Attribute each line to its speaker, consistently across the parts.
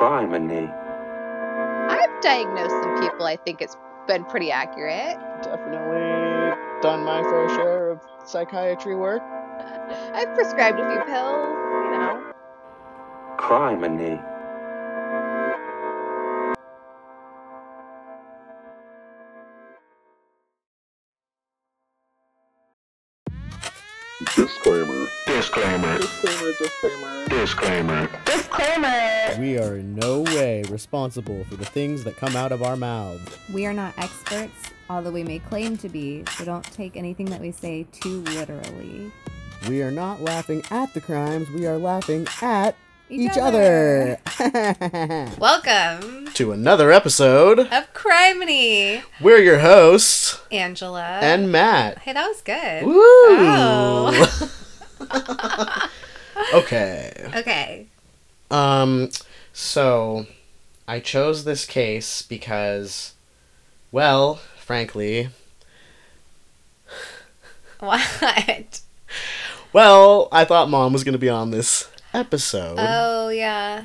Speaker 1: Criminy.
Speaker 2: I've diagnosed some people. I think it's been pretty accurate.
Speaker 3: Definitely done my fair share of psychiatry work.
Speaker 2: I've prescribed a few pills. You know.
Speaker 1: Criminy.
Speaker 4: Disclaimer.
Speaker 5: Disclaimer,
Speaker 3: disclaimer. Disclaimer.
Speaker 5: Disclaimer.
Speaker 6: We are in no way responsible for the things that come out of our mouths.
Speaker 7: We are not experts, although we may claim to be, so don't take anything that we say too literally.
Speaker 6: We are not laughing at the crimes, we are laughing at
Speaker 7: Each
Speaker 6: each, other.
Speaker 8: Welcome
Speaker 6: to another episode.
Speaker 8: of Criminy,
Speaker 6: We're your hosts,
Speaker 8: Angela.
Speaker 6: and Matt.
Speaker 8: hey, that was good.
Speaker 6: Woo!
Speaker 8: Oh.
Speaker 6: okay.
Speaker 8: okay.
Speaker 6: Um, so I chose this case because, well, frankly,
Speaker 8: What?
Speaker 6: well, I thought mom was going to be on this episode.
Speaker 8: Oh yeah.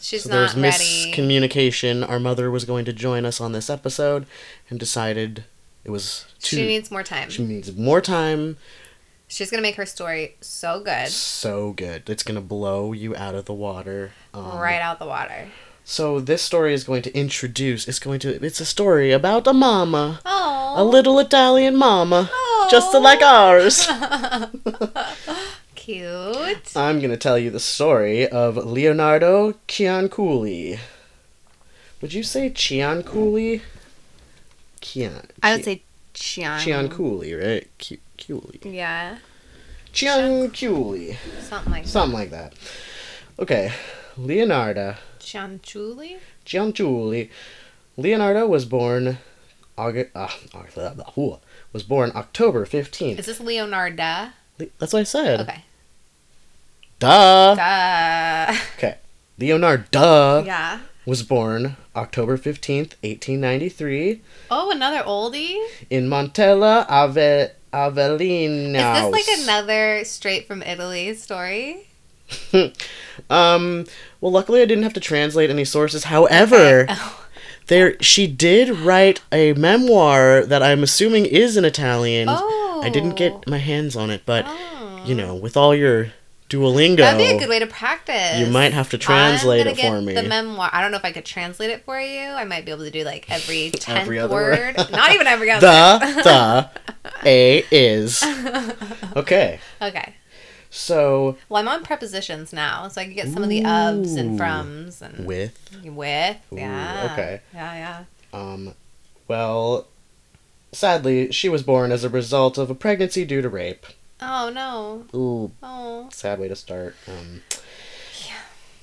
Speaker 8: She's
Speaker 6: so
Speaker 8: not ready.
Speaker 6: miscommunication. Our mother was going to join us on this episode and decided it was too.
Speaker 8: She needs more time.
Speaker 6: she needs more time.
Speaker 8: She's gonna make her story so good,
Speaker 6: So good. It's going to blow you out of the water. Um,
Speaker 8: right out the water.
Speaker 6: So this story is going to introduce. It's going to. It's a story about a mama,
Speaker 8: Oh.
Speaker 6: a little Italian mama, just like ours.
Speaker 8: Cute.
Speaker 6: I'm going to tell you the story of Leonardo Cianciulli. Would you say Cianciulli? Cian.
Speaker 8: I would say Chian.
Speaker 6: Cianciulli, right? Cu- Culi.
Speaker 8: Yeah.
Speaker 6: Cianciulli.
Speaker 8: Something like
Speaker 6: Something like that. Okay. Leonardo
Speaker 8: Cianciulli.
Speaker 6: Cianciulli. Leonardo was born August, uh, August, was born October 15th.
Speaker 8: Is this Leonarda?
Speaker 6: Le- That's what I said.
Speaker 8: Okay.
Speaker 6: Duh.
Speaker 8: Duh.
Speaker 6: Okay. Leonardo
Speaker 8: yeah.
Speaker 6: was born October 15th, 1893
Speaker 8: Oh, another oldie.
Speaker 6: in Montella Ave- Avellino.
Speaker 8: Is this like another straight from Italy story?
Speaker 6: um well luckily I didn't have to translate any sources. However,
Speaker 8: Oh.
Speaker 6: there she did write a memoir that I'm assuming is in Italian.
Speaker 8: Oh.
Speaker 6: I didn't get my hands on it, but
Speaker 8: Oh.
Speaker 6: you know, with all your Duolingo,
Speaker 8: That'd be a good way to practice.
Speaker 6: you might have to translate
Speaker 8: I'm
Speaker 6: it for
Speaker 8: get
Speaker 6: me.
Speaker 8: The memoir. I don't know if I could translate it for you. I might be able to do like every tenth
Speaker 6: Every
Speaker 8: word.
Speaker 6: word.
Speaker 8: Not even every other.
Speaker 6: the the a is okay.
Speaker 8: okay.
Speaker 6: So
Speaker 8: Well, I'm on prepositions now, so I can get some of the ofs and
Speaker 6: Ooh.
Speaker 8: froms and
Speaker 6: with
Speaker 8: with.
Speaker 6: Ooh,
Speaker 8: yeah.
Speaker 6: okay.
Speaker 8: Yeah, yeah.
Speaker 6: um, well, sadly, she was born as a result of a pregnancy due to rape.
Speaker 8: Oh no.
Speaker 6: Ooh,
Speaker 8: Oh.
Speaker 6: sad way to start. Um,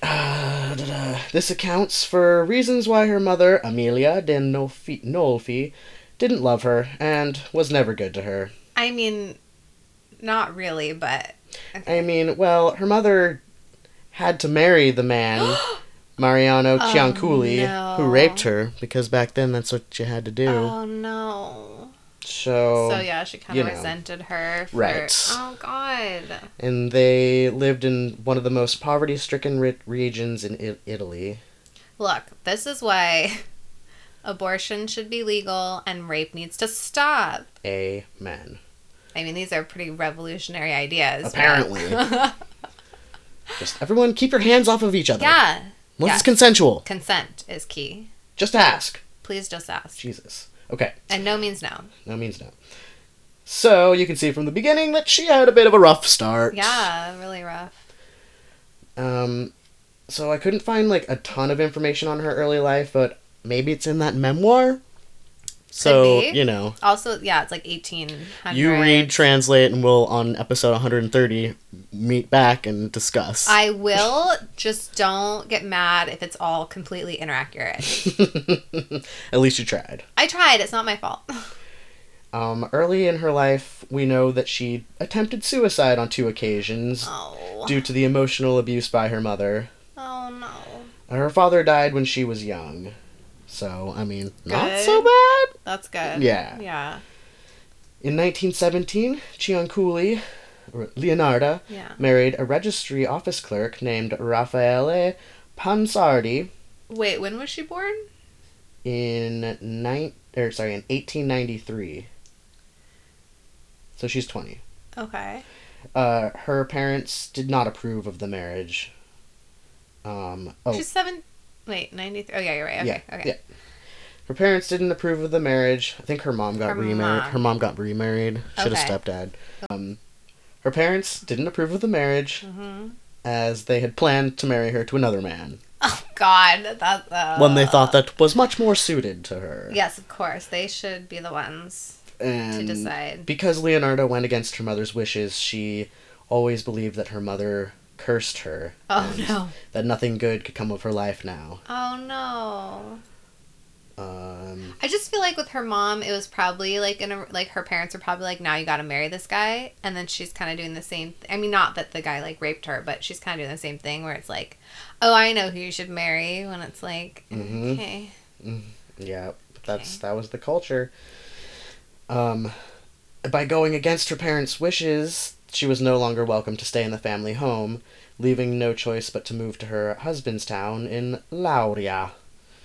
Speaker 6: uh. This accounts for reasons why her mother, Amelia de Nolfi, Nolfi, didn't love her and was never good to her.
Speaker 8: I mean, not really, but
Speaker 6: I mean, well, her mother had to marry the man, Mariano Cianciulli,
Speaker 8: no.
Speaker 6: who raped her, because back then that's what you had to do.
Speaker 8: oh no.
Speaker 6: So,
Speaker 8: So yeah, she kind of resented her. For,
Speaker 6: Right.
Speaker 8: Oh God.
Speaker 6: and they lived in one of the most poverty-stricken ri- regions in I- Italy.
Speaker 8: Look, this is why abortion should be legal and rape needs to stop.
Speaker 6: Amen.
Speaker 8: I mean, these are pretty revolutionary ideas.
Speaker 6: Apparently. Just everyone keep your hands off of each other.
Speaker 8: yeah.
Speaker 6: Once
Speaker 8: yeah.
Speaker 6: it's consensual,
Speaker 8: Consent is key.
Speaker 6: just ask.
Speaker 8: Please just ask.
Speaker 6: Jesus. Okay.
Speaker 8: And no means no.
Speaker 6: No means no. So you can see from the beginning that she had a bit of a rough start.
Speaker 8: Yeah, really rough.
Speaker 6: Um, so I couldn't find like a ton of information on her early life, but maybe it's in that memoir. So you know,
Speaker 8: Also, yeah, it's like eighteen.
Speaker 6: you read, translate, and we'll on episode 130 meet back and discuss.
Speaker 8: I will, just don't get mad if it's all completely inaccurate.
Speaker 6: At least you tried.
Speaker 8: I tried, it's not my fault.
Speaker 6: Um, early in her life, we know that she attempted suicide on two occasions
Speaker 8: Oh.
Speaker 6: due to the emotional abuse by her mother.
Speaker 8: Oh no.
Speaker 6: Her father died when she was young. So, I mean, not so bad.
Speaker 8: That's good.
Speaker 6: Yeah.
Speaker 8: Yeah.
Speaker 6: In 1917, Cianciulli, or Leonarda,
Speaker 8: Yeah.
Speaker 6: married a registry office clerk named Raffaele Pansardi
Speaker 8: Wait, when was she born?
Speaker 6: in nine or sorry in 1893. So she's 20.
Speaker 8: Okay.
Speaker 6: Uh, her parents did not approve of the marriage. Um, oh,
Speaker 8: She's seven. Wait, 93. Oh, yeah, you're right. Okay.
Speaker 6: yeah,
Speaker 8: okay.
Speaker 6: yeah. Her parents didn't approve of the marriage. I think her mom got
Speaker 8: Her
Speaker 6: remarried.
Speaker 8: mom.
Speaker 6: Her mom got remarried. Should have
Speaker 8: Okay.
Speaker 6: stepdad. Um, her parents didn't approve of the marriage
Speaker 8: hmm
Speaker 6: as they had planned to marry her to another man,
Speaker 8: Oh, God. That, uh,
Speaker 6: one they thought that was much more suited to her.
Speaker 8: Yes, of course. They should be the ones
Speaker 6: and
Speaker 8: to decide.
Speaker 6: because Leonardo went against her mother's wishes, she always believed that her mother cursed her.
Speaker 8: Oh, no.
Speaker 6: That nothing good could come of her life now.
Speaker 8: Oh, no.
Speaker 6: Um,
Speaker 8: I just feel like with her mom, it was probably like in a, like her parents were probably like, now you got to marry this guy, and then she's kind of doing the same. Th- I mean, not that the guy like raped her, but she's kind of doing the same thing where it's like, oh, I know who you should marry. When it's like,
Speaker 6: mm-hmm.
Speaker 8: okay,
Speaker 6: yeah, that's that was the culture. Um, by going against her parents' wishes, she was no longer welcome to stay in the family home, leaving no choice but to move to her husband's town in Lauria.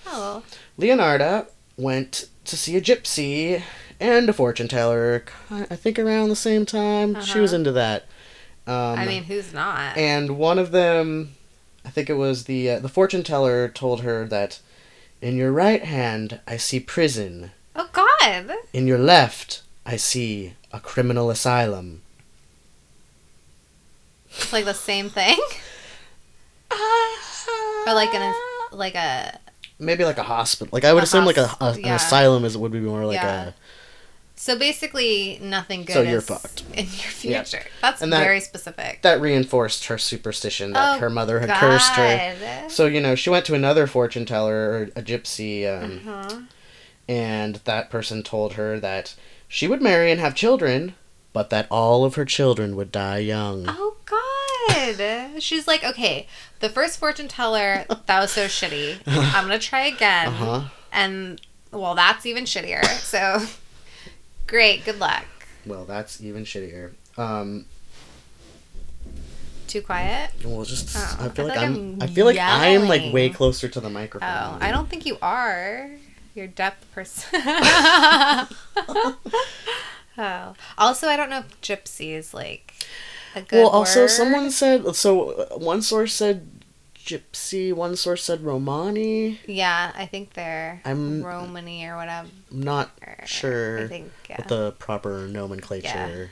Speaker 8: Oh,
Speaker 6: Leonarda went to see a gypsy and a fortune teller. I think around the same time. She was
Speaker 8: Uh-huh.
Speaker 6: into that. Um,
Speaker 8: I mean, who's not?
Speaker 6: and one of them, I think it was the uh, the fortune teller, told her that in your right hand I see prison,
Speaker 8: oh God,
Speaker 6: in your left I see a criminal asylum.
Speaker 8: it's like the same thing, or like an like a
Speaker 6: Maybe like a hospital. Like I would
Speaker 8: A
Speaker 6: assume like a,
Speaker 8: hosp-
Speaker 6: a- an asylum is would be more like
Speaker 8: Yeah. So basically, nothing good
Speaker 6: So you're fucked.
Speaker 8: in your
Speaker 6: Yeah.
Speaker 8: future. That's
Speaker 6: And that-
Speaker 8: very specific.
Speaker 6: That reinforced her superstition that
Speaker 8: Oh,
Speaker 6: her mother had cursed her. So you know, she went to another fortune teller or a gypsy, um,
Speaker 8: Uh-huh.
Speaker 6: and that person told her that she would marry and have children, but that all of her children would die young.
Speaker 8: Oh God. She's like, okay, the first fortune teller, that was so shitty. I'm gonna try again.
Speaker 6: Uh huh.
Speaker 8: And well, that's even shittier. So great, good luck.
Speaker 6: Well, that's even shittier. Um,
Speaker 8: Too quiet?
Speaker 6: well, just
Speaker 8: Oh,
Speaker 6: I feel
Speaker 8: I
Speaker 6: like
Speaker 8: feel like
Speaker 6: I'm.
Speaker 8: I'm
Speaker 6: I feel like I am like way closer to the microphone.
Speaker 8: Oh, I don't think you are. You're depth person. oh. Also, I don't know if gypsy is like
Speaker 6: Well, also
Speaker 8: word.
Speaker 6: someone said so. One source said gypsy. One source said Romani.
Speaker 8: Yeah, I think they're
Speaker 6: I'm-
Speaker 8: Romany or whatever.
Speaker 6: I'm not
Speaker 8: I think yeah.
Speaker 6: what the proper nomenclature.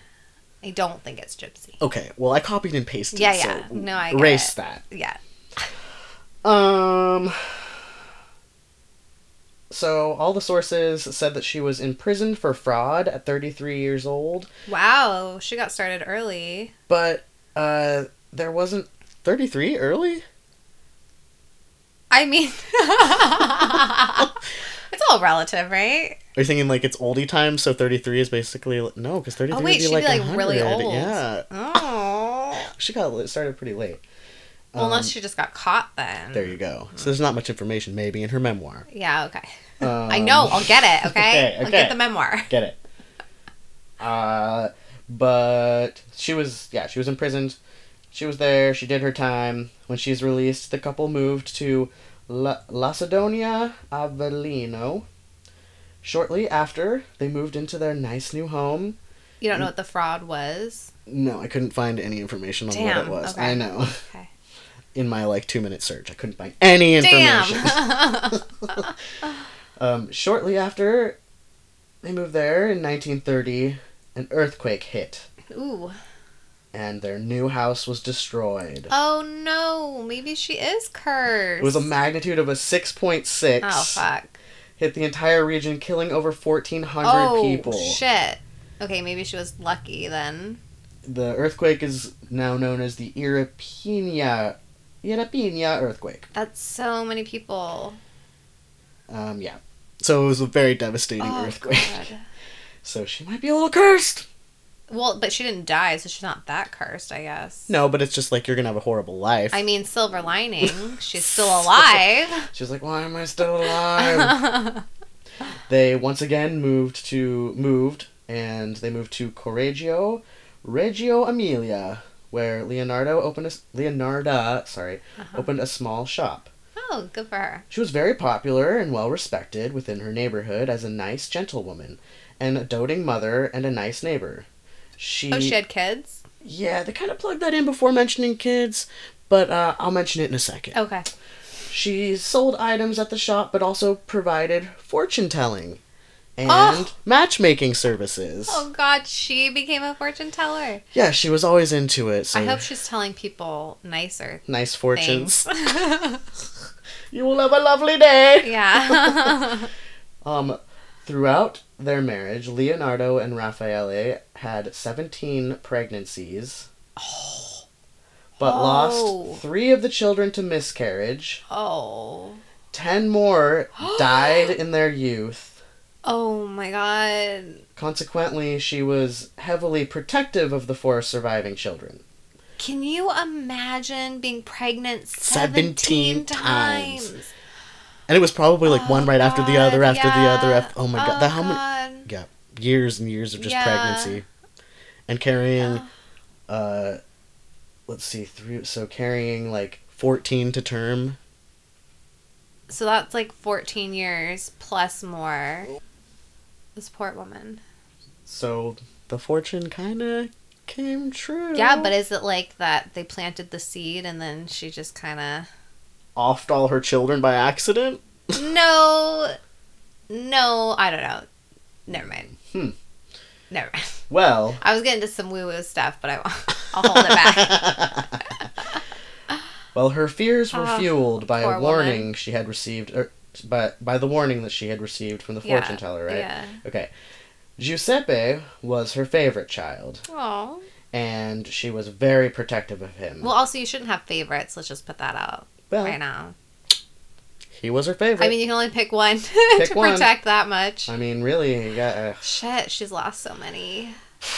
Speaker 8: I don't think it's gypsy.
Speaker 6: Okay, well, I copied and pasted.
Speaker 8: Yeah,
Speaker 6: so
Speaker 8: yeah. No, I
Speaker 6: erase that.
Speaker 8: Yeah.
Speaker 6: Um. So all the sources said that she was imprisoned for fraud at 33 years old,
Speaker 8: Wow, she got started early.
Speaker 6: but uh, there wasn't 33 early.
Speaker 8: I mean, it's all relative, right?
Speaker 6: Are you thinking like it's oldie time? So 33 is basically no, because 33
Speaker 8: Oh wait,
Speaker 6: would be
Speaker 8: she'd
Speaker 6: like,
Speaker 8: be like really old.
Speaker 6: Yeah,
Speaker 8: Oh.
Speaker 6: she got started pretty late.
Speaker 8: Well,
Speaker 6: Um,
Speaker 8: unless she just got caught then.
Speaker 6: There you go. So there's not much information, maybe, in her memoir.
Speaker 8: Yeah. Okay.
Speaker 6: Um,
Speaker 8: I know. I'll get it. Okay.
Speaker 6: okay,
Speaker 8: I'll get the memoir.
Speaker 6: Get it. Uh, but she was, yeah, she was imprisoned. She was there. She did her time. When she's released, the couple moved to La- Lacedonia Avellino. Shortly after, they moved into their nice new home.
Speaker 8: You don't know what the fraud was.
Speaker 6: No, I couldn't find any information on what it was.
Speaker 8: okay.
Speaker 6: I know.
Speaker 8: Okay.
Speaker 6: In my like two minute search, I couldn't find any information.
Speaker 8: Damn.
Speaker 6: Um, shortly after they moved there in 1930, an earthquake hit,
Speaker 8: Ooh.
Speaker 6: and their new house was destroyed.
Speaker 8: Oh no. Maybe she is cursed.
Speaker 6: It was a magnitude of a 6.6.
Speaker 8: Oh fuck.
Speaker 6: Hit the entire region, killing over 1,400
Speaker 8: Oh
Speaker 6: people.
Speaker 8: shit. Okay, maybe she was lucky then.
Speaker 6: The earthquake is now known as the Irpinia, Irpinia earthquake.
Speaker 8: That's so many people.
Speaker 6: Um, yeah. So it was a very devastating
Speaker 8: Oh,
Speaker 6: earthquake.
Speaker 8: God.
Speaker 6: So she might be a little cursed.
Speaker 8: Well, but she didn't die, so she's not that cursed, I guess.
Speaker 6: No, but it's just like you're gonna have a horrible life.
Speaker 8: I mean, silver lining. She's still alive.
Speaker 6: She's like, why am I still alive? they once again moved to moved and they moved to Correggio, Reggio Emilia, where Leonardo opened a Leonarda, sorry,
Speaker 8: Uh-huh.
Speaker 6: opened a small shop.
Speaker 8: Oh, good for her.
Speaker 6: She was very popular and well respected within her neighborhood as a nice gentlewoman, and a doting mother and a nice neighbor. She,
Speaker 8: Oh, she had kids?
Speaker 6: yeah, they kind of plugged that in before mentioning kids, but uh, I'll mention it in a second.
Speaker 8: Okay.
Speaker 6: She sold items at the shop, but also provided fortune telling and
Speaker 8: Oh.
Speaker 6: matchmaking services.
Speaker 8: Oh, God, she became a fortune teller.
Speaker 6: Yeah, she was always into it. So
Speaker 8: I hope she's telling people nicer
Speaker 6: nice fortunes. You will have a lovely day.
Speaker 8: yeah.
Speaker 6: Um, throughout their marriage, Leonardo and Raffaele had 17 pregnancies, but
Speaker 8: Oh.
Speaker 6: lost three of the children to miscarriage.
Speaker 8: oh.
Speaker 6: 10 more died in their youth.
Speaker 8: Oh, my God.
Speaker 6: Consequently, she was heavily protective of the four surviving children.
Speaker 8: Can you imagine being pregnant
Speaker 6: 17
Speaker 8: 17,
Speaker 6: times.
Speaker 8: times?
Speaker 6: And it was probably like one
Speaker 8: Oh,
Speaker 6: right after the other,
Speaker 8: God,
Speaker 6: after the other. After, oh my god, that how many? Yeah, years and years of just
Speaker 8: Yeah.
Speaker 6: pregnancy, and carrying. Uh, let's see, three. So carrying like fourteen to term.
Speaker 8: So that's like 14 years plus more. This poor woman.
Speaker 6: So the fortune kind of came true.
Speaker 8: Yeah, but is it like that they planted the seed and then she just kind of.
Speaker 6: offed all her children by accident.
Speaker 8: No. No, I don't know. Never mind.
Speaker 6: Hmm.
Speaker 8: Never mind.
Speaker 6: Well.
Speaker 8: I was getting to some woo woo stuff, but I won't. I'll hold it back.
Speaker 6: well, her fears were
Speaker 8: Ah,
Speaker 6: fueled by a
Speaker 8: woman.
Speaker 6: warning she had received, or by by the warning that she had received from the
Speaker 8: Yeah,
Speaker 6: fortune teller, right?
Speaker 8: Yeah.
Speaker 6: Okay. Giuseppe was her favorite child,
Speaker 8: Oh.
Speaker 6: and she was very protective of him.
Speaker 8: Well, also, you shouldn't have favorites. Let's just put that out
Speaker 6: Well,
Speaker 8: right now.
Speaker 6: he was her favorite.
Speaker 8: I mean, you can only pick one
Speaker 6: Pick
Speaker 8: to
Speaker 6: one.
Speaker 8: protect that much.
Speaker 6: I mean, really, yeah. uh,
Speaker 8: Shit, she's lost so many.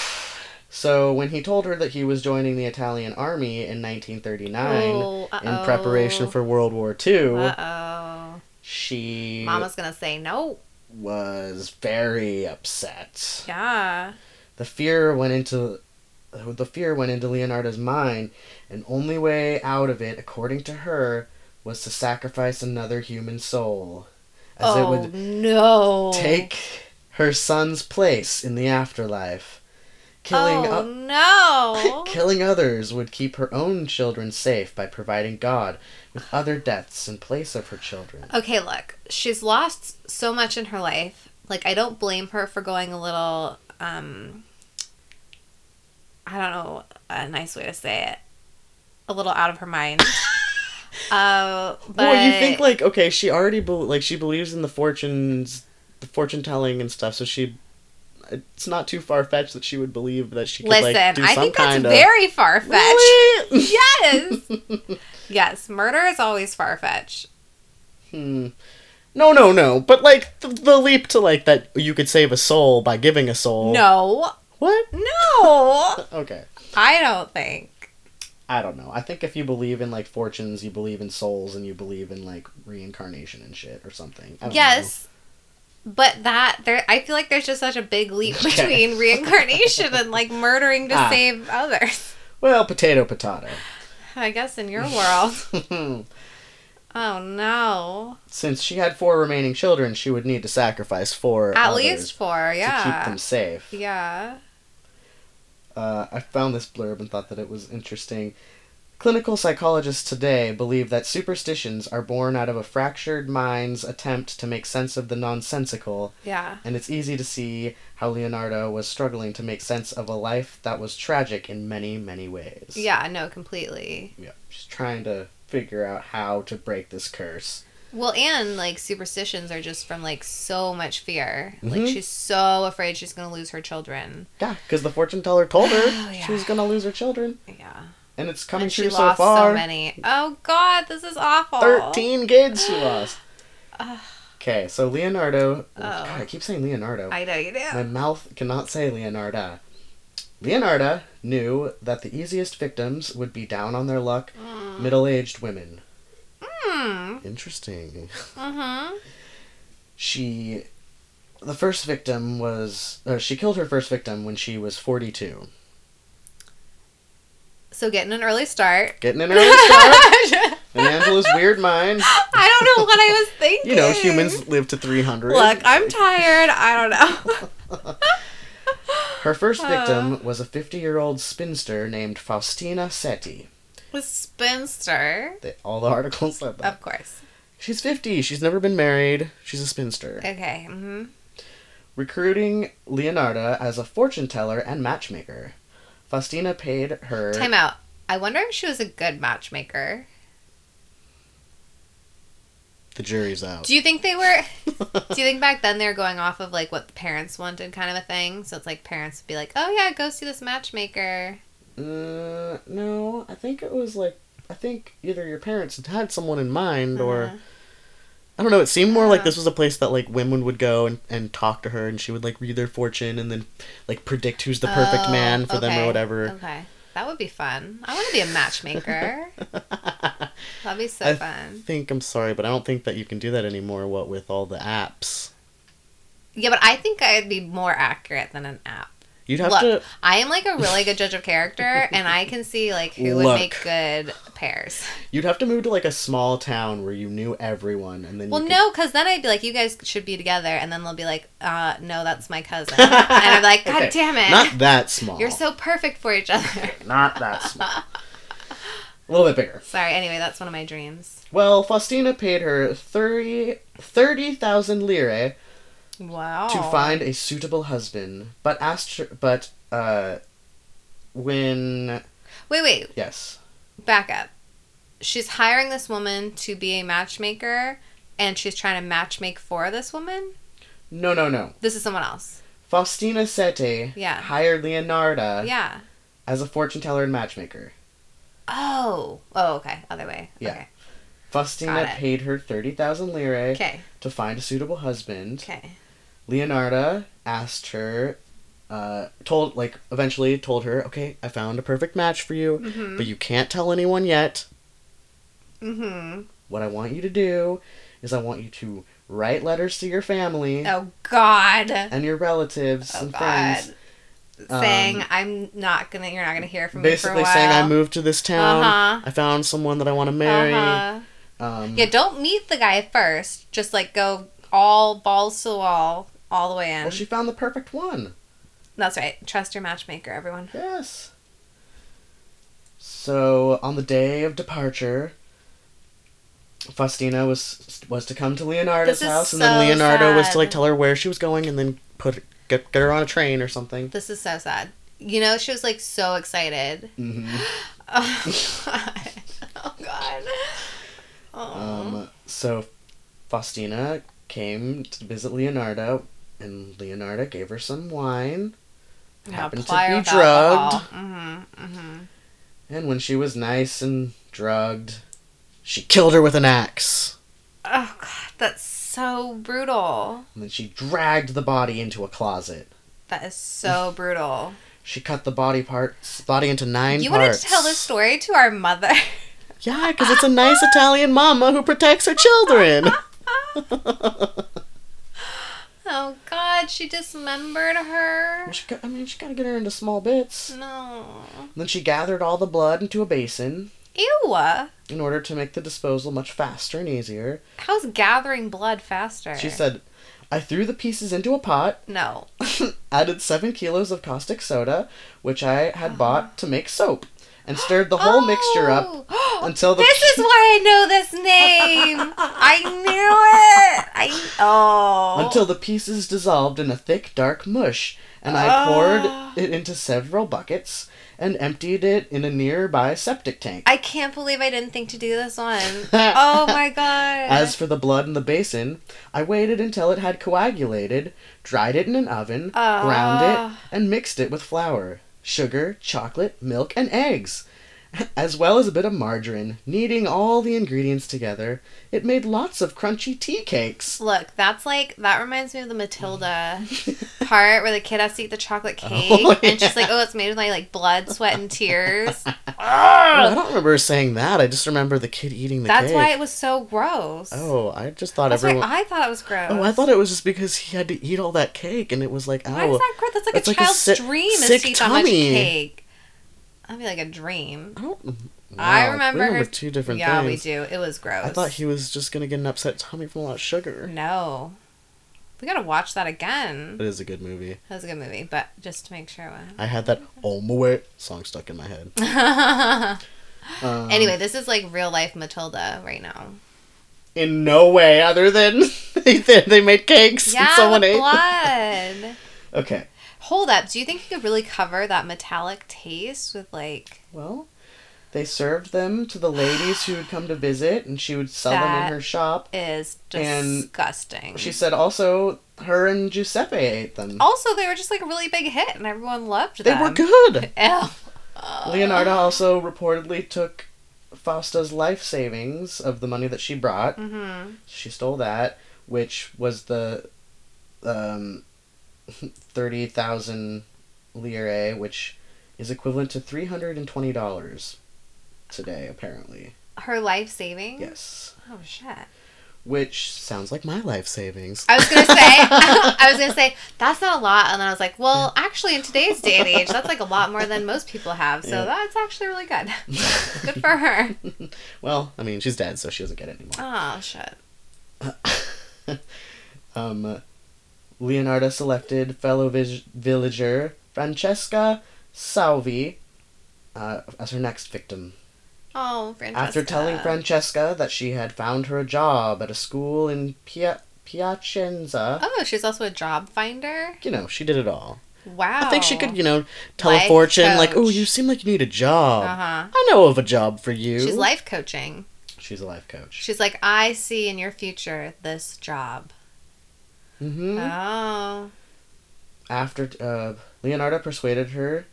Speaker 6: So when he told her that he was joining the Italian army in 1939
Speaker 8: Oh,
Speaker 6: in preparation for World War II,
Speaker 8: Uh oh.
Speaker 6: she
Speaker 8: Mama's gonna say no.
Speaker 6: Was very upset.
Speaker 8: Yeah.
Speaker 6: The fear went into the fear went into Leonardo's mind, and only way out of it, according to her, was to sacrifice another human soul, as it
Speaker 8: oh
Speaker 6: would
Speaker 8: no.
Speaker 6: take her son's place in the afterlife. Killing
Speaker 8: Oh
Speaker 6: o-
Speaker 8: no.
Speaker 6: Killing others would keep her own children safe by providing God with other deaths in place of her children.
Speaker 8: Okay, look, she's lost so much in her life. Like, I don't blame her for going a little, um, I don't know a nice way to say it, a little out of her mind. uh, but
Speaker 6: well, you think like okay, she already bel like she believes in the fortunes, the fortune telling and stuff, so she. It's not too far fetched that she would believe that she could
Speaker 8: listen,
Speaker 6: like do
Speaker 8: I
Speaker 6: some
Speaker 8: think that's
Speaker 6: kind of.
Speaker 8: very far fetched.
Speaker 6: Really?
Speaker 8: Yes, yes, murder is always far fetched.
Speaker 6: Hmm. No, no, no. But like the, the leap to like that you could save a soul by giving a soul.
Speaker 8: No,
Speaker 6: What?
Speaker 8: no,
Speaker 6: Okay.
Speaker 8: I don't think.
Speaker 6: I don't know. I think if you believe in like fortunes, you believe in souls, and you believe in like reincarnation and shit or something.
Speaker 8: Yes. But that there I feel like there's just such a big leap between reincarnation and like murdering to
Speaker 6: Ah.
Speaker 8: save others.
Speaker 6: Well, potato, potato.
Speaker 8: I guess in your world. Oh no.
Speaker 6: Since she had four remaining children, she would need to sacrifice four
Speaker 8: At least four, yeah to
Speaker 6: keep them safe.
Speaker 8: Yeah.
Speaker 6: Uh, I found this blurb and thought that it was interesting. Clinical psychologists today believe that superstitions are born out of a fractured mind's attempt to make sense of the nonsensical,
Speaker 8: Yeah.
Speaker 6: and it's easy to see how Leonardo was struggling to make sense of a life that was tragic in many, many ways.
Speaker 8: Yeah, no, completely.
Speaker 6: Yeah. She's trying to figure out how to break this curse.
Speaker 8: Well, and like superstitions are just from like so much fear.
Speaker 6: Mhm.
Speaker 8: Like she's so afraid she's gonna lose her children.
Speaker 6: Yeah, because the fortune teller told her
Speaker 8: Oh, yeah.
Speaker 6: she was gonna lose her children,
Speaker 8: Yeah.
Speaker 6: And it's coming
Speaker 8: and
Speaker 6: true so far.
Speaker 8: so many. Oh God, this is awful.
Speaker 6: 13 kids she lost. Okay, so Leonardo.
Speaker 8: Oh.
Speaker 6: God, I keep saying Leonardo.
Speaker 8: I know you do.
Speaker 6: My mouth cannot say Leonarda. Leonarda knew that the easiest victims would be down on their luck, middle aged women.
Speaker 8: Hmm.
Speaker 6: Interesting.
Speaker 8: Mm-hmm.
Speaker 6: She. The first victim was. Uh, she killed her first victim when she was 42.
Speaker 8: So getting an early start.
Speaker 6: Getting an early start in Angela's weird mind.
Speaker 8: I don't know what I was thinking.
Speaker 6: You know, humans live to 300.
Speaker 8: Look, I'm tired. I don't know.
Speaker 6: Her first
Speaker 8: Uh.
Speaker 6: victim was a 50 year old spinster named Faustina Setti.
Speaker 8: A spinster.
Speaker 6: They, all the articles said that.
Speaker 8: Of course.
Speaker 6: She's 50. She's never been married. She's a spinster.
Speaker 8: Okay. hmm
Speaker 6: Recruiting Leonarda as a fortune teller and matchmaker. Faustina paid her.
Speaker 8: Time out. I wonder if she was a good matchmaker.
Speaker 6: The jury's out.
Speaker 8: Do you think they were? do you think back then they were going off of like what the parents wanted, kind of a thing? So it's like parents would be like, "Oh yeah, go see this matchmaker."
Speaker 6: Uh, no, I think it was like I think either your parents had had someone in mind or
Speaker 8: Uh-huh.
Speaker 6: I don't know. It seemed more like this was a place that like women would go and, and talk to her, and she would like read their fortune and then like predict who's the perfect
Speaker 8: Oh,
Speaker 6: man for them or whatever.
Speaker 8: Okay, that would be fun. I want to be a matchmaker. That'd be so
Speaker 6: I
Speaker 8: fun.
Speaker 6: I think I'm sorry, but I don't think that you can do that anymore. What with all the apps,
Speaker 8: Yeah, but I think I'd be more accurate than an app.
Speaker 6: You'd have
Speaker 8: Look,
Speaker 6: to.
Speaker 8: I am like a really good judge of character, and I can see like who would make good pairs.
Speaker 6: You'd have to move to like a small town where you knew everyone, and then.
Speaker 8: Well,
Speaker 6: could-
Speaker 8: no, because then I'd be like, you guys should be together, and then they'll be like, uh, no, that's my cousin, and I'm like, God
Speaker 6: Okay,
Speaker 8: damn it,
Speaker 6: Not that small.
Speaker 8: you're so perfect for each other.
Speaker 6: Not that small. a little bit bigger.
Speaker 8: Sorry. Anyway, that's one of my dreams.
Speaker 6: Well, Faustina paid her 30 30,000 lire
Speaker 8: Wow.
Speaker 6: to find a suitable husband, but asked her, but uh when
Speaker 8: Wait, wait.
Speaker 6: yes.
Speaker 8: Back up. She's hiring this woman to be a matchmaker, and she's trying to matchmake for this woman.
Speaker 6: No, no, no.
Speaker 8: This is someone else.
Speaker 6: Faustina Setti
Speaker 8: Yeah.
Speaker 6: hired Leonarda
Speaker 8: Yeah.
Speaker 6: as a fortune teller and matchmaker.
Speaker 8: Oh. Oh. Okay. Other way.
Speaker 6: Yeah.
Speaker 8: Okay.
Speaker 6: Faustina paid her 30,000 lire
Speaker 8: Okay.
Speaker 6: to find a suitable husband.
Speaker 8: Okay.
Speaker 6: Leonarda asked her, uh, told, like, eventually told her, okay, I found a perfect match for you,
Speaker 8: Mhm.
Speaker 6: but you can't tell anyone yet.
Speaker 8: Mm-hmm.
Speaker 6: What I want you to do is I want you to write letters to your family
Speaker 8: Oh God.
Speaker 6: and your relatives
Speaker 8: Oh
Speaker 6: and
Speaker 8: God.
Speaker 6: friends.
Speaker 8: saying
Speaker 6: Um,
Speaker 8: I'm not gonna. You're not gonna hear from me for a
Speaker 6: Basically saying I moved to this town.
Speaker 8: Uh-huh.
Speaker 6: I found someone that I want to marry.
Speaker 8: Uh-huh.
Speaker 6: Um,
Speaker 8: Yeah. Don't meet the guy first. Just like go all balls to the wall, all the way in.
Speaker 6: Well, she found the perfect one.
Speaker 8: That's right. Trust your matchmaker, everyone.
Speaker 6: Yes. So on the day of departure, Faustina was was to come to Leonardo's house, and then
Speaker 8: so
Speaker 6: Leonardo was to like tell her where she was going, and then put get get her on a train or something.
Speaker 8: This is so sad. You know, she was like so excited.
Speaker 6: hmm
Speaker 8: Oh God. Oh God. Oh.
Speaker 6: Um, so Faustina came to visit Leonardo, and Leonardo gave her some wine. happened to be drugged.
Speaker 8: Mm-hmm. Mm-hmm.
Speaker 6: And when she was nice and drugged, she killed her with an axe.
Speaker 8: Oh God, that's so brutal.
Speaker 6: And then she dragged the body into a closet.
Speaker 8: That is so brutal.
Speaker 6: She cut the body parts, body into nine
Speaker 8: You
Speaker 6: parts.
Speaker 8: wanted to tell this story to our mother.
Speaker 6: Yeah, because it's a nice Italian mama who protects her children.
Speaker 8: oh God, she dismembered her.
Speaker 6: she got, I mean, she gotta get her into small bits.
Speaker 8: No.
Speaker 6: then she gathered all the blood into a basin
Speaker 8: Ew.
Speaker 6: in order to make the disposal much faster and easier.
Speaker 8: How's gathering blood faster?
Speaker 6: She said, I threw the pieces into a pot,
Speaker 8: No.
Speaker 6: added seven kilos of caustic soda, which I had uh-huh. bought to make soap, and stirred the whole mixture up
Speaker 8: Oh.
Speaker 6: until the
Speaker 8: This is why I know this name. I knew it. I oh.
Speaker 6: until the pieces dissolved in a thick, dark mush, and I
Speaker 8: Ah.
Speaker 6: poured it into several buckets and emptied it in a nearby septic tank.
Speaker 8: I can't believe I didn't think to do this one. oh my god.
Speaker 6: As for the blood in the basin, I waited until it had coagulated, dried it in an oven, ground
Speaker 8: Ah.
Speaker 6: it, and mixed it with flour, sugar, chocolate, milk, and eggs, as well as a bit of margarine. Kneading all the ingredients together, it made lots of crunchy tea cakes.
Speaker 8: Look, that's like that reminds me of the Matilda part where the kid has to eat the chocolate oh, cake,
Speaker 6: Oh,
Speaker 8: and she's like, "Oh, it's made with my like blood, sweat, and tears."
Speaker 6: Oh, I don't remember saying that. I just remember the kid eating the
Speaker 8: That's
Speaker 6: cake.
Speaker 8: why it was so gross.
Speaker 6: Oh, I just thought
Speaker 8: that's
Speaker 6: everyone.
Speaker 8: why I thought it was gross.
Speaker 6: Oh, I thought it was just because he had to eat all that cake, and it was like, oh,
Speaker 8: Why is oh, that gross? That's like
Speaker 6: It's
Speaker 8: a
Speaker 6: like a
Speaker 8: child's
Speaker 6: sick-
Speaker 8: dream is to eat that much cake. That'd be like a dream.
Speaker 6: I don't.
Speaker 8: I
Speaker 6: Wow,
Speaker 8: remember
Speaker 6: we
Speaker 8: her-
Speaker 6: two different
Speaker 8: yeah,
Speaker 6: things.
Speaker 8: we do. It was gross.
Speaker 6: I thought he was just gonna get an upset tummy from a lot of sugar.
Speaker 8: No. We gotta watch that again.
Speaker 6: It is a good movie.
Speaker 8: That was a good movie, but just to make sure.
Speaker 6: I had that "Oh song stuck in my head. Um,
Speaker 8: anyway, this is like real life Matilda right now.
Speaker 6: in no way other than they they made cakes and someone ate.
Speaker 8: blood.
Speaker 6: Okay,
Speaker 8: Hold up. Do you think you could really cover that metallic taste with like?
Speaker 6: well, they served them to the ladies who would come to visit, and she would sell them in her shop.
Speaker 8: Is
Speaker 6: And
Speaker 8: disgusting.
Speaker 6: She said also her and Giuseppe ate them.
Speaker 8: also, they were just like a really big hit, and everyone loved them.
Speaker 6: they were good.
Speaker 8: Ew.
Speaker 6: Leonardo also reportedly took Fausta's life savings of the money that she brought.
Speaker 8: Mm-hmm.
Speaker 6: She stole that, which was the um, 30,000 lire, which is equivalent to $320 today, apparently.
Speaker 8: Her life savings.
Speaker 6: Yes.
Speaker 8: Oh shit.
Speaker 6: Which sounds like my life savings.
Speaker 8: I was gonna say, I was gonna say that's not a lot, and then I was like, well, actually, in today's day and age, that's like a lot more than most people have. So
Speaker 6: Yeah.
Speaker 8: that's actually really good. good for her.
Speaker 6: well, I mean, she's dead, so she doesn't get it anymore.
Speaker 8: Oh shit.
Speaker 6: um, Leonardo selected fellow vis- villager Francesca Salvi uh, as her next victim.
Speaker 8: Oh, Francesca.
Speaker 6: After telling Francesca that she had found her a job at a school in Pia- Piacenza,
Speaker 8: Oh, she's also a job finder.
Speaker 6: you know, she did it all.
Speaker 8: Wow.
Speaker 6: I think she could, you know, tell
Speaker 8: Life
Speaker 6: a fortune like, "Oh, you seem like you need a job.
Speaker 8: Uh huh.
Speaker 6: I know of a job for you."
Speaker 8: She's life coaching.
Speaker 6: She's a life coach.
Speaker 8: She's like, I see in your future this job.
Speaker 6: Hmm
Speaker 8: Oh.
Speaker 6: After uh, Leonardo persuaded her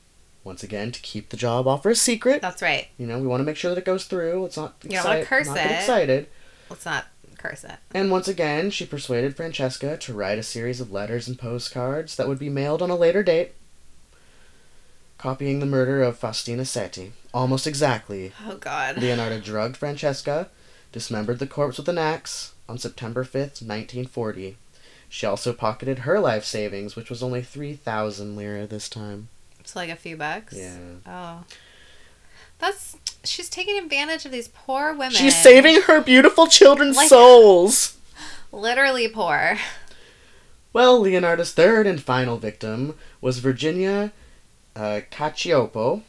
Speaker 6: once again to keep the job offer a secret.
Speaker 8: That's right.
Speaker 6: You know, we want to make sure that it goes through. Let's not
Speaker 8: You don't curse
Speaker 6: not
Speaker 8: it.
Speaker 6: excited.
Speaker 8: Let's not curse it.
Speaker 6: And once again, she persuaded Francesca to write a series of letters and postcards that would be mailed on a later date, copying the murder of Faustina Setti. Almost exactly.
Speaker 8: Oh God.
Speaker 6: Leonardo drugged Francesca, dismembered the corpse with an axe on September 5th, 1940. She also pocketed her life savings, which was only 3,000 lira this time.
Speaker 8: It's like a few bucks.
Speaker 6: Yeah.
Speaker 8: Oh. That's she's taking advantage of these poor women.
Speaker 6: She's saving her beautiful children's
Speaker 8: Like-
Speaker 6: souls!
Speaker 8: literally poor.
Speaker 6: Well, Leonardo's third and final victim was Virginia uh, Cacioppo,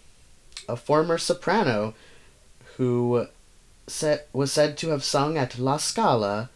Speaker 6: a former soprano who sa- was said to have sung at La Scala,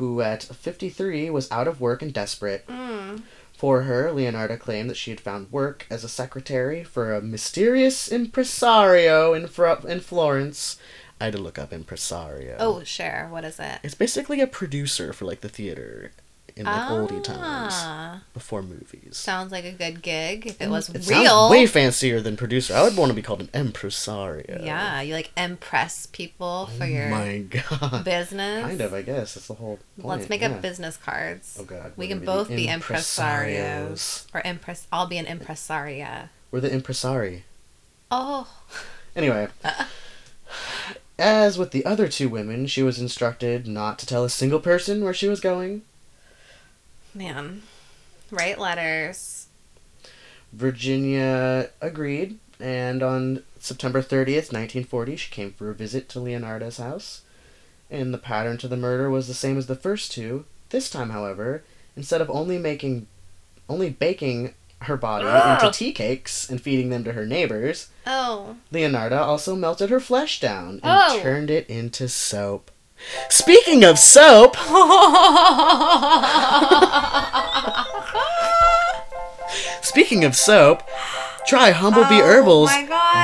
Speaker 6: who at 53 was out of work and desperate.
Speaker 8: Mm.
Speaker 6: For her, Leonardo claimed that she had found work as a secretary for a mysterious impresario in, Fro- in Florence. I had to look up impresario.
Speaker 8: Oh, sure. What is it?
Speaker 6: It's basically a producer for like the theater in like oldie times
Speaker 8: Ah.
Speaker 6: before movies.
Speaker 8: Sounds like a good gig if it was
Speaker 6: It
Speaker 8: real.
Speaker 6: way fancier than producer. I would want to be called an impresario.
Speaker 8: yeah, you like impress people for
Speaker 6: Oh
Speaker 8: your
Speaker 6: my god.
Speaker 8: business.
Speaker 6: Kind of, I guess. That's the whole point.
Speaker 8: Let's make
Speaker 6: yeah.
Speaker 8: up business cards.
Speaker 6: Oh god.
Speaker 8: we can both be impresarios or impress. I'll be an impresaria.
Speaker 6: We're the impresari.
Speaker 8: Oh,
Speaker 6: Anyway. As with the other two women, she was instructed not to tell a single person where she was going.
Speaker 8: Man, write letters.
Speaker 6: Virginia agreed, and on September 30th, 1940, she came for a visit to Leonardo's house. And the pattern to the murder was the same as the first two. This time, however, instead of only making only baking her body into tea cakes and feeding them to her neighbors,
Speaker 8: Oh,
Speaker 6: Leonardo also melted her flesh down and
Speaker 8: Oh.
Speaker 6: turned it into soap. Speaking of soap, speaking of soap, try Humblebee
Speaker 8: Oh
Speaker 6: Herbal's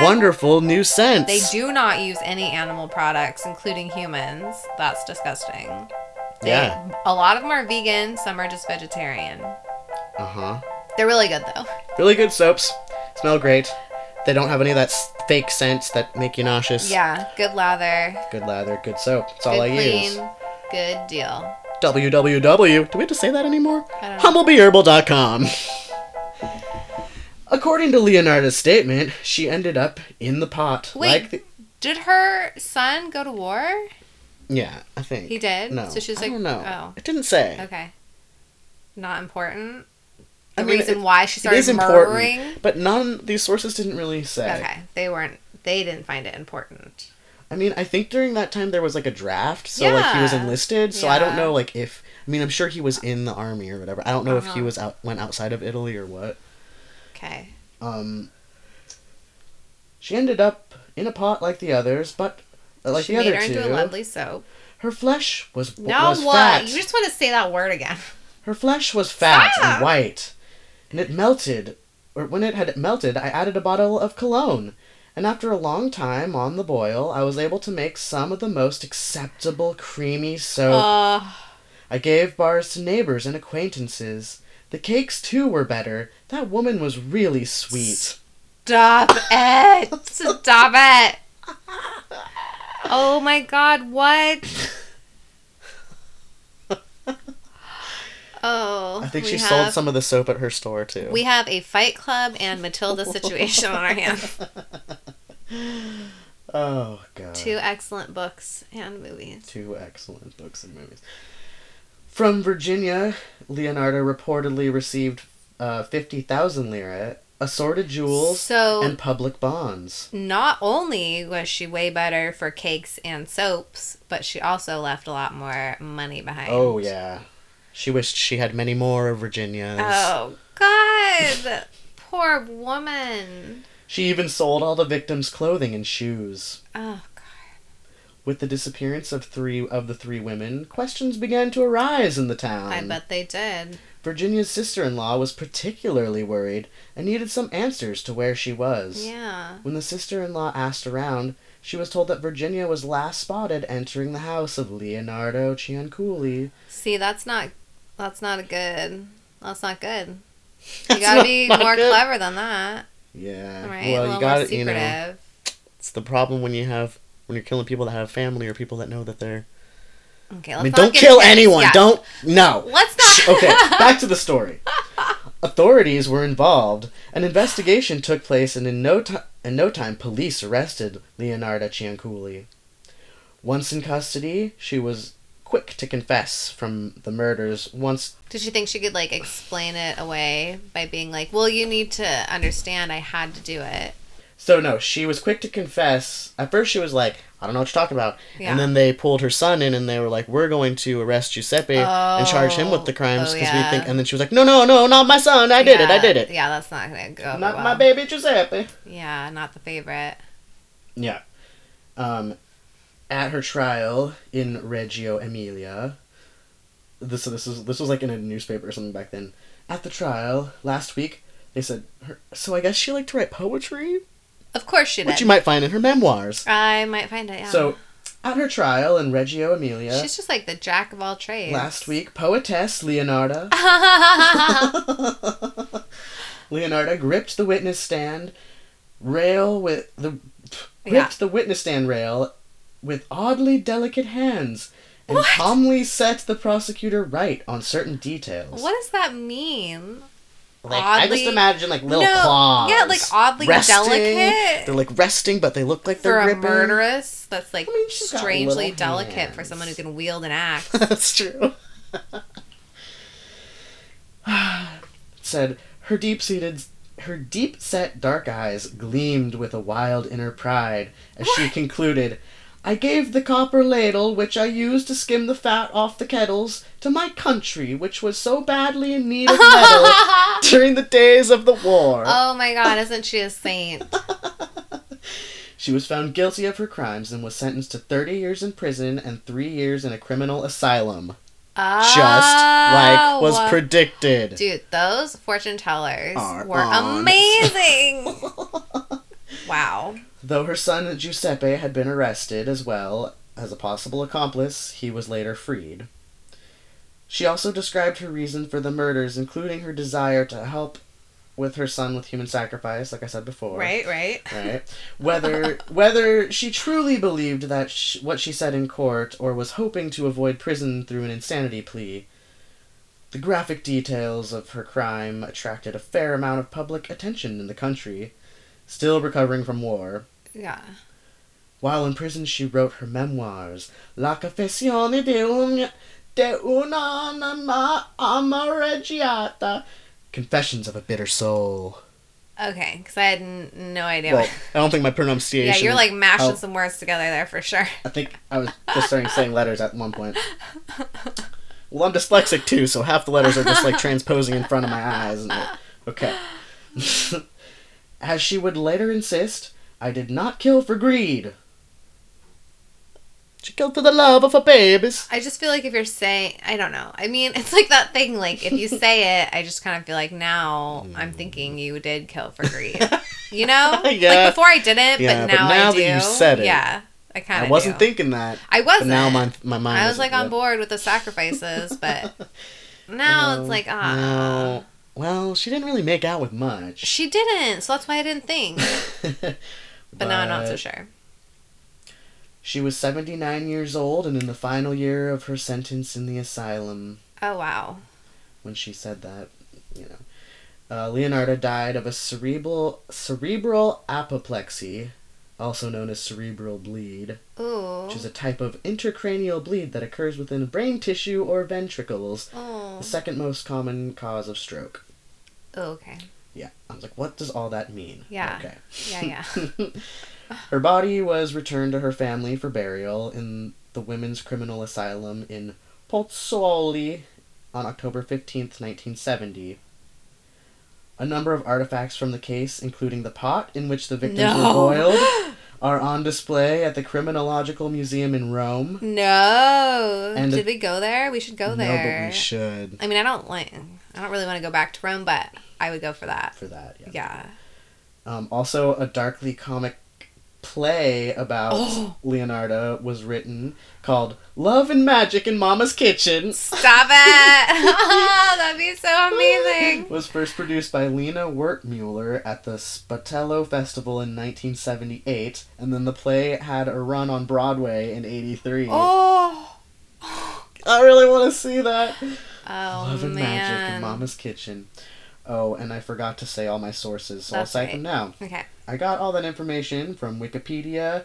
Speaker 6: wonderful new scents.
Speaker 8: they do not use any animal products, including humans. That's disgusting. They-
Speaker 6: Yeah.
Speaker 8: a lot of them are vegan. Some are just vegetarian.
Speaker 6: Uh huh.
Speaker 8: They're really good though.
Speaker 6: Really good soaps. Smell great. They don't have any of that fake scents that make you nauseous.
Speaker 8: Yeah, good lather.
Speaker 6: Good lather, good soap. That's all I
Speaker 8: clean.
Speaker 6: use.
Speaker 8: Good deal.
Speaker 6: www. Do we have to say that anymore?
Speaker 8: I.
Speaker 6: Humblebeeherbal.com. According to Leonardo's statement, she ended up in the pot.
Speaker 8: Wait.
Speaker 6: Like the,
Speaker 8: Did her son go to war?
Speaker 6: yeah, I think.
Speaker 8: He did.
Speaker 6: No.
Speaker 8: So she's
Speaker 6: I
Speaker 8: like,
Speaker 6: don't know.
Speaker 8: oh,
Speaker 6: It didn't say.
Speaker 8: okay. Not important. The
Speaker 6: I mean,
Speaker 8: reason
Speaker 6: it-
Speaker 8: why she
Speaker 6: It
Speaker 8: started
Speaker 6: is important,
Speaker 8: murdering.
Speaker 6: but none these sources didn't really say.
Speaker 8: Okay, they weren't. They didn't find it important.
Speaker 6: I mean, I think during that time there was like a draft, so like he was enlisted. So I don't know like if I mean I'm sure he was in the army or whatever. I don't know if he
Speaker 8: Uh-huh.
Speaker 6: was out went outside of Italy or what.
Speaker 8: Okay.
Speaker 6: Um, she ended up in a pot like the others, but uh, like
Speaker 8: she
Speaker 6: the
Speaker 8: made
Speaker 6: other
Speaker 8: her
Speaker 6: two,
Speaker 8: into a lovely soap.
Speaker 6: her flesh was
Speaker 8: No,
Speaker 6: was
Speaker 8: what?
Speaker 6: fat.
Speaker 8: You just want to say that word again.
Speaker 6: Her flesh was fat
Speaker 8: Stop.
Speaker 6: and white, and it melted. Or when it had melted, I added a bottle of cologne. And after a long time on the boil, I was able to make some of the most acceptable creamy soap.
Speaker 8: Uh,
Speaker 6: I gave bars to neighbors and acquaintances. The cakes too were better. That woman was really sweet.
Speaker 8: stop it! Stop it! Oh my god, what? Oh,
Speaker 6: I think she
Speaker 8: have,
Speaker 6: sold some of the soap at her store too.
Speaker 8: We have a Fight Club and Matilda situation on our hands.
Speaker 6: oh god.
Speaker 8: Two excellent books and movies.
Speaker 6: Two excellent books and movies. From Virginia, Leonardo reportedly received uh, 50,000 lira, assorted jewels,
Speaker 8: So
Speaker 6: and public bonds.
Speaker 8: not only was she way better for cakes and soaps, but she also left a lot more money behind.
Speaker 6: Oh, yeah. She wished she had many more of Virginia's.
Speaker 8: Oh God, poor woman.
Speaker 6: She even sold all the victims' clothing and shoes.
Speaker 8: Oh God.
Speaker 6: With the disappearance of three of the three women, questions began to arise in the town.
Speaker 8: I bet they did.
Speaker 6: Virginia's sister-in-law was particularly worried and needed some answers to where she was.
Speaker 8: Yeah.
Speaker 6: When the sister-in-law asked around, she was told that Virginia was last spotted entering the house of Leonardo Cianciulli.
Speaker 8: See, that's not. That's not a good. That's not good. You gotta
Speaker 6: not-
Speaker 8: be
Speaker 6: not
Speaker 8: more
Speaker 6: good.
Speaker 8: clever than that,
Speaker 6: Yeah.
Speaker 8: right?
Speaker 6: Well, you got
Speaker 8: more
Speaker 6: it. You know, it's the problem when you have when you're killing people that have family or people that know that they're.
Speaker 8: Okay,
Speaker 6: I mean, don't kill anyone.
Speaker 8: yeah.
Speaker 6: Don't. No.
Speaker 8: Let's not.
Speaker 6: okay, back to the story. Authorities were involved. An investigation took place, and in no time, in no time, police arrested Leonarda Cianciulli. Once in custody, she was quick to confess from the murders. Once,
Speaker 8: Did you think she could like explain it away by being like, "Well, you need to understand, I had to do it."
Speaker 6: so no, she was quick to confess. At first, she was like, "I don't know what you're talking about,"
Speaker 8: Yeah.
Speaker 6: and then they pulled her son in, and they were like, "We're going to arrest Giuseppe and charge him with the crimes
Speaker 8: Oh,
Speaker 6: because
Speaker 8: yeah.
Speaker 6: we think." And then she was like, "No, no, no, not my son. I did it. I did it.
Speaker 8: Yeah, that's not gonna go.
Speaker 6: Not
Speaker 8: well.
Speaker 6: my baby Giuseppe."
Speaker 8: Yeah, not the favorite.
Speaker 6: Yeah. Um, at her trial in Reggio Emilia, this this was this was like in a newspaper or something back then. At the trial last week, they said, her, so I guess she liked to write poetry,
Speaker 8: Of course she did.
Speaker 6: which you might find in her memoirs.
Speaker 8: I might find it. Yeah.
Speaker 6: So, at her trial in Reggio Emilia
Speaker 8: she's just like the jack of all trades.
Speaker 6: last week, poetess Leonarda Leonarda gripped the witness stand rail with the gripped
Speaker 8: Yeah.
Speaker 6: the witness stand rail with oddly delicate hands and
Speaker 8: What?
Speaker 6: calmly set the prosecutor right on certain details.
Speaker 8: what does that mean?
Speaker 6: Like I just imagine like little
Speaker 8: No,
Speaker 6: claws.
Speaker 8: yeah, like oddly
Speaker 6: resting.
Speaker 8: delicate.
Speaker 6: They're like resting, but they look like
Speaker 8: For
Speaker 6: they're
Speaker 8: a
Speaker 6: gripping.
Speaker 8: murderess, that's like
Speaker 6: I mean,
Speaker 8: strangely
Speaker 6: little
Speaker 8: delicate for someone who can wield an axe.
Speaker 6: That's true. said her deep-seated her deep-set dark eyes gleamed with a wild inner pride as she concluded I gave the copper ladle which I used to skim the fat off the kettles to my country which was so badly in need of metal during the days of the war.
Speaker 8: oh my god, isn't she a saint?
Speaker 6: She was found guilty of her crimes and was sentenced to 30 years in prison and 3 years in a criminal asylum. Just like oh. was
Speaker 8: Oh.
Speaker 6: predicted.
Speaker 8: Dude, those fortune tellers
Speaker 6: Are
Speaker 8: were
Speaker 6: on.
Speaker 8: amazing. wow.
Speaker 6: Though her son Giuseppe had been arrested as well as a possible accomplice, he was later freed. She also described her reason for the murders, including her desire to help with her son with human sacrifice, like I said before.
Speaker 8: Right, right.
Speaker 6: Right. Whether whether she truly believed that sh- what she said in court, or was hoping to avoid prison through an insanity plea. The graphic details of her crime attracted a fair amount of public attention in the country, still recovering from war.
Speaker 8: Yeah.
Speaker 6: While in prison, she wrote her memoirs, La confessione di, un, de una anima amareggiata, Confessions of a Bitter Soul.
Speaker 8: Okay, because I had n- no idea.
Speaker 6: Well,
Speaker 8: what-
Speaker 6: I don't think my pronunciation.
Speaker 8: yeah, you're like mashing
Speaker 6: how-
Speaker 8: some words together there for sure.
Speaker 6: I think I was just starting saying letters at one point. Well, I'm dyslexic too, so half the letters are just like transposing in front of my eyes. And okay. As she would later insist, I did not kill for greed. She killed for the love of her babies.
Speaker 8: I just feel like if you're saying, I don't know. I mean, it's like that thing. Like if you say it, I just kind of feel like now I'm thinking you did kill for greed. You know,
Speaker 6: Yeah.
Speaker 8: like before I didn't,
Speaker 6: Yeah,
Speaker 8: but
Speaker 6: but
Speaker 8: now,
Speaker 6: now
Speaker 8: I
Speaker 6: that
Speaker 8: do.
Speaker 6: you said it,
Speaker 8: yeah, I kind of.
Speaker 6: I wasn't
Speaker 8: do.
Speaker 6: thinking that.
Speaker 8: I wasn't.
Speaker 6: now my my mind.
Speaker 8: I was like on
Speaker 6: yep.
Speaker 8: board with the sacrifices, but now
Speaker 6: Oh,
Speaker 8: it's like ah,
Speaker 6: no. Well, she didn't really make out with much.
Speaker 8: she didn't. So that's why I didn't think.
Speaker 6: But
Speaker 8: But now I'm not so sure.
Speaker 6: She was 79 years old and in the final year of her sentence in the asylum
Speaker 8: Oh wow.
Speaker 6: when she said that, you know. Uh, Leonardo died of a cerebral cerebral apoplexy, also known as cerebral bleed,
Speaker 8: Ooh.
Speaker 6: which is a type of intracranial bleed that occurs within brain tissue or ventricles,
Speaker 8: oh.
Speaker 6: the second most common cause of stroke.
Speaker 8: oh. Okay.
Speaker 6: Yeah, I was like, what does all that mean?
Speaker 8: Yeah.
Speaker 6: Okay.
Speaker 8: Yeah. Yeah.
Speaker 6: her body was returned to her family for burial in the Women's Criminal Asylum in Pozzuoli on October 15th, 1970. A number of artifacts from the case, including the pot in which the victims
Speaker 8: No.
Speaker 6: were boiled, are on display at the Criminological Museum in Rome.
Speaker 8: No.
Speaker 6: And
Speaker 8: Did we go there? We should go
Speaker 6: No,
Speaker 8: there.
Speaker 6: but we should
Speaker 8: I mean, I don't like. I don't really want to go back to Rome, but I would go for that.
Speaker 6: for that. Yeah.
Speaker 8: Yeah.
Speaker 6: Um, also, a darkly comic play about
Speaker 8: Oh.
Speaker 6: Leonardo was written called "Love and Magic in Mama's Kitchen."
Speaker 8: Stop it! That'd be so amazing.
Speaker 6: was first produced by Lina Wertmuller at the Spoleto Festival in 1978, and then the play had a run on Broadway in '83.
Speaker 8: Oh.
Speaker 6: I really want to see that.
Speaker 8: Oh
Speaker 6: Love and Magic in. Mama's Kitchen. Oh, and I forgot to say all my sources, so
Speaker 8: That's
Speaker 6: I'll cite
Speaker 8: right.
Speaker 6: them now.
Speaker 8: Okay.
Speaker 6: I got all that information from Wikipedia,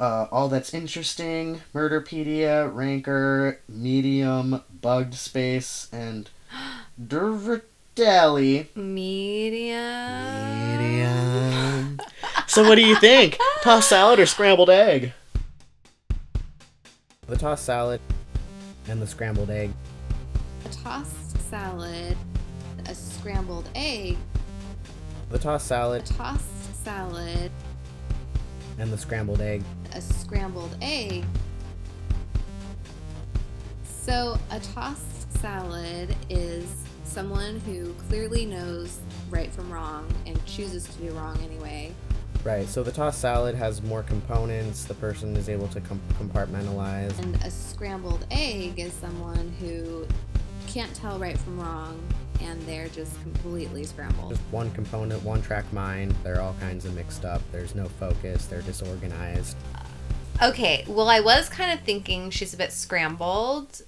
Speaker 6: uh, All That's Interesting, Murderpedia, Ranker, Medium, Bugged Space, and Durvatelli.
Speaker 8: Medium.
Speaker 6: Medium. so what do you think? Tossed salad or scrambled egg? The tossed salad and the scrambled egg.
Speaker 2: A tossed salad, a scrambled egg,
Speaker 6: The tossed
Speaker 2: a
Speaker 6: salad
Speaker 2: tossed salad,
Speaker 6: and the scrambled egg.
Speaker 2: a scrambled egg. So, a tossed salad is someone who clearly knows right from wrong and chooses to do wrong anyway.
Speaker 6: Right, so the tossed salad has more components. The person is able to com- compartmentalize.
Speaker 2: And a scrambled egg is someone who can't tell right from wrong and they're just completely scrambled.
Speaker 6: Just one component, one track mind. They're all kinds of mixed up. There's no focus. They're disorganized.
Speaker 8: Okay. Well, I was kind of thinking she's a bit scrambled,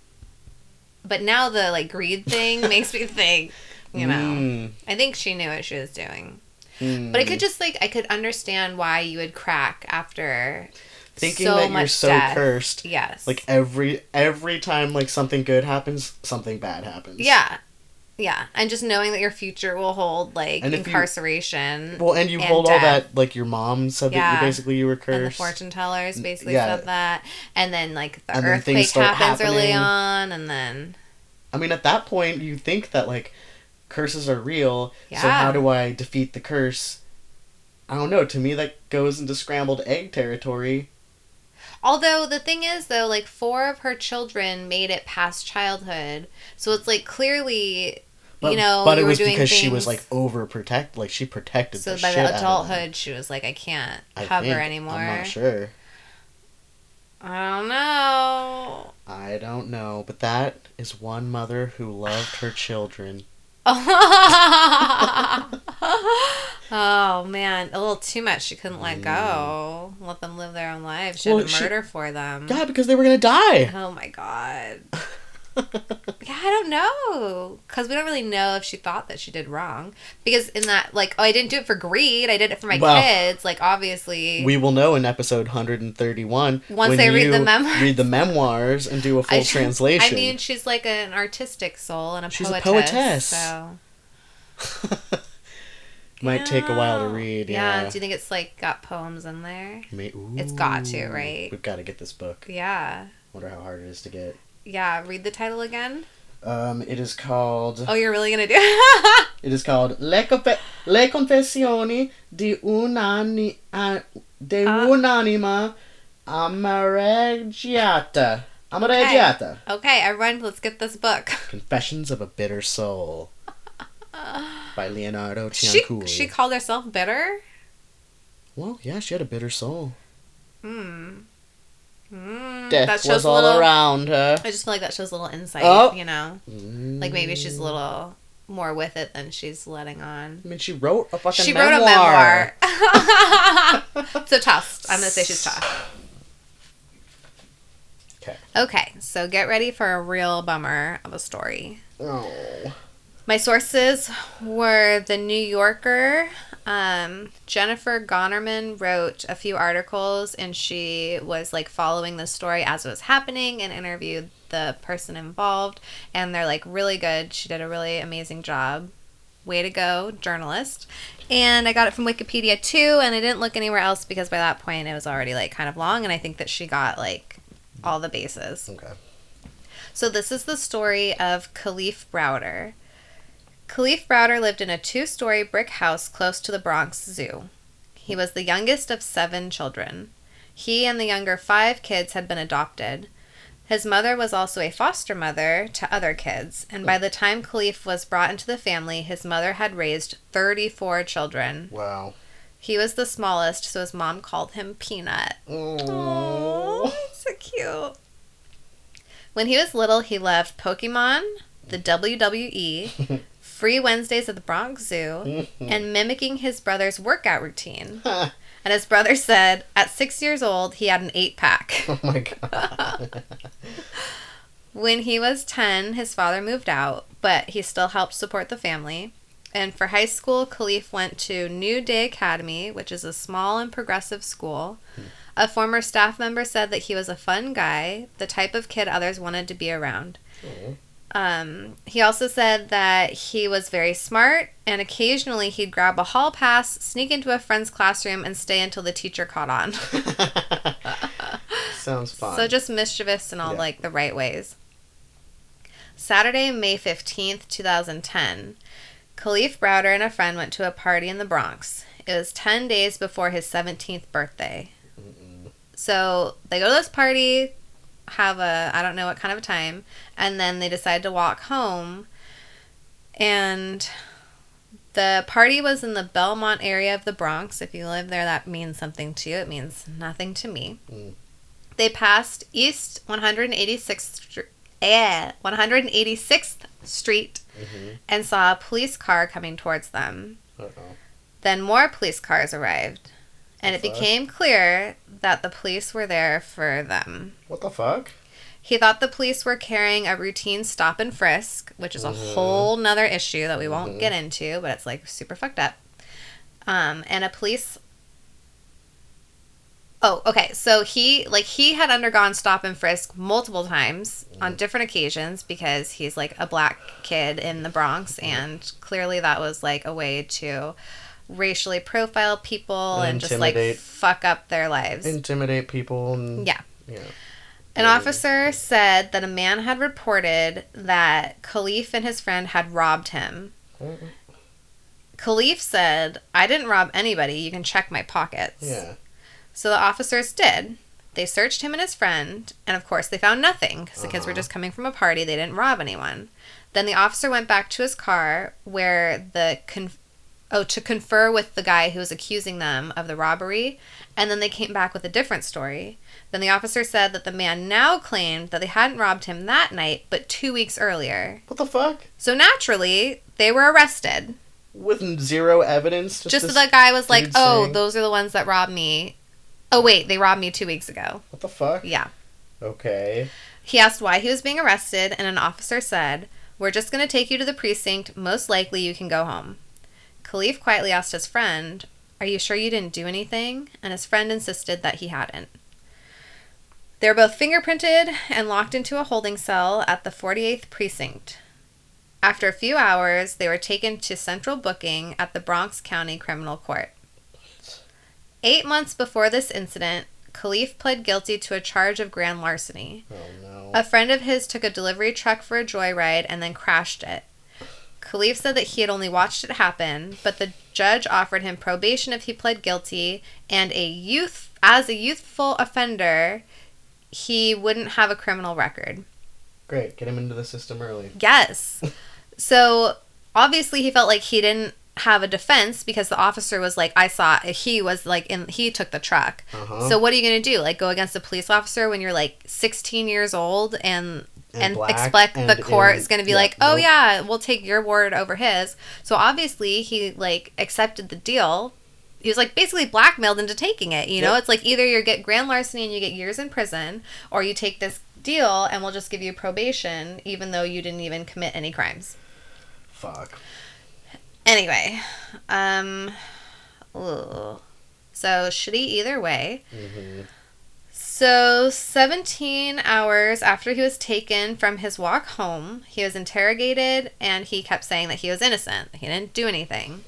Speaker 8: but now the like greed thing makes me think. You know,
Speaker 6: Mm,
Speaker 8: I think she knew what she was doing.
Speaker 6: mm.
Speaker 8: But I could just like I could understand why you would crack after
Speaker 6: thinking
Speaker 8: so
Speaker 6: that you're so
Speaker 8: death.
Speaker 6: cursed.
Speaker 8: Yes.
Speaker 6: Like every every time like something good happens, something bad happens.
Speaker 8: yeah. Yeah, and just knowing that your future will hold like
Speaker 6: And if you-
Speaker 8: incarceration.
Speaker 6: Well, and you
Speaker 8: And
Speaker 6: hold all that like your mom said that
Speaker 8: Yeah.
Speaker 6: you basically you were cursed.
Speaker 8: and the fortune tellers basically
Speaker 6: yeah.
Speaker 8: said that, and then like the
Speaker 6: And
Speaker 8: earthquake happens early on, and then
Speaker 6: I mean, at that point, you think that like curses are real.
Speaker 8: Yeah.
Speaker 6: So how do I defeat the curse? I don't know. To me, that goes into scrambled egg territory.
Speaker 8: Although the thing is though, like four of her children made it past childhood, so it's like clearly,
Speaker 6: But,
Speaker 8: you know,
Speaker 6: but it was because she was like overprotect, like she protected.
Speaker 8: so
Speaker 6: the
Speaker 8: by the adulthood, she was like, I can't
Speaker 6: I
Speaker 8: have her anymore.
Speaker 6: I'm not sure.
Speaker 8: I don't know.
Speaker 6: I don't know, but that is one mother who loved her children.
Speaker 8: oh man, a little too much. She couldn't let go. Mm. Let them live their own lives. She
Speaker 6: Well,
Speaker 8: had to
Speaker 6: she-
Speaker 8: murder for them.
Speaker 6: Yeah, because they were gonna die.
Speaker 8: Oh my god. Yeah, I don't know. Because we don't really know if she thought that she did wrong. Because in that, like, oh, I didn't do it for greed. I did it for my
Speaker 6: Well,
Speaker 8: kids. Like, obviously.
Speaker 6: we will know in episode 131
Speaker 8: Once
Speaker 6: when
Speaker 8: they read the memoirs.
Speaker 6: read the memoirs and do a full
Speaker 8: I-
Speaker 6: translation.
Speaker 8: I mean, she's like an artistic soul and a poetess.
Speaker 6: She's a
Speaker 8: poetess. So.
Speaker 6: Might take a while to read.
Speaker 8: Yeah.
Speaker 6: Yeah.
Speaker 8: Do you think it's like got poems in there?
Speaker 6: May-
Speaker 8: It's got to, right?
Speaker 6: We've got to get this book.
Speaker 8: Yeah.
Speaker 6: Wonder how hard it is to get.
Speaker 8: Yeah. Read the title again.
Speaker 6: Um, it is called.
Speaker 8: Oh, you're really gonna do it?
Speaker 6: It is called Le, Confe- Le Confessioni di un'ani- uh, de
Speaker 8: Ah.
Speaker 6: un'anima amareggiata. Amareggiata.
Speaker 8: okay, everyone, let's get this book.
Speaker 6: Confessions of a Bitter Soul. By Leonardo
Speaker 8: She she called herself bitter.
Speaker 6: well, yeah, she had a bitter soul.
Speaker 8: Hmm. Mm,
Speaker 6: Death
Speaker 8: that shows
Speaker 6: was all
Speaker 8: little.
Speaker 6: around her.
Speaker 8: I just feel like that shows a little insight.
Speaker 6: Oh.
Speaker 8: You know, like maybe she's a little more with it than she's letting on.
Speaker 6: I mean, she wrote a fucking
Speaker 8: She
Speaker 6: memoir.
Speaker 8: wrote a memoir. so tough. I'm gonna say she's tough.
Speaker 6: Okay.
Speaker 8: Okay, so get ready for a real bummer of a story.
Speaker 6: Oh.
Speaker 8: My sources were The New Yorker. Um, Jennifer Gonnerman wrote a few articles and she was like following the story as it was happening and interviewed the person involved. And they're like really good. She did a really amazing job. Way to go, journalist. And I got it from Wikipedia too. And I didn't look anywhere else because by that point it was already like kind of long. And I think that she got like all the bases.
Speaker 6: Okay.
Speaker 8: So this is the story of Kalief Browder. Kalief Browder lived in a two-story brick house close to the Bronx Zoo. He was the youngest of seven children. He and the younger five kids had been adopted. His mother was also a foster mother to other kids, and by the time Kalief was brought into the family, his mother had raised 34 children.
Speaker 6: Wow.
Speaker 8: He was the smallest, so his mom called him Peanut.
Speaker 6: Oh.
Speaker 8: so cute. When he was little, he loved Pokemon, the WWE, free Wednesdays at the Bronx Zoo, and mimicking his brother's workout routine. And his brother said at six years old, he had an eight pack.
Speaker 6: oh my god.
Speaker 8: When he was 10, his father moved out, but he still helped support the family. And for high school, Kalief went to New Day Academy, which is a small and progressive school. Hmm. A former staff member said that he was a fun guy, the type of kid others wanted to be around. Um, he also said that he was very smart, and occasionally he'd grab a hall pass, sneak into a friend's classroom, and stay until the teacher caught on.
Speaker 6: Sounds fun.
Speaker 8: So just mischievous in all
Speaker 6: Yeah.
Speaker 8: like the right ways. Saturday, May 15th, 2010, Kalief Browder and a friend went to a party in the Bronx. It was 10 days before his 17th birthday. So they go to this party, have a, I don't know what kind of a time, and then they decide to walk home. And the party was in the Belmont area of the Bronx. If you live there, that means something to you. It means nothing to me. They passed East 186th Street. Eh, 186th Street and saw a police car coming towards them.
Speaker 6: Uh-oh.
Speaker 8: Then more police cars arrived, and it
Speaker 6: The fuck?
Speaker 8: became clear that the police were there for them.
Speaker 6: What the fuck?
Speaker 8: He thought the police were carrying a routine stop and frisk, which is a mm-hmm. whole nother issue that we won't mm-hmm. get into, but it's like super fucked up. Um, and a police. Oh, okay. So he like he had undergone stop and frisk multiple times on mm. different occasions because he's like a black kid in the Bronx, mm-hmm. and clearly that was like a way to racially profile people and, just like fuck up their lives.
Speaker 6: Intimidate people and
Speaker 8: yeah.
Speaker 6: yeah.
Speaker 8: An officer said that a man had reported that Kalief and his friend had robbed him. Mm-hmm. Kalief said, I didn't rob anybody. You can check my pockets.
Speaker 6: Yeah.
Speaker 8: So the officers did. They searched him and his friend, and of course they found nothing because the kids were uh-huh. just coming from a party. They didn't rob anyone. Then the officer went back to his car where the con- oh to confer with the guy who was accusing them of the robbery, and then they came back with a different story. Then the officer said that the man now claimed that they hadn't robbed him that night, but two weeks earlier.
Speaker 6: What the fuck?
Speaker 8: So naturally, they were arrested.
Speaker 6: With zero evidence.
Speaker 8: Just
Speaker 6: this-
Speaker 8: the guy was like, "Oh,
Speaker 6: saying-
Speaker 8: those are the ones that robbed me." Oh wait, they robbed me two weeks ago.
Speaker 6: What the fuck?
Speaker 8: Yeah.
Speaker 6: Okay.
Speaker 8: He asked why he was being arrested, and an officer said, We're just going to take you to the precinct. Most likely you can go home. Kalief quietly asked his friend, Are you sure you didn't do anything? And his friend insisted that he hadn't. They were both fingerprinted and locked into a holding cell at the 48th precinct. After a few hours, they were taken to central booking at the Bronx County Criminal Court. Eight months before this incident, Kalief pled guilty to a charge of grand larceny.
Speaker 6: Oh no.
Speaker 8: A friend of his took a delivery truck for a joyride and then crashed it. Kalief said that he had only watched it happen, but the judge offered him probation if he pled guilty, and a youth as a youthful offender, he wouldn't have a criminal record.
Speaker 6: Great. Get him into the system early.
Speaker 8: Yes. So obviously he felt like he didn't have a defense because the officer was like, I saw he was like in he took the truck.
Speaker 6: Uh-huh.
Speaker 8: So what are you gonna do? Like go against a police officer when you're like 16 years old and
Speaker 6: And
Speaker 8: and, expect
Speaker 6: and
Speaker 8: the court is gonna be
Speaker 6: yeah,
Speaker 8: like, oh
Speaker 6: nope.
Speaker 8: yeah, we'll take your word over his. So obviously he like accepted the deal. He was like basically blackmailed into taking it. You know,
Speaker 6: Yep.
Speaker 8: it's like either you get grand larceny and you get years in prison, or you take this deal and we'll just give you probation even though you didn't even commit any crimes.
Speaker 6: Fuck.
Speaker 8: Anyway, um, ugh. so shitty either way.
Speaker 6: hmm
Speaker 8: So, 17 hours after he was taken from his walk home, he was interrogated and he kept saying that he was innocent. He didn't do anything.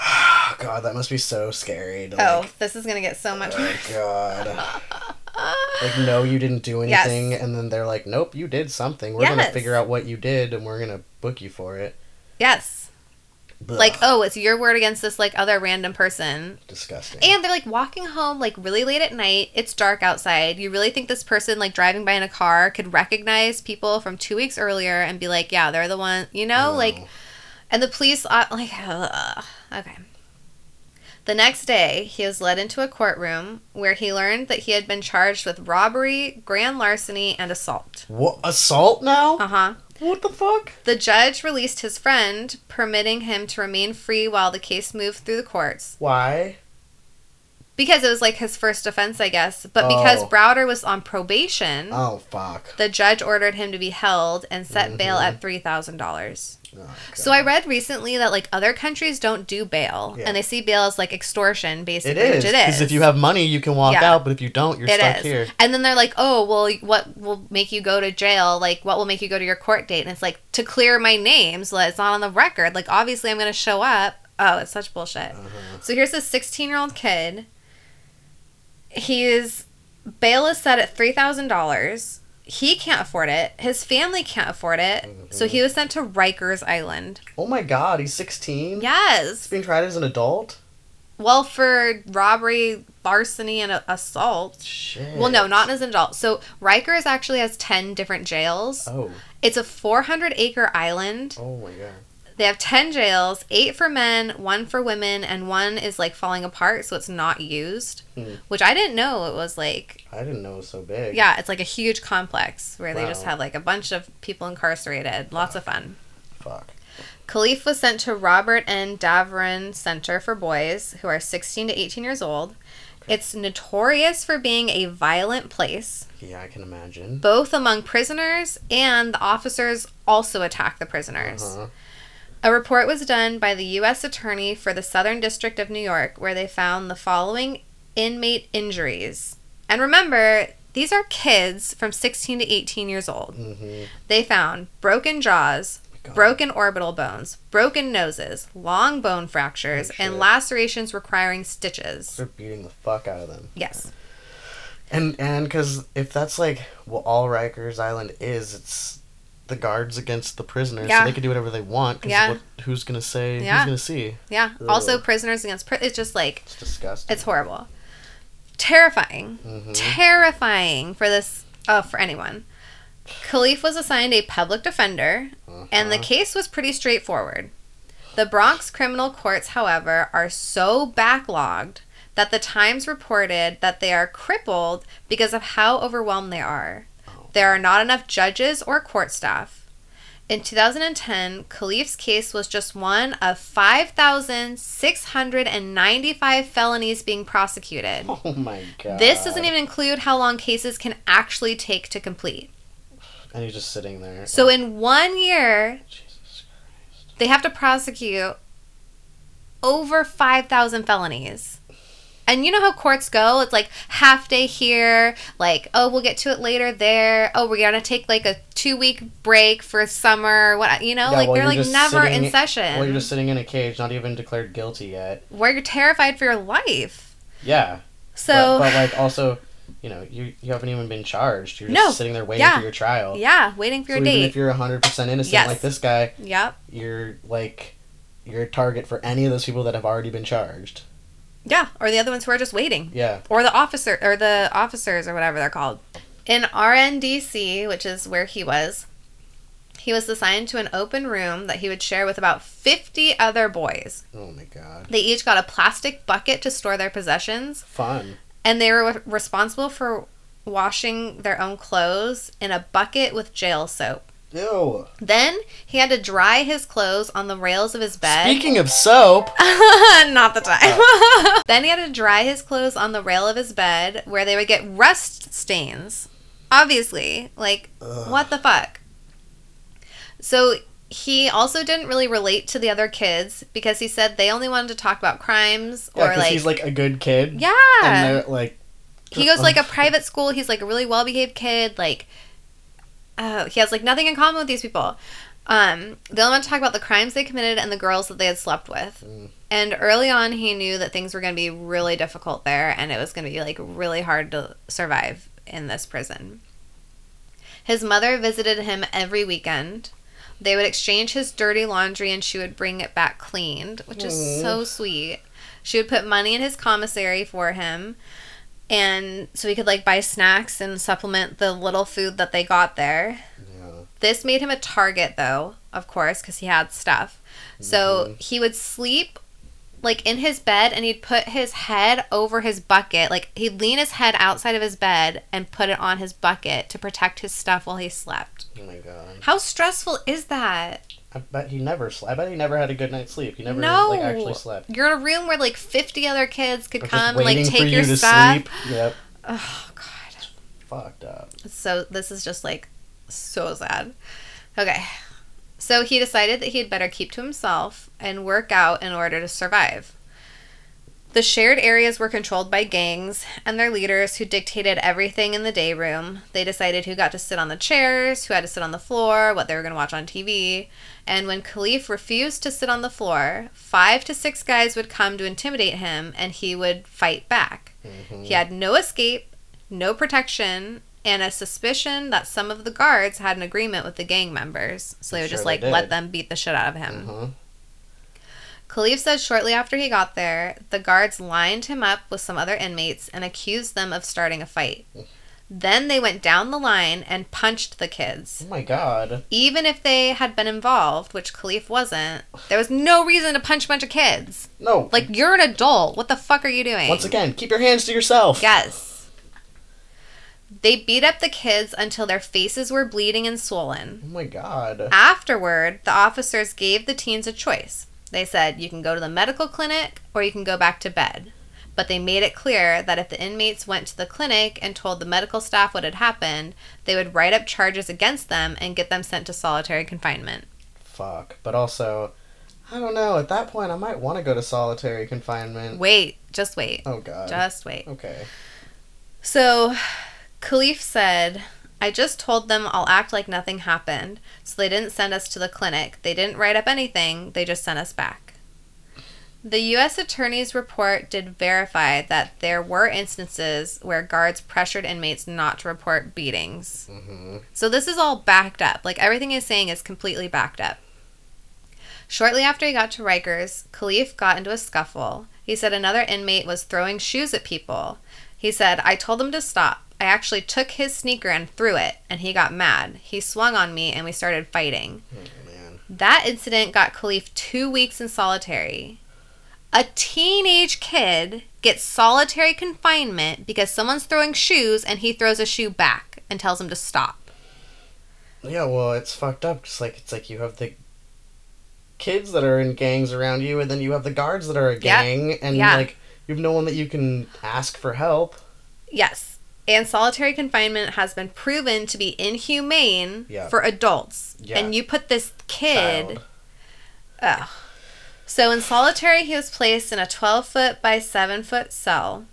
Speaker 6: Oh god, that must be so scary. To,
Speaker 8: Oh,
Speaker 6: like,
Speaker 8: this is going to get so much
Speaker 6: oh
Speaker 8: worse.
Speaker 6: god. Like, no, you didn't do
Speaker 8: Yes.
Speaker 6: anything, and then they're like, nope, you did something. We're gonna figure out what you did, and we're gonna book you for it.
Speaker 8: Yes. Like, oh, it's your word against this, like, other random person.
Speaker 6: disgusting.
Speaker 8: And they're like walking home like really late at night. It's dark outside. You really think this person like driving by in a car could recognize people from two weeks earlier and be like, yeah, they're the one, you know?
Speaker 6: No.
Speaker 8: Like, and the police, uh, like, ugh. okay. The next day, he was led into a courtroom where he learned that he had been charged with robbery, grand larceny, and assault.
Speaker 6: what assault now?
Speaker 8: Uh huh.
Speaker 6: What the fuck?
Speaker 8: The judge released his friend, permitting him to remain free while the case moved through the courts.
Speaker 6: Why?
Speaker 8: Because it was like his first offense, I guess. But because
Speaker 6: Oh.
Speaker 8: Browder was on probation,
Speaker 6: Oh fuck.
Speaker 8: the judge ordered him to be held and set bail
Speaker 6: Mhm.
Speaker 8: at three thousand dollars.
Speaker 6: Oh,
Speaker 8: So I read recently that like other countries don't do bail,
Speaker 6: Yeah.
Speaker 8: and they see bail as like extortion, basically.
Speaker 6: is
Speaker 8: which it
Speaker 6: because if you have money, you can walk
Speaker 8: Yeah.
Speaker 6: out, but if you don't, you're
Speaker 8: It
Speaker 6: stuck
Speaker 8: is.
Speaker 6: here.
Speaker 8: And then they're like, oh, well, what will make you go to jail? Like, what will make you go to your court date? And it's like, to clear my name so that it's not on the record. Like, obviously, I'm going to show up. Oh, it's such bullshit.
Speaker 6: Uh-huh.
Speaker 8: So here's this 16 year old kid. He's bail is set at $3,000. He can't afford it. His family can't afford it. So he was sent to Rikers Island.
Speaker 6: Oh my god, he's 16?
Speaker 8: Yes.
Speaker 6: He's being tried as an adult?
Speaker 8: Well, for robbery, larceny, and a- assault.
Speaker 6: Shit.
Speaker 8: Well, no, not as an adult. So Rikers actually has 10 different jails.
Speaker 6: Oh.
Speaker 8: It's a 400 acre island.
Speaker 6: Oh my god.
Speaker 8: They have 10 jails, eight for men, one for women, and one is like falling apart, so it's not used.
Speaker 6: Hmm.
Speaker 8: Which I didn't know it was like,
Speaker 6: I didn't know it was so big.
Speaker 8: yeah, it's like a huge complex where they just have like a bunch of people incarcerated. Lots of fun.
Speaker 6: Fuck.
Speaker 8: Kalief was sent to Robert N. Davoren Center for Boys who are 16 to 18 years old. It's notorious for being a violent place.
Speaker 6: Yeah, I can imagine.
Speaker 8: Both among prisoners and the officers also attack the prisoners.
Speaker 6: Uh-huh.
Speaker 8: A report was done by the U.S. Attorney for the Southern District of New York where they found the following inmate injuries. And remember, these are kids from 16 to 18 years old.
Speaker 6: Mm-hmm.
Speaker 8: They found broken jaws,
Speaker 6: God.
Speaker 8: broken orbital bones, broken noses, long bone fractures,
Speaker 6: Oh,
Speaker 8: and lacerations requiring stitches.
Speaker 6: They're beating the fuck out of them.
Speaker 8: Yes.
Speaker 6: And and because if that's like what all Rikers Island is, it's the guards against the prisoners,
Speaker 8: Yeah.
Speaker 6: so they can do whatever they want.
Speaker 8: Yeah.
Speaker 6: what, who's gonna say?
Speaker 8: Yeah.
Speaker 6: Who's gonna see?
Speaker 8: Yeah. Also, prisoners against pri- it's just like
Speaker 6: It's disgusting.
Speaker 8: it's horrible, terrifying,
Speaker 6: Mhm.
Speaker 8: terrifying for this. Oh, for anyone. Kalief was assigned a public defender, and the
Speaker 6: Uh-huh.
Speaker 8: case was pretty straightforward. The Bronx criminal courts, however, are so backlogged that the Times reported that they are crippled because of how overwhelmed they are. There are not enough judges or court staff. In 2010, Kalief's case was just one of 5,695 felonies being prosecuted.
Speaker 6: Oh my god.
Speaker 8: This doesn't even include how long cases can actually take to complete.
Speaker 6: And he's just sitting there.
Speaker 8: So in one year,
Speaker 6: Jesus Christ.
Speaker 8: they have to prosecute over 5,000 felonies. And you know how courts go? It's like half day here, like, oh, we'll get to it later there. Oh, we're gonna take like a two week break for summer. What you know,
Speaker 6: Yeah,
Speaker 8: like
Speaker 6: while
Speaker 8: they're like never
Speaker 6: sitting-
Speaker 8: in session.
Speaker 6: Well, you're just sitting in a cage, not even declared guilty yet.
Speaker 8: where you're terrified for your life.
Speaker 6: Yeah.
Speaker 8: So
Speaker 6: but, but like also, you know, you you haven't even been charged. You're just
Speaker 8: No.
Speaker 6: sitting there waiting
Speaker 8: Yeah.
Speaker 6: for your trial.
Speaker 8: yeah, waiting for
Speaker 6: So
Speaker 8: your
Speaker 6: even
Speaker 8: date.
Speaker 6: if you're hundred percent innocent
Speaker 8: Yes.
Speaker 6: like this guy,
Speaker 8: yep.
Speaker 6: you're like you're a target for any of those people that have already been charged.
Speaker 8: Yeah, or the other ones who are just waiting.
Speaker 6: Yeah.
Speaker 8: or the officer or the officers or whatever they're called. In RNDC, which is where he was, he was assigned to an open room that he would share with about 50 other boys.
Speaker 6: Oh my god.
Speaker 8: They each got a plastic bucket to store their possessions,
Speaker 6: Fun.
Speaker 8: and they were responsible for washing their own clothes in a bucket with jail soap.
Speaker 6: Ew.
Speaker 8: Then he had to dry his clothes on the rails of his bed.
Speaker 6: Speaking of soap,
Speaker 8: Not the time. then he had to dry his clothes on the rail of his bed where they would get rust stains. Obviously. Like, what the fuck? So he also didn't really relate to the other kids because he said they only wanted to talk about crimes
Speaker 6: yeah,
Speaker 8: or like.
Speaker 6: he's like a good kid.
Speaker 8: yeah.
Speaker 6: And they're like,
Speaker 8: he goes like a private school. He's like a really well behaved kid. Like, uh, he has like nothing in common with these people. Um, they only want to talk about the crimes they committed and the girls that they had slept with.
Speaker 6: Mm.
Speaker 8: And early on, he knew that things were going to be really difficult there, and it was going to be like really hard to survive in this prison. His mother visited him every weekend. They would exchange his dirty laundry, and she would bring it back cleaned, which is so sweet. She would put money in his commissary for him, and so we could like buy snacks and supplement the little food that they got there.
Speaker 6: yeah.
Speaker 8: This made him a target, though, of course, because he had stuff. So mm-hmm. he would sleep like in his bed and he'd put his head over his bucket. Like he'd lean his head outside of his bed and put it on his bucket to protect his stuff while he slept.
Speaker 6: Oh my god.
Speaker 8: How stressful is that?
Speaker 6: I bet he never slept. I bet he never had a good night's sleep. He never
Speaker 8: no.
Speaker 6: like actually slept.
Speaker 8: You're in a room where like 50 other kids could come and like take
Speaker 6: you
Speaker 8: your
Speaker 6: to
Speaker 8: stuff.
Speaker 6: sleep. Yep.
Speaker 8: Oh, God.
Speaker 6: Fucked up.
Speaker 8: So this is just like so sad. Okay. So he decided that he'd better keep to himself and work out in order to survive. The shared areas were controlled by gangs and their leaders who dictated everything in the day room. They decided who got to sit on the chairs, who had to sit on the floor, what they were going to watch on TV. And when Kalief refused to sit on the floor, five to six guys would come to intimidate him and he would fight back. He had no escape, no protection, and a suspicion that some of the guards had an agreement with the gang members. So they would
Speaker 6: Sure
Speaker 8: just like let them beat the shit out of him.
Speaker 6: Uh-huh.
Speaker 8: Kalief said shortly after he got there, the guards lined him up with some other inmates and accused them of starting a fight. Then they went down the line and punched the kids.
Speaker 6: Oh my god.
Speaker 8: Even if they had been involved, which Kalief wasn't, there was no reason to punch a bunch of kids.
Speaker 6: No.
Speaker 8: Like, you're an adult. What the fuck are you doing?
Speaker 6: once again, keep your hands to yourself.
Speaker 8: Yes. They beat up the kids until their faces were bleeding and swollen.
Speaker 6: Oh my god.
Speaker 8: Afterward, the officers gave the teens a choice. They said, you can go to the medical clinic or you can go back to bed. But they made it clear that if the inmates went to the clinic and told the medical staff what had happened, they would write up charges against them and get them sent to solitary confinement.
Speaker 6: Fuck. But also, I don't know. At that point, I might want to go to solitary confinement.
Speaker 8: Wait, just wait.
Speaker 6: Oh god.
Speaker 8: Just wait.
Speaker 6: Okay.
Speaker 8: So, Kalief said, I just told them I'll act like nothing happened, so they didn't send us to the clinic. They didn't write up anything, they just sent us back. The U.S. Attorney's report did verify that there were instances where guards pressured inmates not to report beatings.
Speaker 6: Mm-hmm.
Speaker 8: So this is all backed up. Like everything he's saying is completely backed up. Shortly after he got to Rikers, Kalief got into a scuffle. He said another inmate was throwing shoes at people. He said, I told them to stop. I actually took his sneaker and threw it, and he got mad. He swung on me, and we started fighting.
Speaker 6: Oh man.
Speaker 8: That incident got Kalief two weeks in solitary. A teenage kid gets solitary confinement because someone's throwing shoes and he throws a shoe back and tells him to stop.
Speaker 6: Yeah, well, it's fucked up. Just like it's like you have the kids that are in gangs around you, and then you have the guards that are a gang, and
Speaker 8: Yeah.
Speaker 6: like you have no one that you can ask for help.
Speaker 8: Yes. And solitary confinement has been proven to be inhumane
Speaker 6: Yeah.
Speaker 8: for adults.
Speaker 6: Yeah.
Speaker 8: And you put this kid. So in solitary, he was placed in a 12 foot by 7 foot cell.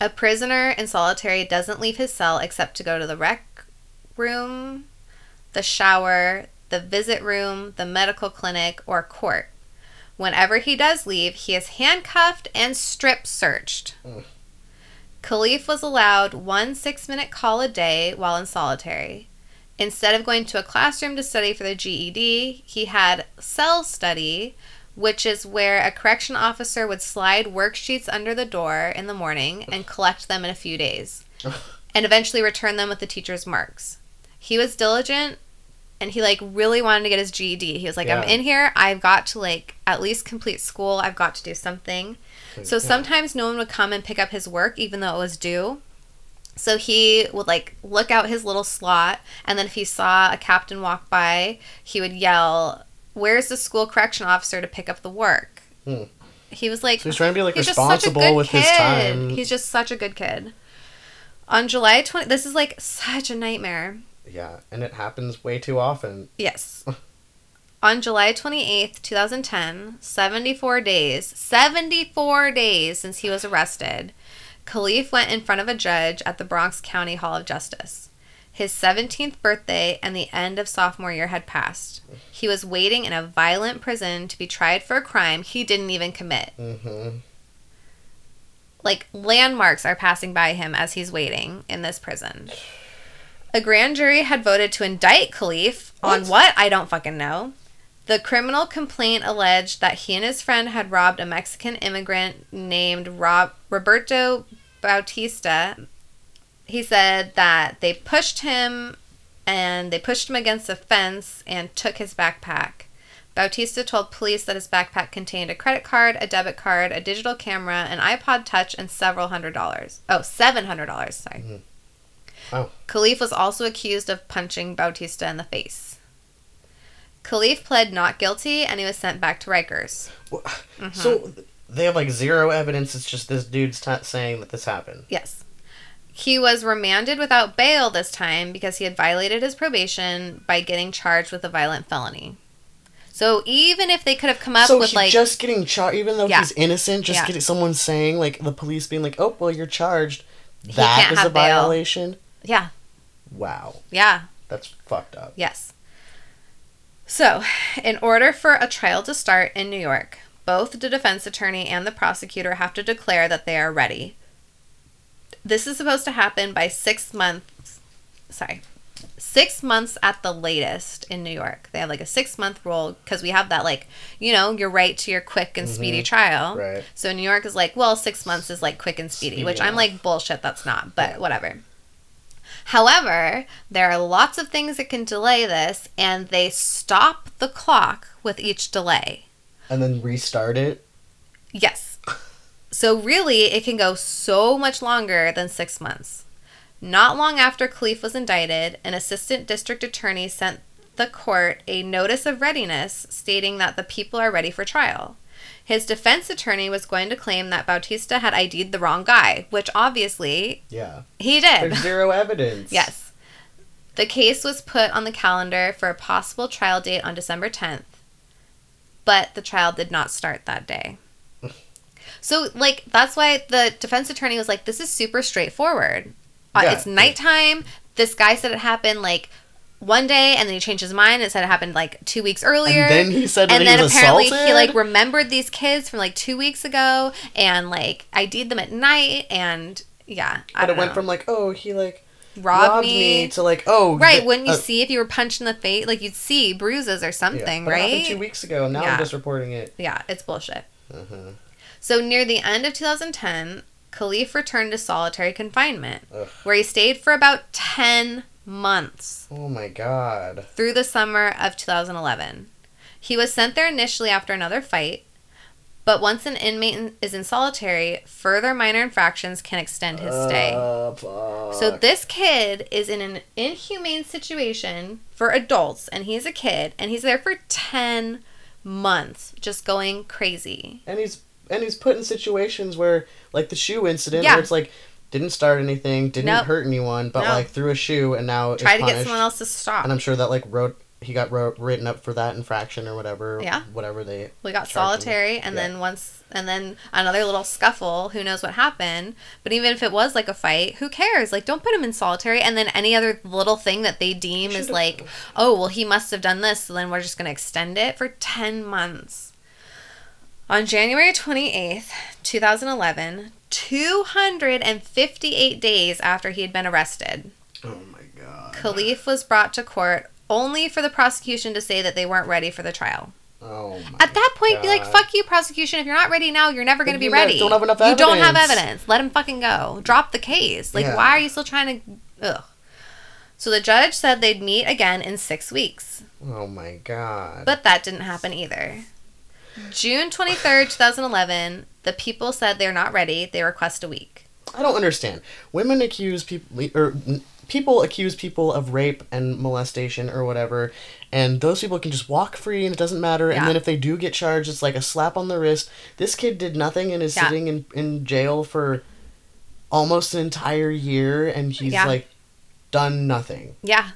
Speaker 8: A prisoner in solitary doesn't leave his cell except to go to the rec room, the shower, the visit room, the medical clinic, or court. Whenever he does leave, he is handcuffed and strip searched.
Speaker 6: Mm.
Speaker 8: Kalief was allowed one six minute call a day while in solitary. Instead of going to a classroom to study for the GED, he had cell study, which is where a correction officer would slide worksheets under the door in the morning and collect them in a few days, and eventually return them with the teacher's marks. He was diligent and he like really wanted to get his GED. He was like, I'm in here. I've got to like at least complete school. I've got to do something. So
Speaker 6: Yeah.
Speaker 8: sometimes no one would come and pick up his work even though it was due. So he would like look out his little slot and then if he saw a captain walk by, he would yell, "Where's the school correction officer to pick up the work?"
Speaker 6: Hmm.
Speaker 8: He was like
Speaker 6: So he's trying to be like
Speaker 8: just such a
Speaker 6: responsible
Speaker 8: good
Speaker 6: with his
Speaker 8: kid.
Speaker 6: time.
Speaker 8: He's just such a good kid. On July 20 This is like such a nightmare.
Speaker 6: yeah, and it happens way too often.
Speaker 8: Yes. On July 28th, 2010, 74 days, 74 days since he was arrested, Kalief went in front of a judge at the Bronx County Hall of Justice. His 17th birthday and the end of sophomore year had passed. He was waiting in a violent prison to be tried for a crime he didn't even commit.
Speaker 6: hmm
Speaker 8: like landmarks are passing by him as he's waiting in this prison. A grand jury had voted to indict Kalief on
Speaker 6: what
Speaker 8: I don't fucking know. The criminal complaint alleged that he and his friend had robbed a Mexican immigrant named Rob Roberto Bautista. He said that they pushed him and they pushed him against a fence and took his backpack. Bautista told police that his backpack contained a credit card, a debit card, a digital camera, an iPod Touch, and several hundred dollars. Oh, seven hundred dollars. Sorry.
Speaker 6: Mhm. Wow.
Speaker 8: Kalief was also accused of punching Bautista in the face. Kalief pled not guilty, and he was sent back to Rikers. Mm-hmm.
Speaker 6: So they have like zero evidence. It's just this dude's t- saying that this happened.
Speaker 8: Yes. He was remanded without bail this time because he had violated his probation by getting charged with a violent felony. So even if they could have come up
Speaker 6: so
Speaker 8: with like
Speaker 6: just getting charged, even though
Speaker 8: Yeah.
Speaker 6: he's innocent, just
Speaker 8: Yeah.
Speaker 6: getting someone saying like the police being like, "Oh, well, you're charged." That
Speaker 8: can't
Speaker 6: a
Speaker 8: bail.
Speaker 6: violation.
Speaker 8: yeah,
Speaker 6: Wow,
Speaker 8: yeah,
Speaker 6: that's fucked up.
Speaker 8: Yes. So, in order for a trial to start in New York, both the defense attorney and the prosecutor have to declare that they are ready. This is supposed to happen by six months. Sorry. Six months at the latest in New York. They have like a six month rule because we have that, like, you know, your right to your quick and mm-hmm. speedy trial.
Speaker 6: Right.
Speaker 8: So New York is like, well, six months is like quick and speedy,
Speaker 6: Speedy
Speaker 8: which I'm like, bullshit, that's not, but
Speaker 6: Yeah.
Speaker 8: whatever. However, there are lots of things that can delay this, and they stop the clock with each delay.
Speaker 6: And then restart it.
Speaker 8: Yes. So, really, it can go so much longer than six months. Not long after Kalief was indicted, an assistant district attorney sent the court a notice of readiness stating that the people are ready for trial. His defense attorney was going to claim that Bautista had ID'd the wrong guy, which obviously
Speaker 6: Yeah.
Speaker 8: he did.
Speaker 6: There's zero evidence.
Speaker 8: Yes. The case was put on the calendar for a possible trial date on December 10th, but the trial did not start that day. So, like, that's why the defense attorney was like, this is super straightforward. Uh,
Speaker 6: Yeah.
Speaker 8: It's nighttime. This guy said it happened, like, one day, and then he changed his mind and said it happened, like, two weeks earlier.
Speaker 6: And then he said
Speaker 8: and
Speaker 6: he
Speaker 8: then
Speaker 6: was
Speaker 8: apparently
Speaker 6: assaulted.
Speaker 8: he, like, remembered these kids from, like, two weeks ago, and, like, ID'd them at night, and, yeah. I
Speaker 6: But it went
Speaker 8: know.
Speaker 6: from like, oh, he like
Speaker 8: robbed,
Speaker 6: robbed
Speaker 8: me.
Speaker 6: me to like, oh,
Speaker 8: Right,
Speaker 6: th-
Speaker 8: wouldn't you
Speaker 6: uh,
Speaker 8: see if you were punched in the face? Like you'd see bruises or
Speaker 6: yeah,
Speaker 8: something,
Speaker 6: happened
Speaker 8: right?
Speaker 6: two weeks ago. Now
Speaker 8: Yeah.
Speaker 6: I'm just reporting it.
Speaker 8: Yeah, it's bullshit.
Speaker 6: Uh-huh.
Speaker 8: So near the end of 2010, Kalief returned to solitary confinement,
Speaker 6: Ugh.
Speaker 8: where he stayed for about 10 months
Speaker 6: Oh my god.
Speaker 8: through the summer of 2011. He was sent there initially after another fight, but once an inmate in- is in solitary, further minor infractions can extend his stay.
Speaker 6: Uh.
Speaker 8: So this kid is in an inhumane situation for adults, and he's a kid, and he's there for ten months, just going crazy.
Speaker 6: and he's and he's put in situations where like the shoe incident
Speaker 8: Yeah.
Speaker 6: where it's like didn't start anything, didn't
Speaker 8: Nope.
Speaker 6: hurt anyone, but
Speaker 8: No.
Speaker 6: like threw a shoe and now
Speaker 8: Try to get someone else to stop.
Speaker 6: And I'm sure that like wrote he got wrote, written up for that infraction or whatever.
Speaker 8: Yeah.
Speaker 6: Whatever they.
Speaker 8: We got
Speaker 6: charged him.
Speaker 8: solitary, and
Speaker 6: Yeah.
Speaker 8: then once, and then another little scuffle. Who knows what happened? But even if it was like a fight, who cares? Like, don't put him in solitary. And then any other little thing that they deem is like, oh, well, he must have done this, so then we're just going to extend it for 10 months. On January 28th, 2011, 258 days after he had been arrested,
Speaker 6: Oh my god.
Speaker 8: Kalief was brought to court only for the prosecution to say that they weren't ready for the trial.
Speaker 6: Oh my.
Speaker 8: At that point, be like, fuck you, prosecution. If you're not ready now, you're never going to be ready.
Speaker 6: don't have enough
Speaker 8: You don't have
Speaker 6: evidence.
Speaker 8: evidence. Let him fucking go. Drop the case. Like,
Speaker 6: Yeah.
Speaker 8: why are you still trying to. Ugh. So the judge said they'd meet again in six weeks.
Speaker 6: Oh my god.
Speaker 8: But that didn't happen either. June 23rd, 2011, the people said they're not ready. They request a week.
Speaker 6: I don't understand. Women accuse people or people accuse people of rape and molestation or whatever, and those people can just walk free and it doesn't matter.
Speaker 8: Yeah.
Speaker 6: And then if they do get charged, it's like a slap on the wrist. This kid did nothing and is
Speaker 8: Yeah.
Speaker 6: sitting in in jail for almost an entire year, and he's
Speaker 8: Yeah.
Speaker 6: like done nothing.
Speaker 8: Yeah.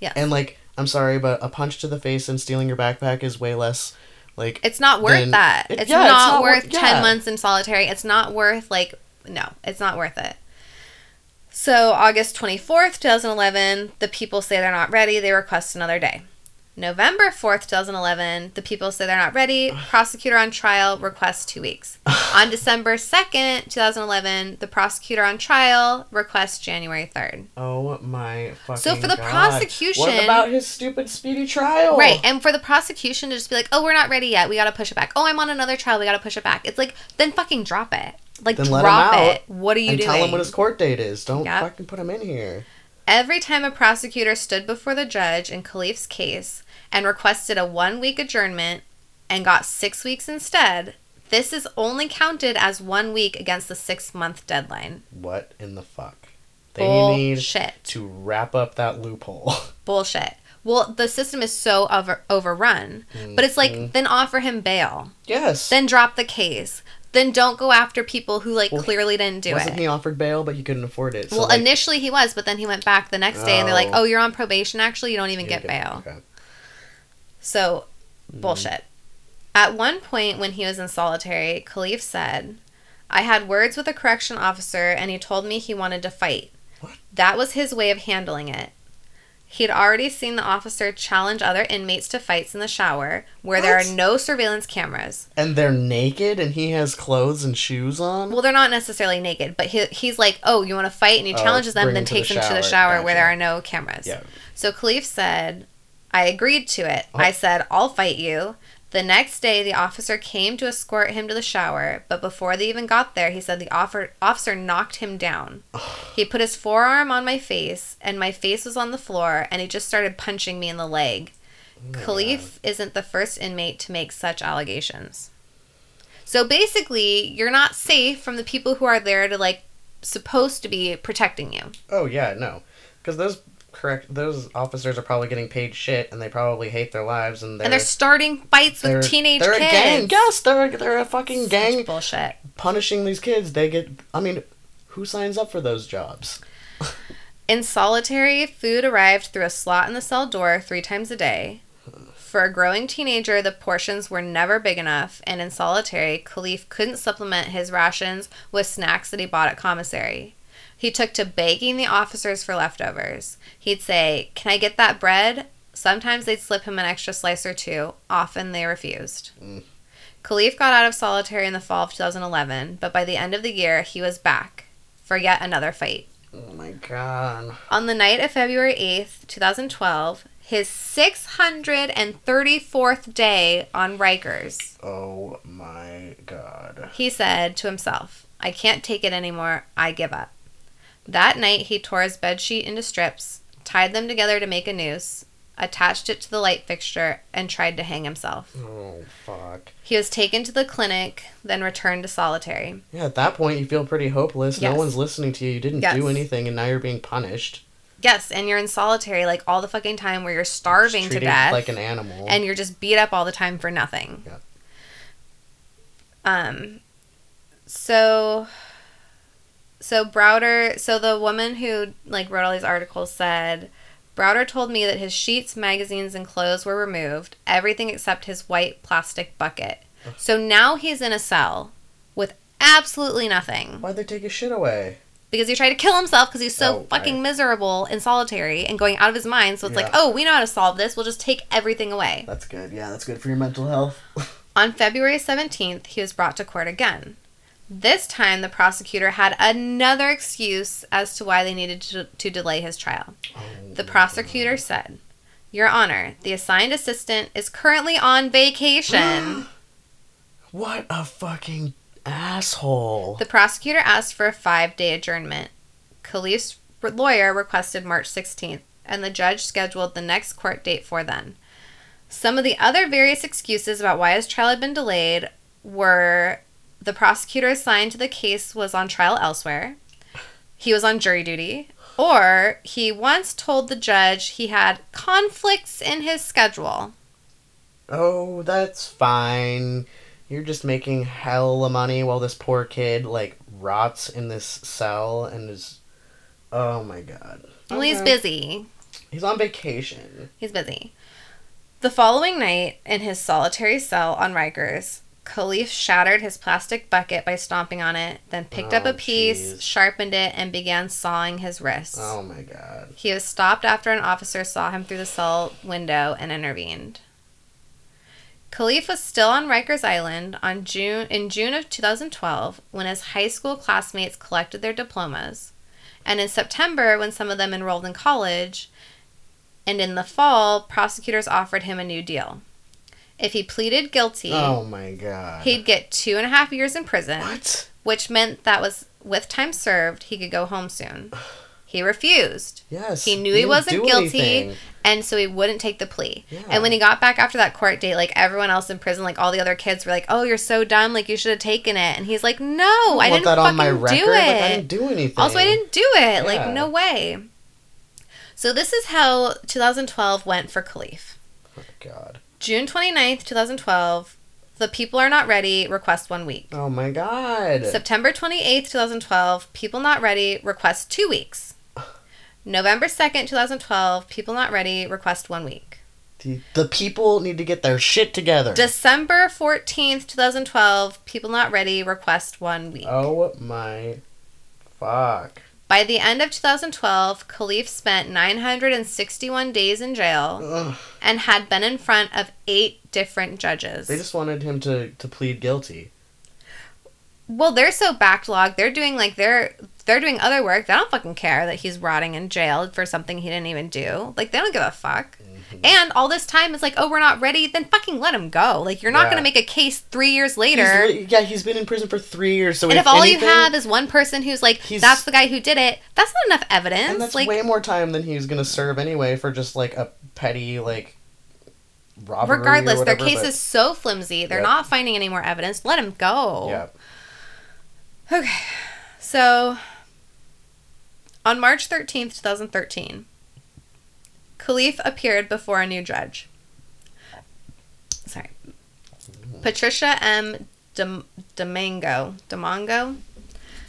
Speaker 8: Yeah.
Speaker 6: And like, I'm sorry, but a punch to the face and stealing your backpack is way less. Like
Speaker 8: It's not worth
Speaker 6: then-
Speaker 8: that.
Speaker 6: it-
Speaker 8: It's,
Speaker 6: yeah, it's
Speaker 8: not
Speaker 6: not
Speaker 8: worth
Speaker 6: wor-
Speaker 8: 10
Speaker 6: yeah.
Speaker 8: months in solitary. It's not worth, like, no, it's not worth it. So, August 24th, 2011, the people say they're not ready. They request another day. November 4th, 2011, the people say they're not ready. Prosecutor on trial requests two weeks. on December 2nd, 2011, the prosecutor on trial requests January 3rd.
Speaker 6: Oh my fucking
Speaker 8: So for the
Speaker 6: God.
Speaker 8: prosecution-
Speaker 6: What about his stupid speedy trial?
Speaker 8: Right, and for the prosecution to just be like, "Oh, we're not ready yet. We got to push it back. Oh, I'm on another trial. We got to push it back." It's like, then fucking drop it. Like
Speaker 6: Then
Speaker 8: drop it. What are you
Speaker 6: and
Speaker 8: doing?
Speaker 6: tell him what his court date is. Don't
Speaker 8: Yep.
Speaker 6: fucking put him in here.
Speaker 8: Every time a prosecutor stood before the judge in Kalief's case and requested a one week adjournment and got six weeks instead, this is only counted as one week against the six month deadline.
Speaker 6: What in the fuck? They need
Speaker 8: Bullshit.
Speaker 6: to wrap up that loophole.
Speaker 8: Bullshit. Well, the system is so over- overrun. But it's like,
Speaker 6: Mhm.
Speaker 8: then offer him bail.
Speaker 6: yes.
Speaker 8: Then drop the case. Then don't go after people who like
Speaker 6: Well,
Speaker 8: clearly didn't do
Speaker 6: Wasn't
Speaker 8: it.
Speaker 6: he offered bail, but you couldn't afford it? So,
Speaker 8: well,
Speaker 6: like,
Speaker 8: initially he was, but then he went back the next day and they're like,
Speaker 6: Oh.
Speaker 8: "Oh, you're on probation. Actually, you don't even
Speaker 6: he
Speaker 8: get
Speaker 6: didn't
Speaker 8: bail."
Speaker 6: Okay.
Speaker 8: So,
Speaker 6: Mm-hmm.
Speaker 8: bullshit. At one point when he was in solitary, Kalief said, "I had words with a correction officer and he told me he wanted to fight.
Speaker 6: What?
Speaker 8: That was his way of handling it." He'd already seen the officer challenge other inmates to fights in the shower where there
Speaker 6: What?
Speaker 8: are no surveillance cameras.
Speaker 6: And they're naked, and he has clothes and shoes on.
Speaker 8: Well, they're not necessarily naked, but he, he's like, oh, you want to fight? And he
Speaker 6: Oh,
Speaker 8: challenges them,
Speaker 6: bring
Speaker 8: then
Speaker 6: them to the
Speaker 8: takes them to the
Speaker 6: shower.
Speaker 8: shower where
Speaker 6: Gotcha.
Speaker 8: there are no cameras.
Speaker 6: yeah.
Speaker 8: So Kalief said, I agreed to it.
Speaker 6: Oh.
Speaker 8: I said, I'll fight you. The next day, the officer came to escort him to the shower, but before they even got there, he said the offer- officer knocked him down. he put his forearm on my face, and my face was on the floor, and he just started punching me in the leg. Oh Kalief isn't the first inmate to make such allegations. So basically, you're not safe from the people who are there to, like, supposed to be protecting you.
Speaker 6: Oh yeah, no, because those correct those officers are probably getting paid shit, and they probably hate their lives, and they're
Speaker 8: and they're starting fights
Speaker 6: they're-
Speaker 8: with teenage
Speaker 6: they're
Speaker 8: kids.
Speaker 6: a gang. Yes, they're a, they're a fucking gang
Speaker 8: Such bullshit.
Speaker 6: punishing these kids. They get. I mean, who signs up for those jobs?
Speaker 8: In solitary, food arrived through a slot in the cell door three times a day. For a growing teenager, the portions were never big enough, and in solitary, Kalief couldn't supplement his rations with snacks that he bought at commissary. He took to begging the officers for leftovers. He'd say, Can I get that bread? Sometimes they'd slip him an extra slice or two. Often they refused.
Speaker 6: Mm.
Speaker 8: Kalief got out of solitary in the fall of 2011, but by the end of the year, he was back for yet another fight.
Speaker 6: Oh my god.
Speaker 8: On the night of February 8th, 2012, his 634th day on Rikers,
Speaker 6: Oh my god.
Speaker 8: he said to himself, I can't take it anymore. I give up. That night, he tore his bedsheet into strips, tied them together to make a noose, attached it to the light fixture, and tried to hang himself.
Speaker 6: Oh fuck.
Speaker 8: He was taken to the clinic, then returned to solitary.
Speaker 6: Yeah, at that point you feel pretty hopeless.
Speaker 8: Yes.
Speaker 6: No one's listening to you. You didn't
Speaker 8: Yes.
Speaker 6: do anything, and now you're being punished.
Speaker 8: Yes, and you're in solitary like all the fucking time where you're starving to death.
Speaker 6: like an animal.
Speaker 8: and you're just beat up all the time for nothing.
Speaker 6: Yeah.
Speaker 8: Um so so Browder so the woman who like wrote all these articles said Browder told me that his sheets, magazines, and clothes were removed, everything except his white plastic bucket. So now he's in a cell with absolutely nothing
Speaker 6: Why'd they take his shit away?
Speaker 8: because he tried to kill himself because he's so
Speaker 6: Oh,
Speaker 8: fucking
Speaker 6: right.
Speaker 8: miserable and solitary and going out of his mind. So it's like, oh, we know how to solve this. We'll just take everything away.
Speaker 6: That's good. Yeah, that's good for your mental health.
Speaker 8: On February 17th, he was brought to court again. This time, the prosecutor had another excuse as to why they needed to, to delay his trial. The oh. prosecutor said, Your Honor, the assigned assistant is currently on vacation.
Speaker 6: what a fucking asshole.
Speaker 8: the prosecutor asked for a five day adjournment. Kalief's lawyer requested March 16th, and the judge scheduled the next court date for then. Some of the other various excuses about why his trial had been delayed were the prosecutor assigned to the case was on trial elsewhere, he was on jury duty, or he once told the judge he had conflicts in his schedule.
Speaker 6: Oh, that's fine. You're just making hella money while this poor kid like rots in this cell and is. Oh my god.
Speaker 8: Well, he's busy.
Speaker 6: He's on vacation.
Speaker 8: He's busy. The following night, in his solitary cell on Rikers, Kalief shattered his plastic bucket by stomping on it, then picked up
Speaker 6: Oh,
Speaker 8: a piece,
Speaker 6: jeez.
Speaker 8: sharpened it, and began sawing his wrists.
Speaker 6: Oh my god.
Speaker 8: He was stopped after an officer saw him through the cell window and intervened. Kalief was still on Rikers Island on June in June of 2012 when his high school classmates collected their diplomas, and in September when some of them enrolled in college, and in the fall prosecutors offered him a new deal. If he pleaded guilty,
Speaker 6: Oh my god.
Speaker 8: he'd get two and a half years in prison
Speaker 6: What?
Speaker 8: which meant that was with time served, he could go home soon. He refused.
Speaker 6: Yes.
Speaker 8: He knew he wasn't guilty,
Speaker 6: anything.
Speaker 8: and so he wouldn't take the plea.
Speaker 6: Yeah.
Speaker 8: And when he got back after that court date, like everyone else in prison, like all the other kids were like, "Oh, you're so dumb! Like you should have taken it." And he's like, "No, I
Speaker 6: want
Speaker 8: didn't fucking
Speaker 6: my record.
Speaker 8: do it.
Speaker 6: Like, I didn't do anything.
Speaker 8: also, I didn't do it.
Speaker 6: Yeah.
Speaker 8: Like no way." So this is how 2012 went for Kalief.
Speaker 6: Oh god.
Speaker 8: June 29th, 2012. The people are not ready. Request one week.
Speaker 6: Oh my god.
Speaker 8: September 28th, 2012, People Not Ready, request two weeks. November 2nd, 2012, People Not Ready, request one week.
Speaker 6: the, the people need to get their shit together.
Speaker 8: December 14th, 2012, People Not Ready, request one week.
Speaker 6: oh my fuck.
Speaker 8: By the end of 2012, Kalief spent 961 days in jail
Speaker 6: Ugh.
Speaker 8: and had been in front of eight different judges.
Speaker 6: They just wanted him to, to plead guilty.
Speaker 8: well, they're so backlogged. They're doing like they're they're doing other work. They don't fucking care that he's rotting in jail for something he didn't even do. Like they don't give a fuck. Mm.
Speaker 6: Mm-hmm.
Speaker 8: And all this time it's like, oh, we're not ready. Then fucking let him go. Like you're not
Speaker 6: Yeah.
Speaker 8: gonna make a case three years later.
Speaker 6: li- yeah, he's been in prison for three years. So
Speaker 8: and if,
Speaker 6: if,
Speaker 8: all
Speaker 6: anything,
Speaker 8: you have is one person who's like,
Speaker 6: He's-
Speaker 8: that's the guy who did it, that's not enough evidence.
Speaker 6: and that's
Speaker 8: like,
Speaker 6: way more time than he's gonna serve anyway for just like a petty like robbery.
Speaker 8: regardless, their case
Speaker 6: but-
Speaker 8: is so flimsy. They're
Speaker 6: Yep.
Speaker 8: not finding any more evidence. Let him go.
Speaker 6: Yeah.
Speaker 8: Okay. So, on March 13th, 2013, Kalief appeared before a new judge. Sorry. Patricia M. Dem- Domingo. Domingo?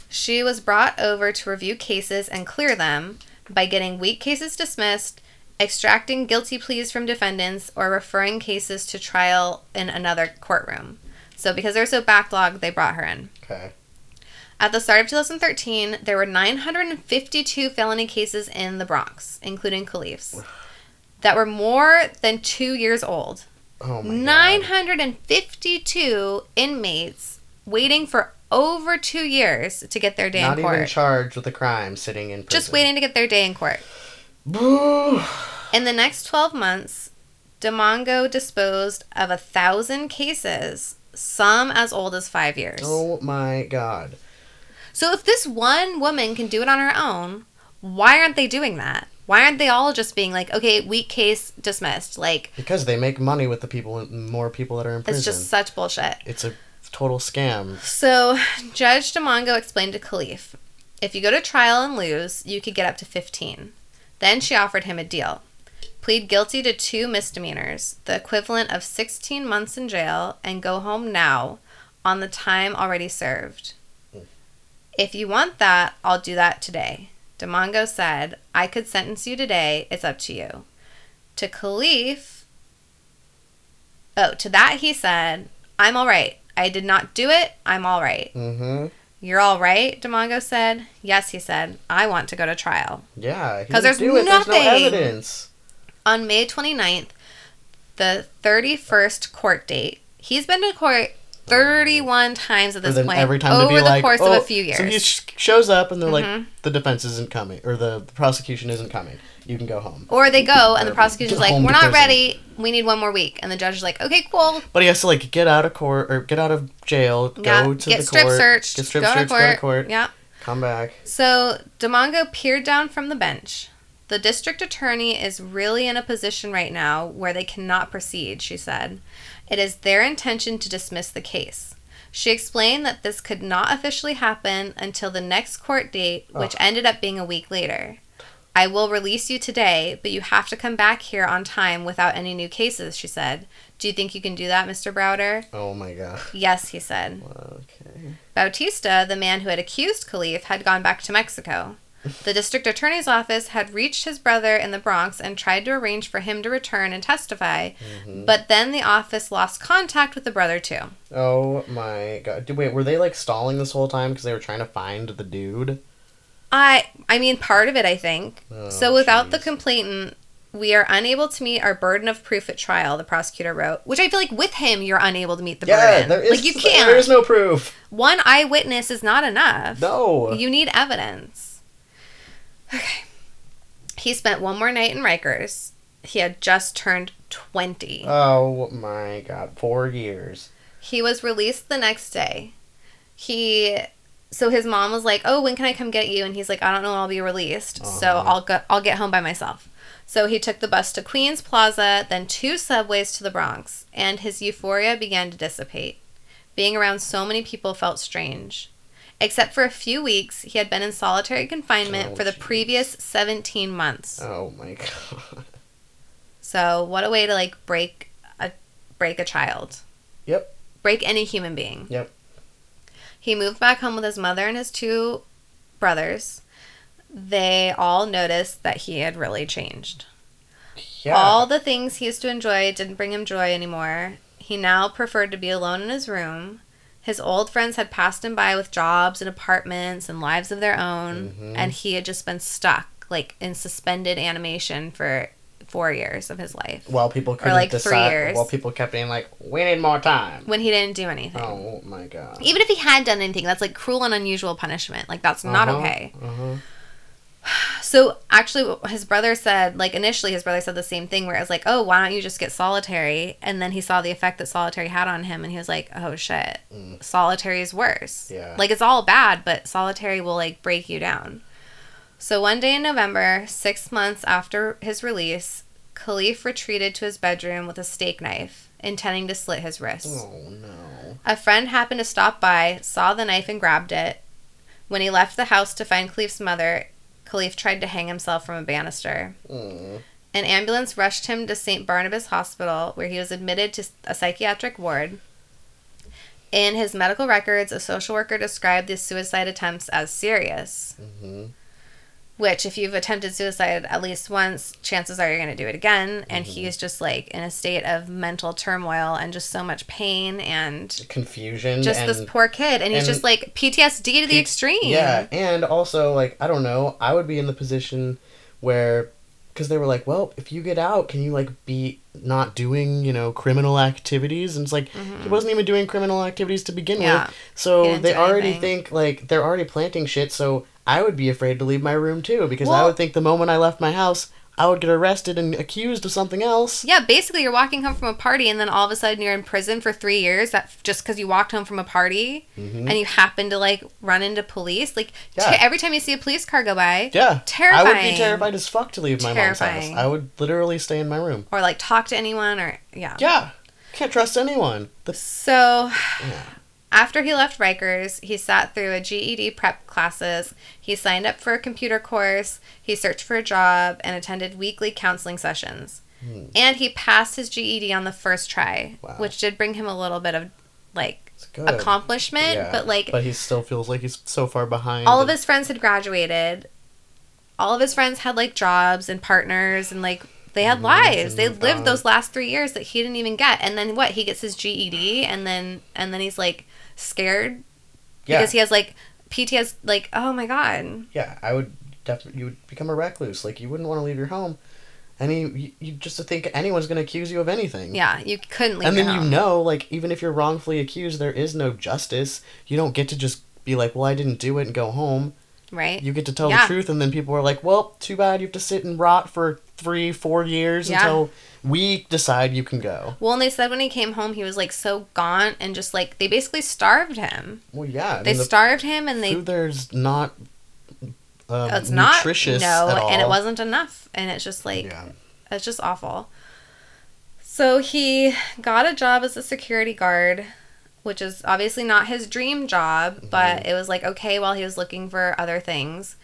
Speaker 8: She was brought over to review cases and clear them by getting weak cases dismissed, extracting guilty pleas from defendants, or referring cases to trial in another courtroom. So, because they're so backlogged, they brought her in.
Speaker 6: Okay.
Speaker 8: At the start of 2013, there were 952 felony cases in the Bronx, including Khalif's, that were more than two years old.
Speaker 6: Oh my god.
Speaker 8: 952 inmates waiting for over two years to get their day
Speaker 6: Not
Speaker 8: in court.
Speaker 6: Not even charged with a crime, sitting in prison.
Speaker 8: Just waiting to get their day in court.
Speaker 6: Boo.
Speaker 8: In the next 12 months, DiMango disposed of a thousand cases, some as old as five years.
Speaker 6: Oh my god.
Speaker 8: So if this one woman can do it on her own, why aren't they doing that? Why aren't they all just being like, okay, weak case dismissed? Like
Speaker 6: Because they make money with the people, more people that are in prison.
Speaker 8: it's just such bullshit.
Speaker 6: It's a total scam.
Speaker 8: So Judge DiMango explained to Kalief, if you go to trial and lose, you could get up to 15. Then she offered him a deal. Plead guilty to two misdemeanors, the equivalent of 16 months in jail, and go home now on the time already served. Hmm. If you want that, I'll do that today. DiMango said, I could sentence you today. It's up to you. To Kalief, oh, to that he said, I'm all right. I did not do it. I'm all right.
Speaker 6: Mm-hmm.
Speaker 8: You're all right, DiMango said. Yes, he said. I want to go to trial.
Speaker 6: Yeah. because
Speaker 8: there's
Speaker 6: do it. There's no
Speaker 8: nothing.
Speaker 6: evidence.
Speaker 8: On May 29th, the 31st court date, he's been to court 31 times at this point
Speaker 6: every time
Speaker 8: over the
Speaker 6: like,
Speaker 8: course
Speaker 6: oh,
Speaker 8: of a few years.
Speaker 6: So he sh- shows up and they're
Speaker 8: Mhm.
Speaker 6: like, the defense isn't coming or the, the prosecution isn't coming. You can go home.
Speaker 8: or they go and the prosecution's like, "We're not
Speaker 6: prison."
Speaker 8: ready. We need one more week." And the judge is like, "Okay, cool.
Speaker 6: But he has to like get out of court or get out of jail,
Speaker 8: yeah,
Speaker 6: go to
Speaker 8: get
Speaker 6: the
Speaker 8: strip
Speaker 6: court,
Speaker 8: searched,
Speaker 6: get strip
Speaker 8: go,
Speaker 6: searched,
Speaker 8: to court.
Speaker 6: go to court,
Speaker 8: Yeah.
Speaker 6: come back.
Speaker 8: So DiMango peered down from the bench. The district attorney is really in a position right now where they cannot proceed, she said. It is their intention to dismiss the case. She explained that this could not officially happen until the next court date, which
Speaker 6: Ugh.
Speaker 8: ended up being a week later. I will release you today, but you have to come back here on time without any new cases, she said. Do you think you can do that, Mr. Browder?
Speaker 6: Oh my god.
Speaker 8: Yes, he said.
Speaker 6: Okay.
Speaker 8: Bautista, the man who had accused Kalief, had gone back to Mexico. The district attorney's office had reached his brother in the Bronx and tried to arrange for him to return and testify,
Speaker 6: Mm-hmm.
Speaker 8: but then the office lost contact with the brother too.
Speaker 6: Oh my god. Wait, were they like stalling this whole time because they were trying to find the dude?
Speaker 8: I I mean part of it I think.
Speaker 6: Oh,
Speaker 8: so without the complainant, we are unable to meet our burden of proof at trial, the prosecutor wrote. Which I feel like with him you're unable to meet the
Speaker 6: yeah,
Speaker 8: burden.
Speaker 6: there is
Speaker 8: like you can't.
Speaker 6: There is no proof.
Speaker 8: One eyewitness is not enough.
Speaker 6: No.
Speaker 8: You need evidence. Okay. He spent one more night in Rikers. He had just turned 20.
Speaker 6: Oh my god. Four years.
Speaker 8: He was released the next day. He so his mom was like, "Oh, when can I come get you?" And he's like, "I don't know when I'll be released. So
Speaker 6: Uh-huh.
Speaker 8: I'll go I'll get home by myself." So he took the bus to Queens Plaza, then two subways to the Bronx, and his euphoria began to dissipate. Being around so many people felt strange. Except for a few weeks, he had been in solitary confinement
Speaker 6: Oh,
Speaker 8: for the oh,
Speaker 6: jeez.
Speaker 8: previous 17 months.
Speaker 6: Oh my god.
Speaker 8: So, what a way to like break a break a child.
Speaker 6: Yep.
Speaker 8: Break any human being.
Speaker 6: Yep.
Speaker 8: He moved back home with his mother and his two brothers. They all noticed that he had really changed.
Speaker 6: Yeah.
Speaker 8: All the things he used to enjoy didn't bring him joy anymore. He now preferred to be alone in his room. His old friends had passed him by with jobs and apartments and lives of their own,
Speaker 6: Mhm.
Speaker 8: and he had just been stuck, like in suspended animation for four years of his life
Speaker 6: while people couldn't
Speaker 8: like, three
Speaker 6: decide,
Speaker 8: years.
Speaker 6: while people kept being like, "We need more time."
Speaker 8: when he didn't do anything.
Speaker 6: Oh my god.
Speaker 8: Even if he had done anything, that's like cruel and unusual punishment. Like, that's not
Speaker 6: Uh-huh,
Speaker 8: okay.
Speaker 6: Uh-huh.
Speaker 8: So actually, his brother said, like initially, his brother said the same thing, where it was like, "Oh, why don't you just get solitary?" And then he saw the effect that solitary had on him, and he was like, "Oh shit,
Speaker 6: Mm.
Speaker 8: solitary is worse.
Speaker 6: Yeah.
Speaker 8: Like it's all bad, but solitary will like break you down." So one day in November, six months after his release, Kalief retreated to his bedroom with a steak knife, intending to slit his wrist.
Speaker 6: Oh no.
Speaker 8: A friend happened to stop by, saw the knife, and grabbed it. When he left the house to find Kalief's mother, Kalief tried to hang himself from a banister.
Speaker 6: Mm.
Speaker 8: An ambulance rushed him to St. Barnabas Hospital, where he was admitted to a psychiatric ward. In his medical records, a social worker described the suicide attempts as serious,
Speaker 6: hmm
Speaker 8: which, if you've attempted suicide at least once, chances are you're going to do it again. And he's mm-hmm. just like in a state of mental turmoil and just so much pain and
Speaker 6: Confusion.
Speaker 8: just
Speaker 6: and,
Speaker 8: this poor kid. And he's
Speaker 6: and
Speaker 8: just like PTSD to the extreme.
Speaker 6: Yeah, and also like I don't know, I would be in the position where because they were like, well, if you get out, can you like be not doing you know criminal activities? And it's like he wasn't even doing criminal activities to begin
Speaker 8: Mm-hmm. Yeah.
Speaker 6: with, so they already
Speaker 8: anything.
Speaker 6: think like they're already planting shit. So I would be afraid to leave my room too because I would think the moment I left my house, I would get arrested and accused of something else.
Speaker 8: Yeah, basically, you're walking home from a party, and then all of a sudden you're in prison for three years. That just because you walked home from a party,
Speaker 6: Mhm.
Speaker 8: and you happen to like run into police. Like
Speaker 6: Yeah.
Speaker 8: every time you see a police car go by,
Speaker 6: Yeah, terrifying. I would be terrified as fuck to leave my mom's house. I would literally stay in my room.
Speaker 8: or like talk to anyone, or yeah.
Speaker 6: Yeah, can't trust anyone. The
Speaker 8: So
Speaker 6: Yeah.
Speaker 8: After he left Rikers, he sat through a GED prep classes. He signed up for a computer course. He searched for a job and attended weekly counseling sessions.
Speaker 6: Hmm.
Speaker 8: And he passed his GED on the first try,
Speaker 6: Wow.
Speaker 8: which did bring him a little bit of like accomplishment.
Speaker 6: Yeah,
Speaker 8: But like
Speaker 6: but he still feels like he's so far behind.
Speaker 8: all of his friends had graduated all of his friends had like jobs and partners and like they had lives. They lived
Speaker 6: on.
Speaker 8: those last three years that he didn't even get. And then what? He gets his GED and then and then he's like scared
Speaker 6: Yeah.
Speaker 8: because he has like PTS. Like oh my god.
Speaker 6: Yeah, I would definitely. You would become a recluse. Like you wouldn't want to leave your home. Any, you, you just to think anyone's gonna accuse you of anything.
Speaker 8: Yeah, you couldn't leave.
Speaker 6: and then you know, like even if you're wrongfully accused, there is no justice. You don't get to just be like, "Well, I didn't do it," and go home.
Speaker 8: right?
Speaker 6: You get to tell
Speaker 8: Yeah.
Speaker 6: the truth, and then people are like, "Well, too bad. You have to sit and rot for three, four years
Speaker 8: Yeah.
Speaker 6: until we decide you can go."
Speaker 8: Well, and they said when he came home, he was like so gaunt and just like they basically starved him.
Speaker 6: Well, yeah. I
Speaker 8: They
Speaker 6: mean, the
Speaker 8: starved him, and they
Speaker 6: there's not. Um,
Speaker 8: it's not
Speaker 6: nutritious
Speaker 8: no,
Speaker 6: at all.
Speaker 8: and it wasn't enough, and it's just like
Speaker 6: yeah.
Speaker 8: it's just awful. So he got a job as a security guard, which is obviously not his dream job, but it was like okay while he was looking for other things.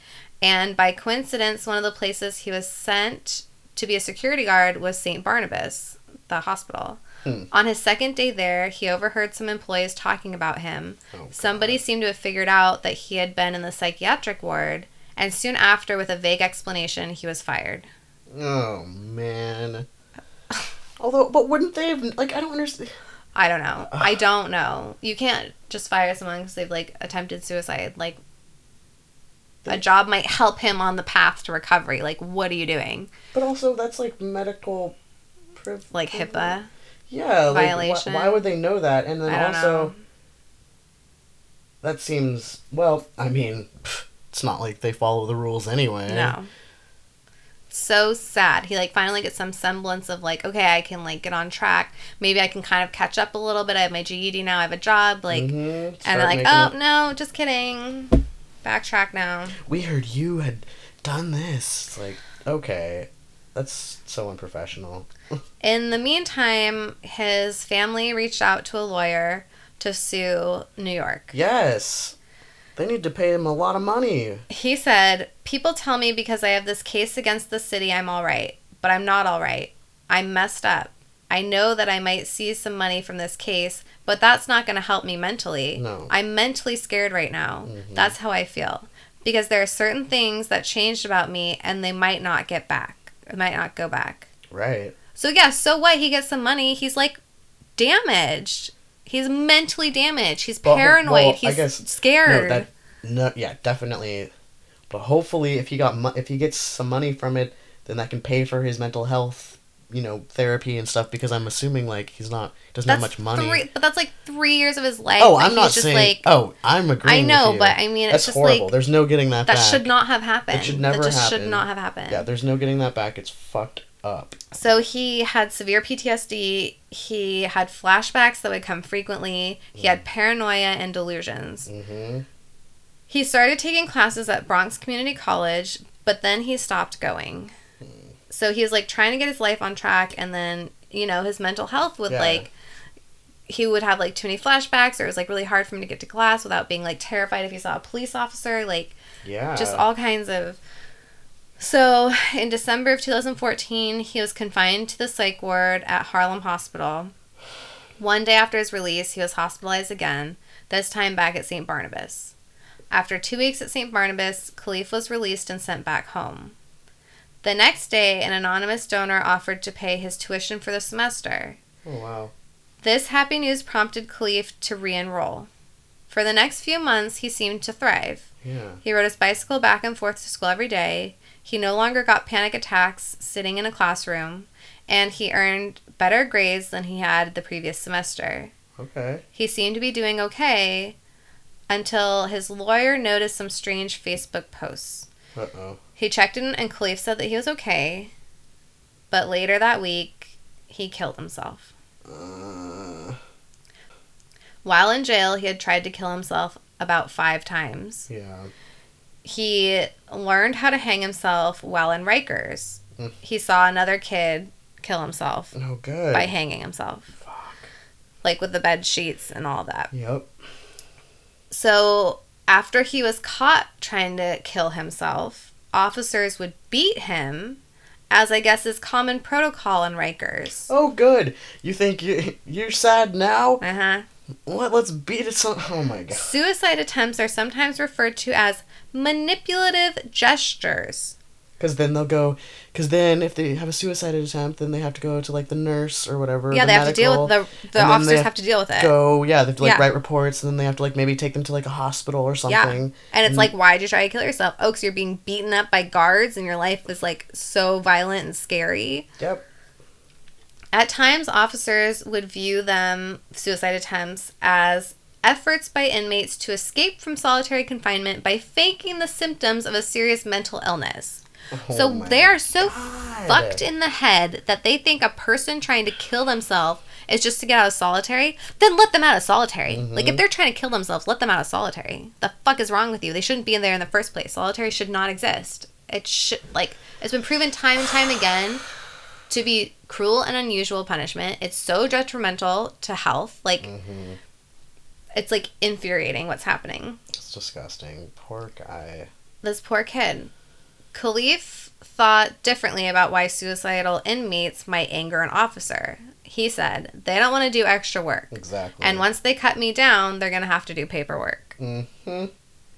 Speaker 8: And by coincidence, one of the places he was sent to be a security guard was St. Barnabas, the hospital.
Speaker 6: Hmm.
Speaker 8: On his second day there, he overheard some employees talking about him.
Speaker 6: Oh,
Speaker 8: Somebody seemed to have figured out that he had been in the psychiatric ward, and soon after, with a vague explanation, he was fired.
Speaker 6: Oh man. Although, but wouldn't they have like? I don't understand.
Speaker 8: I don't know. I don't know. You can't just fire someone because they've like attempted suicide. Like, a job might help him on the path to recovery. Like, what are you doing?
Speaker 6: But also, that's like medical. Priv-
Speaker 8: Like HIPAA?
Speaker 6: Yeah, like, wh-
Speaker 8: violation?
Speaker 6: Why, would they know that? And then also,
Speaker 8: know.
Speaker 6: that seems well. I mean, it's not like they follow the rules anyway.
Speaker 8: No. So sad. He like finally gets some semblance of like, okay, I can like get on track. Maybe I can kind of catch up a little bit. I have my GED now. I have a job. Like,
Speaker 6: Mhm,
Speaker 8: and they're like, oh
Speaker 6: it-
Speaker 8: no, just kidding. Backtrack now.
Speaker 6: we heard you had done this. It's like, okay, that's so unprofessional.
Speaker 8: In the meantime, his family reached out to a lawyer to sue New York.
Speaker 6: Yes, they need to pay him a lot of money.
Speaker 8: He said, People tell me because I have this case against the city, I'm all right, but I'm not all right. I'm messed up. I know that I might see some money from this case, but that's not going to help me mentally.
Speaker 6: No.
Speaker 8: I'm mentally scared right now. Mm-hmm. That's how I feel. Because there are certain things that changed about me and they might not get back. It might not go back.
Speaker 6: Right.
Speaker 8: So, yeah, so what? He gets some money. He's like damaged. He's mentally damaged. He's
Speaker 6: Well,
Speaker 8: paranoid.
Speaker 6: well, I
Speaker 8: He's
Speaker 6: guess-
Speaker 8: scared.
Speaker 6: No, that no, yeah, definitely. But hopefully, if he got mo- if he gets some money from it, then that can pay for his mental health, you know, therapy and stuff. Because I'm assuming like he's not doesn't have much money.
Speaker 8: Three, but that's like three years of his life.
Speaker 6: oh, I'm not
Speaker 8: just
Speaker 6: saying.
Speaker 8: like
Speaker 6: oh, I'm agreeing.
Speaker 8: I know, but I mean, it's
Speaker 6: that's
Speaker 8: just
Speaker 6: horrible.
Speaker 8: like
Speaker 6: There's no getting that.
Speaker 8: that
Speaker 6: back.
Speaker 8: should not have happened.
Speaker 6: It should never
Speaker 8: that just should not have happened.
Speaker 6: Yeah, there's no getting that back. It's fucked up.
Speaker 8: So he had severe PTSD. He had flashbacks that would come frequently. He had paranoia and delusions.
Speaker 6: hmm
Speaker 8: He started taking classes at Bronx Community College, but then he stopped going. So he was like trying to get his life on track, and then you know his mental health would
Speaker 6: Yeah.
Speaker 8: like he would have like too many flashbacks, or it was like really hard for him to get to class without being like terrified if he saw a police officer, like
Speaker 6: Yeah.
Speaker 8: just all kinds of. So in December of 2014, he was confined to the psych ward at Harlem Hospital. One day after his release, he was hospitalized again, this time back at St. Barnabas. After two weeks at St. Barnabas, Kalief was released and sent back home. The next day, an anonymous donor offered to pay his tuition for the semester.
Speaker 6: Oh wow.
Speaker 8: This happy news prompted Kalief to re enroll. For the next few months, he seemed to thrive.
Speaker 6: Yeah.
Speaker 8: He rode his bicycle back and forth to school every day. He no longer got panic attacks sitting in a classroom, and he earned better grades than he had the previous semester.
Speaker 6: Okay.
Speaker 8: He seemed to be doing okay until his lawyer noticed some strange Facebook posts.
Speaker 6: Uh oh.
Speaker 8: He checked in, and Kalief said that he was okay, but later that week, he killed himself.
Speaker 6: Uh,
Speaker 8: While in jail, he had tried to kill himself about five times.
Speaker 6: yeah.
Speaker 8: he learned how to hang himself while in Rikers.
Speaker 6: Mm.
Speaker 8: He saw another kid kill himself
Speaker 6: Oh good.
Speaker 8: by hanging himself,
Speaker 6: Fuck.
Speaker 8: like with the bed sheets and all that.
Speaker 6: Yep.
Speaker 8: So, after he was caught trying to kill himself, officers would beat him, as I guess is common protocol in Rikers.
Speaker 6: Oh good. You think you you're sad now?
Speaker 8: Uh huh.
Speaker 6: What? Let's beat it. So. Oh my god.
Speaker 8: Suicide attempts are sometimes referred to as manipulative gestures
Speaker 6: Because then they'll go. Because then if they have a suicide attempt, then they have to go to like the nurse or whatever.
Speaker 8: Yeah,
Speaker 6: the
Speaker 8: they have to deal with the the
Speaker 6: and
Speaker 8: officers have to deal with it.
Speaker 6: Go, yeah, they have to like
Speaker 8: Yeah.
Speaker 6: write reports, and then they have to like maybe take them to like a hospital or something.
Speaker 8: Yeah. And it's mm. like, why did you try to kill yourself? Oh, because you're being beaten up by guards and your life was like so violent and scary.
Speaker 6: Yep.
Speaker 8: At times, officers would view them, suicide attempts, as efforts by inmates to escape from solitary confinement by faking the symptoms of a serious mental illness.
Speaker 6: Oh
Speaker 8: so they are so
Speaker 6: God.
Speaker 8: fucked in the head that they think a person trying to kill themselves is just to get out of solitary. Then let them out of solitary. Like if mm-hmm. they're trying to kill themselves, let them out of solitary. The fuck is wrong with you? They shouldn't be in there in the first place. Solitary should not exist. It should like it's been proven time and time again to be cruel and unusual punishment. It's so detrimental to health. Like mm-hmm. it's like infuriating what's happening.
Speaker 6: It's disgusting. Poor guy.
Speaker 8: This poor kid. Kalief thought differently about why suicidal inmates might anger an officer. He said, They don't want to do extra work.
Speaker 6: Exactly.
Speaker 8: And once they cut me down, they're going to have to do paperwork.
Speaker 6: hmm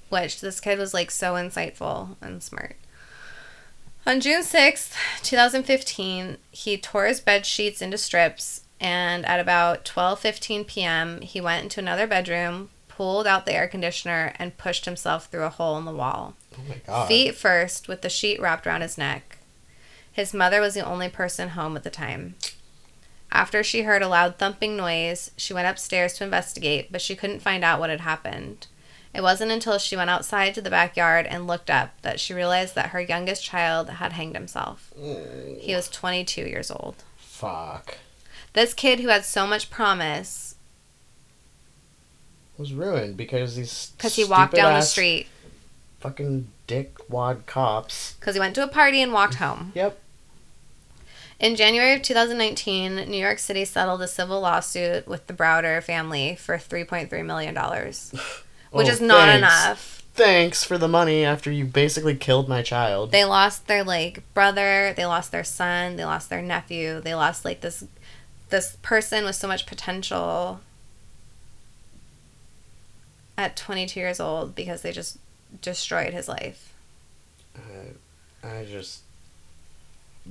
Speaker 8: Which this kid was like so insightful and smart. On June 6th, 2015, he tore his bed sheets into strips and at about 12:15 p.m., he went into another bedroom, pulled out the air conditioner and pushed himself through a hole in the wall.
Speaker 6: Oh my god.
Speaker 8: Feet first, with the sheet wrapped around his neck. His mother was the only person home at the time. After she heard a loud thumping noise, she went upstairs to investigate, but she couldn't find out what had happened. It wasn't until she went outside to the backyard and looked up that she realized that her youngest child had hanged himself. He was 22 years old.
Speaker 6: Fuck.
Speaker 8: This kid who had so much promise
Speaker 6: Was ruined because these.
Speaker 8: because he walked down the street
Speaker 6: Fucking dickwad cops.
Speaker 8: because he went to a party and walked home.
Speaker 6: Yep.
Speaker 8: In January of 2019, New York City settled a civil lawsuit with the Browder family for $3.3 million, which
Speaker 6: Oh,
Speaker 8: is not
Speaker 6: thanks.
Speaker 8: enough.
Speaker 6: Thanks for the money after you basically killed my child.
Speaker 8: They lost their like brother, they lost their son, they lost their nephew, they lost like this this person with so much potential at 22 years old because they just destroyed his life.
Speaker 6: I I just.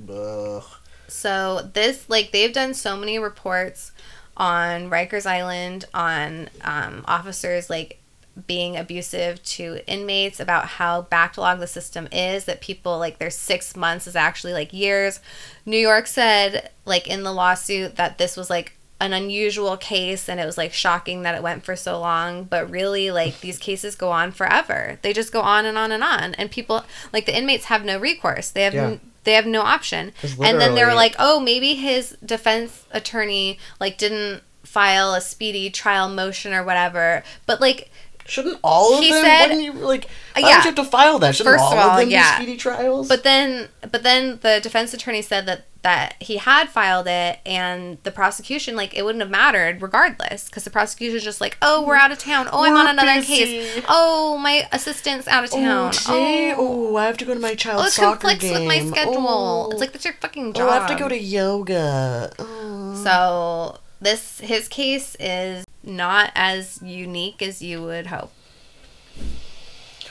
Speaker 6: Ugh.
Speaker 8: So this like they've done so many reports on Rikers Island on um, officers like being abusive to inmates about how backlogged the system is that people like their six months is actually like years. New York said like in the lawsuit that this was like an unusual case and it was like shocking that it went for so long but really like these cases go on forever they just go on and on and on and people like the inmates have no recourse they have
Speaker 6: Yeah.
Speaker 8: n- they have no option and then they were like oh maybe his defense attorney like didn't file a speedy trial motion or whatever but like
Speaker 6: Shouldn't all of
Speaker 8: He
Speaker 6: them?
Speaker 8: said-
Speaker 6: wouldn't you like? Why
Speaker 8: yeah.
Speaker 6: would you have to file that? Shouldn't
Speaker 8: First
Speaker 6: all
Speaker 8: of
Speaker 6: of
Speaker 8: all,
Speaker 6: them
Speaker 8: yeah.
Speaker 6: be speedy trials?
Speaker 8: But then, but then the defense attorney said that that he had filed it, and the prosecution like it wouldn't have mattered regardless, because the prosecution's just like, oh, we're out of town. Oh, I'm on another
Speaker 6: busy.
Speaker 8: case. Oh, my assistant's out of town.
Speaker 6: oh, today,
Speaker 8: oh,
Speaker 6: oh, I have to go to my
Speaker 8: oh, it
Speaker 6: soccer
Speaker 8: conflicts
Speaker 6: game.
Speaker 8: with my schedule.
Speaker 6: Oh.
Speaker 8: It's like that's your fucking job.
Speaker 6: Oh, I have to go to yoga. Oh.
Speaker 8: So this his case is not as unique as you would hope.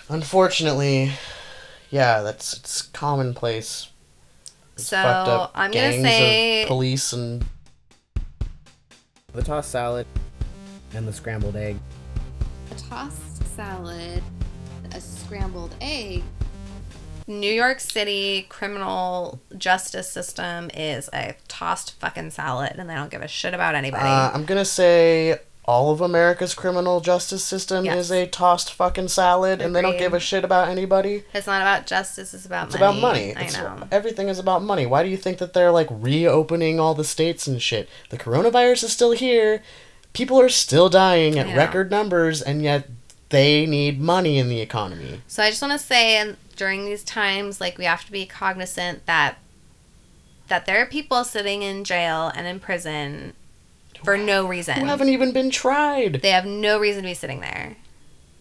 Speaker 6: Unfortunately, yeah, that's it's commonplace. It's
Speaker 8: So,
Speaker 6: fucked up
Speaker 8: I'm gonna say-
Speaker 6: of police and
Speaker 4: The tossed salad and the scrambled egg.
Speaker 2: A tossed salad, a scrambled egg.
Speaker 8: New York City criminal justice system is a tossed fucking salad, and they don't give a shit about anybody.
Speaker 6: uh, I'm gonna say all of America's criminal justice system
Speaker 8: Yes.
Speaker 6: is a tossed fucking salad, and they don't give a shit about anybody.
Speaker 8: it's not about justice; it's about money.
Speaker 6: It's
Speaker 8: money.
Speaker 6: about money.
Speaker 8: I
Speaker 6: It's-
Speaker 8: know.
Speaker 6: Everything is about money. Why do you think that they're like reopening all the states and shit? The coronavirus is still here. People are still dying at record numbers, and yet they need money in the economy.
Speaker 8: So I just want to say, and during these times, like we have to be cognizant that that there are people sitting in jail and in prison for no reason.
Speaker 6: Who haven't even been tried.
Speaker 8: they have no reason to be sitting there,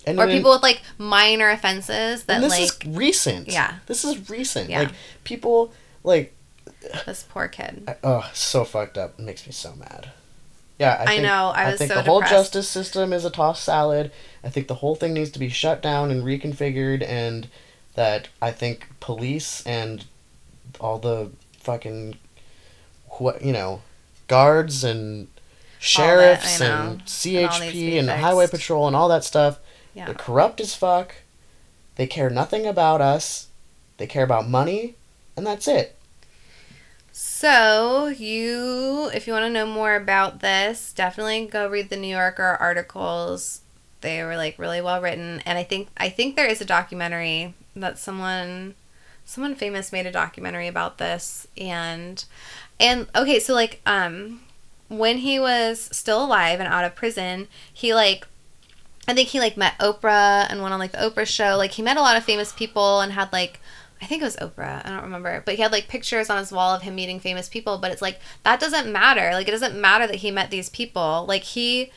Speaker 6: And
Speaker 8: or
Speaker 6: then-
Speaker 8: people with like minor offenses that
Speaker 6: this
Speaker 8: like
Speaker 6: is recent.
Speaker 8: Yeah.
Speaker 6: This is recent.
Speaker 8: Yeah.
Speaker 6: Like people like
Speaker 8: this poor kid.
Speaker 6: I- oh, so fucked up. It makes me so mad. Yeah, I,
Speaker 8: I
Speaker 6: think,
Speaker 8: know, I was
Speaker 6: think
Speaker 8: so
Speaker 6: the whole justice system is a tossed salad. I think the whole thing needs to be shut down and reconfigured, and that I think police and all the fucking what you know guards and sheriffs
Speaker 8: know.
Speaker 6: and
Speaker 8: And all needs to be
Speaker 6: CHP and, highway patrol and all that stuff
Speaker 8: Yeah.
Speaker 6: they're corrupt as fuck they care nothing about us they care about money and that's it
Speaker 8: So, you, if you want to know more about this, definitely go read the New Yorker articles. They were like really well written, and I think I think there is a documentary that someone someone famous made a documentary about this, and and okay, so like um when he was still alive and out of prison, he like I think he like met Oprah and went on like the Oprah show. Like he met a lot of famous people and had like I think it was Oprah. I don't remember. But he had like pictures on his wall of him meeting famous people, but it's like that doesn't matter. Like it doesn't matter that he met these people. Like he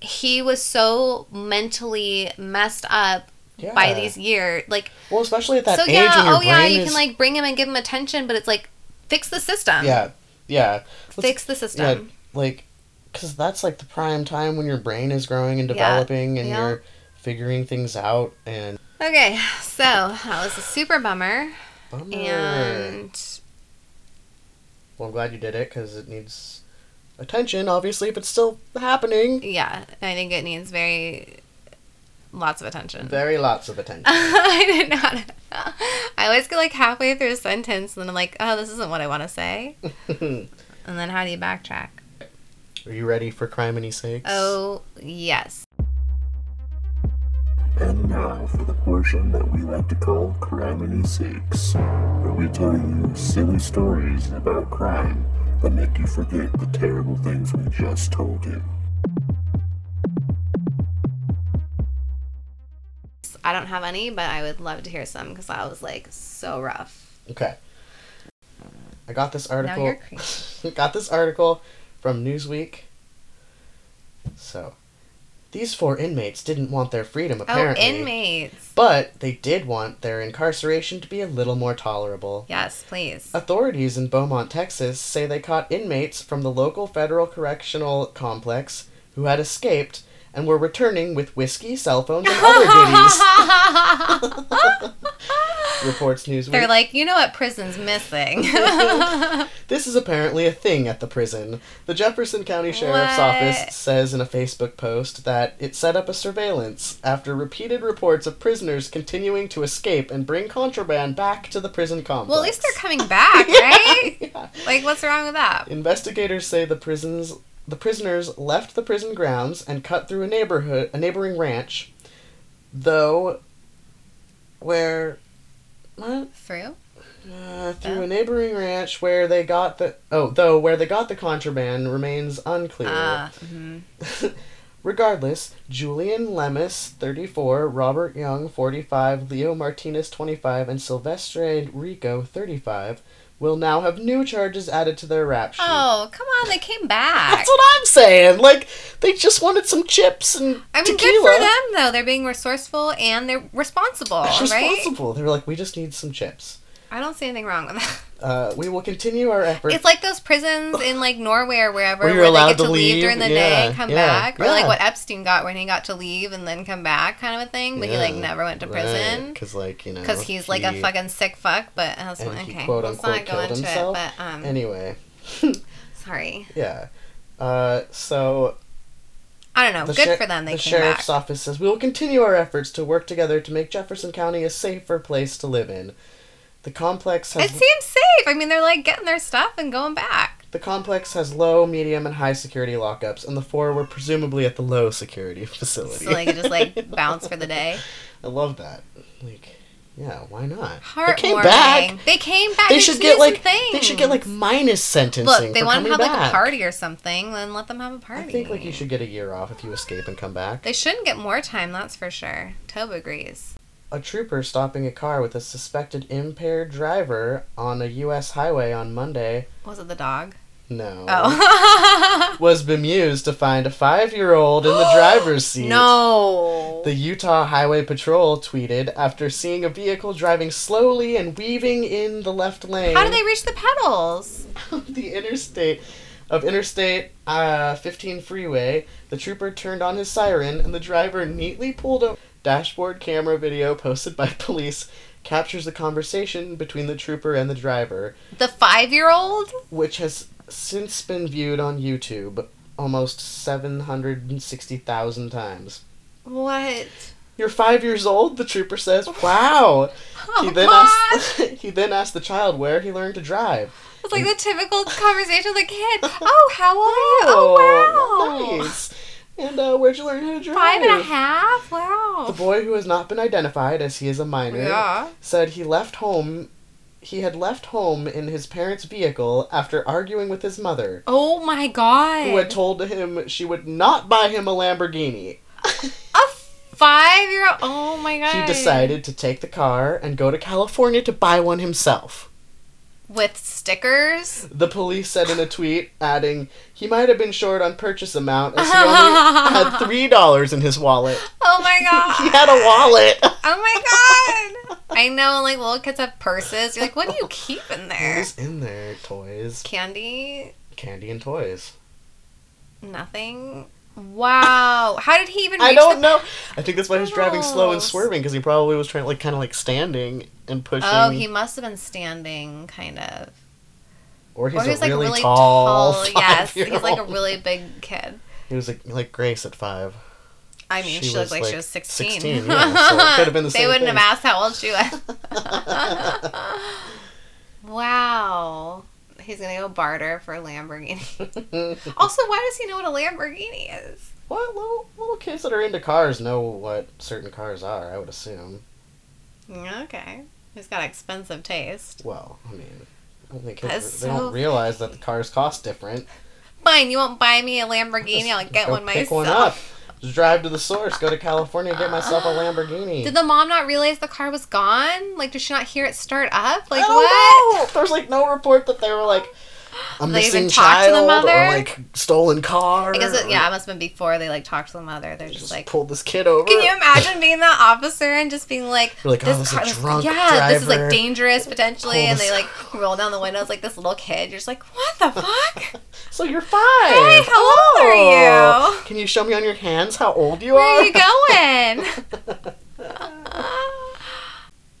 Speaker 8: he was so mentally messed up by these years. Like
Speaker 6: well especially at that
Speaker 8: so
Speaker 6: age
Speaker 8: yeah,
Speaker 6: when your
Speaker 8: oh yeah, you
Speaker 6: is
Speaker 8: can like bring him and give him attention, but it's like fix the system.
Speaker 6: yeah yeah
Speaker 8: Fix the system.
Speaker 6: Yeah, like, because that's like the prime time when your brain is growing and
Speaker 8: Yeah,
Speaker 6: developing and
Speaker 8: yeah.
Speaker 6: you're figuring things out and.
Speaker 8: Okay, so that was a super bummer.
Speaker 6: Bummer.
Speaker 8: And
Speaker 6: Well, I'm glad you did it because it needs attention, obviously, if it's still happening.
Speaker 8: yeah, I think it needs very lots of attention.
Speaker 6: Very lots of attention.
Speaker 8: I didn't know. How to, I always get like halfway through a sentence and then I'm like, oh, this isn't what I want to say. And then how do you backtrack?
Speaker 6: Are you ready for Criminy Sakes?
Speaker 8: Oh, yes.
Speaker 5: And now for the portion that we like to call Criminy Sakes, where we tell you silly stories about crime that make you forget the terrible things we just told you.
Speaker 8: I don't have any, but I would love to hear some because I was like so rough.
Speaker 6: Okay. I got this article. got this article from Newsweek. So, these four inmates didn't want their freedom, oh, apparently.
Speaker 8: Oh, inmates.
Speaker 6: But they did want their incarceration to be a little more tolerable.
Speaker 8: Yes, please.
Speaker 6: Authorities in Beaumont, Texas say they caught inmates from the local federal correctional complex who had escaped and were returning with whiskey, cell phones, and other goodies. Reports Newsweek.
Speaker 8: They're like, you know what prison's missing?
Speaker 6: This is apparently a thing at the prison. The Jefferson County Sheriff's
Speaker 8: What?
Speaker 6: Office says in a Facebook post that it set up a surveillance after repeated reports of prisoners continuing to escape and bring contraband back to the prison complex.
Speaker 8: well, at least they're coming back, right?
Speaker 6: Yeah.
Speaker 8: Like, what's wrong with that?
Speaker 6: Investigators say the prisons the prisoners left the prison grounds and cut through a neighborhood a neighboring ranch, though where what?
Speaker 8: Through?
Speaker 6: Uh, through
Speaker 8: Oh.
Speaker 6: a neighboring ranch where they got the oh though where they got the contraband remains unclear.
Speaker 8: Ah, mhm.
Speaker 6: Regardless, Julian Lemus, 34, Robert Young, 45, Leo Martinez, 25, and Silvestre Rico, 35, will now have new charges added to their rap sheet.
Speaker 8: Oh, come on, they came back.
Speaker 6: That's what I'm saying. Like they just wanted some chips and
Speaker 8: I mean,
Speaker 6: tequila.
Speaker 8: good for them though. They're being resourceful and they're responsible,
Speaker 6: They're
Speaker 8: right?
Speaker 6: responsible. They were like, we just need some chips.
Speaker 8: I don't see anything wrong with that.
Speaker 6: Uh, we will continue our efforts.
Speaker 8: It's like those prisons in like Norway or wherever
Speaker 6: Where
Speaker 8: where, they get to, leave,
Speaker 6: leave,
Speaker 8: during the
Speaker 6: yeah,
Speaker 8: day and come
Speaker 6: yeah,
Speaker 8: back, or like what Epstein got when he got to leave and then come back, kind of a thing. But he like never went to prison
Speaker 6: because like you know
Speaker 8: because he's like a fucking sick fuck. But that's
Speaker 6: and
Speaker 8: okay.
Speaker 6: he quote
Speaker 8: Let's
Speaker 6: unquote
Speaker 8: not go into
Speaker 6: himself.
Speaker 8: it. But um,
Speaker 6: Anyway,
Speaker 8: sorry.
Speaker 6: yeah. Uh, so
Speaker 8: I don't know.
Speaker 6: the
Speaker 8: Good
Speaker 6: sher-
Speaker 8: for them. They
Speaker 6: the sheriff's
Speaker 8: back.
Speaker 6: office says we will continue our efforts to work together to make Jefferson County a safer place to live in. The complex
Speaker 8: It seems safe. I mean, they're like getting their stuff and going back.
Speaker 6: the complex has low, medium, and high security lockups, and the four were presumably at the low security facility.
Speaker 8: So they could just like bounce for the day.
Speaker 6: I love that. Like, yeah, why not?
Speaker 8: Heartwarming.
Speaker 6: They came back.
Speaker 8: They came back.
Speaker 6: They should get like they should get like minus sentencing.
Speaker 8: Look, they want to have like a party or something, then let them have a party.
Speaker 6: I think like you should get a year off if you escape and come back.
Speaker 8: They shouldn't get more time, that's for sure. Tobe agrees.
Speaker 6: A trooper stopping a car with a suspected impaired driver on a U.S. highway on Monday.
Speaker 8: Was it the dog?
Speaker 6: No.
Speaker 8: Oh.
Speaker 6: Was bemused to find a five-year-old in the driver's seat.
Speaker 8: no.
Speaker 6: The Utah Highway Patrol tweeted after seeing a vehicle driving slowly and weaving in the left lane.
Speaker 8: How did they reach the pedals?
Speaker 6: the interstate of Interstate uh, 15 freeway, the trooper turned on his siren and the driver neatly pulled o- Dashboard camera video posted by police captures the conversation between the trooper and the driver,
Speaker 8: The five year old?
Speaker 6: which has since been viewed on YouTube almost 760,000 times.
Speaker 8: What?
Speaker 6: You're five years old, the trooper says. Wow.
Speaker 8: Oh,
Speaker 6: he then
Speaker 8: God.
Speaker 6: asked he then asked the child where he learned to drive.
Speaker 8: It's like the typical conversation with a kid. Oh, how old are you? Oh, wow.
Speaker 6: Nice. And uh, where'd you learn how to drive?
Speaker 8: Five and a half? Wow.
Speaker 6: The boy, who has not been identified as he is a minor,
Speaker 8: Yeah.
Speaker 6: said he left home. He had left home in his parents' vehicle after arguing with his mother,
Speaker 8: Oh my god.
Speaker 6: who had told him she would not buy him a Lamborghini.
Speaker 8: a five year old? Oh my god.
Speaker 6: He decided to take the car and go to California to buy one himself.
Speaker 8: With stickers?
Speaker 6: The police said in a tweet, adding, he might have been short on purchase amount as he only had three dollars in his wallet.
Speaker 8: Oh my god.
Speaker 6: he had a wallet.
Speaker 8: Oh my god. I know, like, little kids have purses. You're like, what do you keep in
Speaker 6: What
Speaker 8: there?
Speaker 6: is in there? Toys,
Speaker 8: Candy?
Speaker 6: candy, and toys.
Speaker 8: Nothing? Wow. How did he even
Speaker 6: I don't
Speaker 8: the-
Speaker 6: know. I think that's why he was driving slow and
Speaker 8: oh.
Speaker 6: swerving because he probably was trying, like, kind of like standing and pushing.
Speaker 8: Oh, he must have been standing, kind of.
Speaker 6: or he's
Speaker 8: or
Speaker 6: a
Speaker 8: like
Speaker 6: really,
Speaker 8: really
Speaker 6: tall.
Speaker 8: tall. Yes, he's like a really big kid.
Speaker 6: He was like like Grace at five.
Speaker 8: I mean, she, looked like, she was 16.
Speaker 6: 16, yeah, so it could have been the
Speaker 8: they
Speaker 6: same They
Speaker 8: wouldn't
Speaker 6: thing.
Speaker 8: have asked how old she was. wow. He's going to go barter for a Lamborghini. also, why does he know what a Lamborghini is?
Speaker 6: Well, little little kids that are into cars know what certain cars are. I would assume.
Speaker 8: Okay. He's got expensive taste.
Speaker 6: Well, I mean, I don't think kids they
Speaker 8: so-
Speaker 6: don't realize that the cars cost different.
Speaker 8: Fine, you won't buy me a Lamborghini. I'll get one
Speaker 6: pick
Speaker 8: myself.
Speaker 6: one up. Just drive to the source. Go to California. and Get myself a Lamborghini.
Speaker 8: Did the mom not realize the car was gone? Like, did she not hear it start up? Like, what?
Speaker 6: know. There's like no report that they were like a
Speaker 8: They even
Speaker 6: missing
Speaker 8: talked to the
Speaker 6: child
Speaker 8: mother?
Speaker 6: or like stolen car.
Speaker 8: I guess it,
Speaker 6: or
Speaker 8: yeah, it must have been before they like talked to the mother. They're just,
Speaker 6: Just
Speaker 8: like,
Speaker 6: pulled this kid over.
Speaker 8: can you imagine being that officer and just being like,
Speaker 6: You're like, oh, this is a
Speaker 8: this-
Speaker 6: drunk
Speaker 8: yeah, this is like dangerous potentially,
Speaker 6: Pull
Speaker 8: and they like roll down the windows like this little kid. You're just like, what the fuck?
Speaker 6: So you're five.
Speaker 8: Hey, how old are
Speaker 6: Oh.
Speaker 8: you?
Speaker 6: Can you show me on your hands how old you
Speaker 8: Where
Speaker 6: are?
Speaker 8: Where are you going?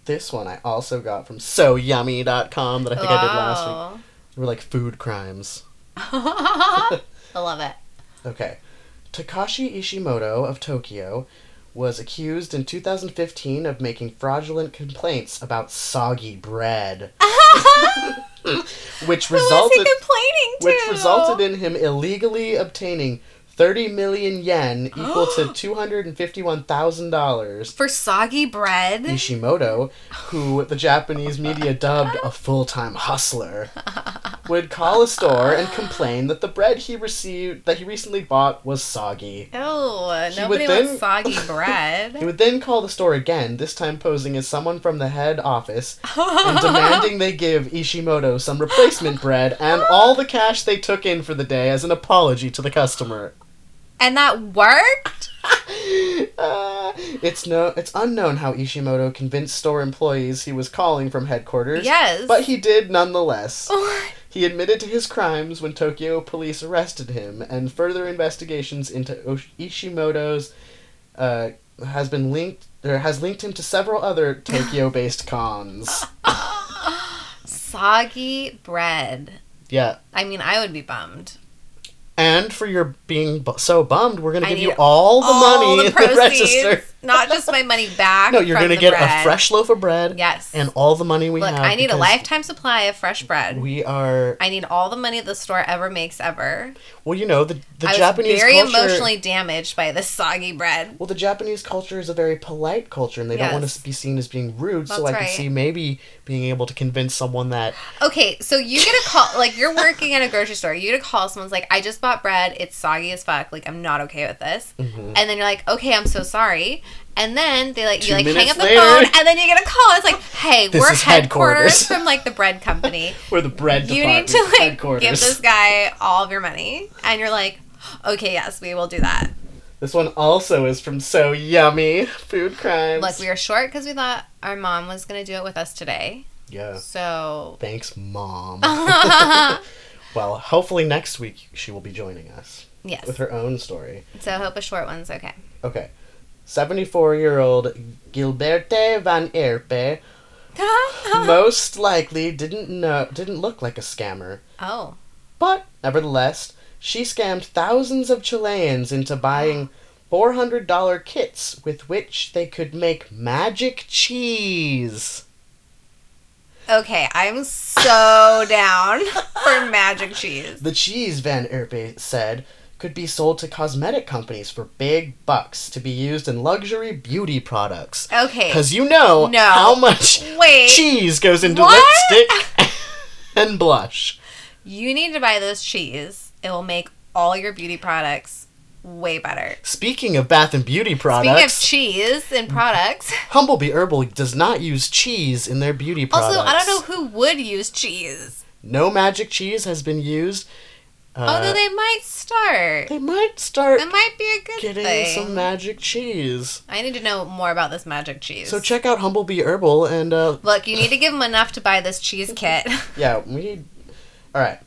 Speaker 6: This one I also got from soyummy.com that I think I did last week.
Speaker 8: Oh.
Speaker 6: Were like food crimes.
Speaker 8: I love it.
Speaker 6: Okay. Takashi Ishimoto of Tokyo was accused in 2015 of making fraudulent complaints about soggy bread, which resulted
Speaker 8: he complaining to?
Speaker 6: which resulted in him illegally obtaining 30 million yen equal to $251,000.
Speaker 8: for soggy bread.
Speaker 6: Ishimoto, who the Japanese media dubbed a full-time hustler, would call a store and complain that the bread he received that he recently bought was soggy. Oh,
Speaker 8: nobody
Speaker 6: then-
Speaker 8: wants soggy bread.
Speaker 6: He would then call the store again, this time posing as someone from the head office, and demanding they give Ishimoto some replacement bread and all the cash they took in for the day as an apology to the customer.
Speaker 8: And that worked?
Speaker 6: Uh, it's no, it's unknown how Ishimoto convinced store employees he was calling from headquarters.
Speaker 8: Yes.
Speaker 6: but he did nonetheless. He admitted to his crimes when Tokyo police arrested him, and further investigations into Ishimoto's uh, has been linked or has linked him to several other Tokyo-based cons.
Speaker 8: Soggy bread.
Speaker 6: Yeah,
Speaker 8: I mean, I would be bummed.
Speaker 6: And for your being bu- so bummed, we're gonna
Speaker 8: I
Speaker 6: give you all the
Speaker 8: All
Speaker 6: money
Speaker 8: the
Speaker 6: in the register.
Speaker 8: Not just my money back.
Speaker 6: No, you're gonna get
Speaker 8: bread.
Speaker 6: a fresh loaf of bread.
Speaker 8: Yes.
Speaker 6: and all the money we
Speaker 8: Look,
Speaker 6: have.
Speaker 8: I need a lifetime supply of fresh bread.
Speaker 6: We are
Speaker 8: I need all the money the store ever makes ever.
Speaker 6: well, you know the the
Speaker 8: I
Speaker 6: Japanese
Speaker 8: very
Speaker 6: culture.
Speaker 8: emotionally damaged by this soggy bread.
Speaker 6: Well, the Japanese culture is a very polite culture, and they don't want to be seen as being rude. so
Speaker 8: That's
Speaker 6: I could
Speaker 8: right.
Speaker 6: see maybe being able to convince someone that
Speaker 8: Okay, so you get a call, like you're working at a grocery store. You get a call, someone's like, I just bought bread. It's soggy as fuck. Like, I'm not okay with this.
Speaker 6: Mm-hmm.
Speaker 8: And then you're like, okay, I'm so sorry. And then they like,
Speaker 6: Two
Speaker 8: you like hang up the
Speaker 6: later-
Speaker 8: phone, and then you get a call. It's like, hey,
Speaker 6: This
Speaker 8: we're headquarters,
Speaker 6: headquarters.
Speaker 8: from like the bread company.
Speaker 6: we're the bread company.
Speaker 8: you need to like give this guy all of your money. And you're like, okay, yes, we will do that.
Speaker 6: This one also is from So Yummy Food Crimes.
Speaker 8: Look, we were short because we thought our mom was going to do it with us today.
Speaker 6: yeah.
Speaker 8: So.
Speaker 6: Thanks, mom. well, hopefully next week she will be joining us
Speaker 8: yes.
Speaker 6: with her own story.
Speaker 8: So I hope a short one's okay.
Speaker 6: Okay. 74 year old Gilberte van Erpe most likely didn't know didn't look like a scammer.
Speaker 8: oh.
Speaker 6: But nevertheless, she scammed thousands of Chileans into buying $400 kits with which they could make magic cheese.
Speaker 8: Okay, I'm so down for magic cheese.
Speaker 6: The cheese, Van Erpe said, could be sold to cosmetic companies for big bucks to be used in luxury beauty products.
Speaker 8: Okay.
Speaker 6: Because you know
Speaker 8: No.
Speaker 6: how much
Speaker 8: Wait.
Speaker 6: cheese goes into
Speaker 8: What?
Speaker 6: lipstick and blush.
Speaker 8: You need to buy this cheese. It will make all your beauty products way better.
Speaker 6: Speaking of bath and beauty products,
Speaker 8: Speaking of cheese and products,
Speaker 6: Humblebee Herbal does not use cheese in their beauty products.
Speaker 8: also I don't know who would use cheese.
Speaker 6: No magic cheese has been used. Uh,
Speaker 8: Although they might start.
Speaker 6: they might start
Speaker 8: It might be a good
Speaker 6: getting
Speaker 8: thing.
Speaker 6: some magic cheese.
Speaker 8: I need to know more about this magic cheese.
Speaker 6: So check out Humblebee Herbal and uh,
Speaker 8: Look, you need to give them enough to buy this cheese kit.
Speaker 6: yeah, we need. All right,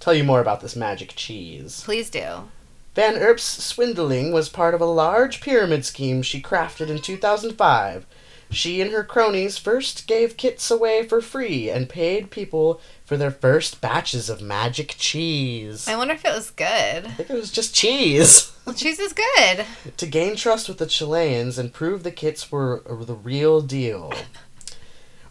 Speaker 6: tell you more about this magic cheese.
Speaker 8: Please do.
Speaker 6: Van Erp's swindling was part of a large pyramid scheme she crafted in 2005. She and her cronies first gave kits away for free and paid people for their first batches of magic cheese.
Speaker 8: I wonder if it was good.
Speaker 6: I think it was just cheese.
Speaker 8: Well, cheese is good.
Speaker 6: to gain trust with the Chileans and prove the kits were the real deal.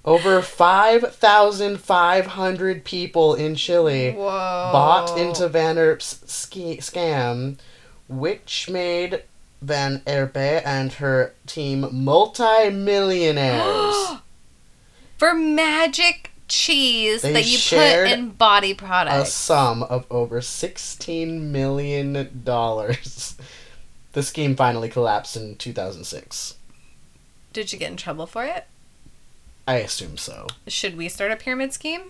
Speaker 6: Over 5,500 people in Chile
Speaker 8: Whoa.
Speaker 6: bought into Van Erp's ski- scam, which made Van Erp and her team multi-millionaires.
Speaker 8: for magic cheese
Speaker 6: They
Speaker 8: that you put in body products.
Speaker 6: a sum of over $16 million. the scheme finally collapsed in 2006.
Speaker 8: Did you get in trouble for it?
Speaker 6: I assume so.
Speaker 8: Should we start a pyramid scheme?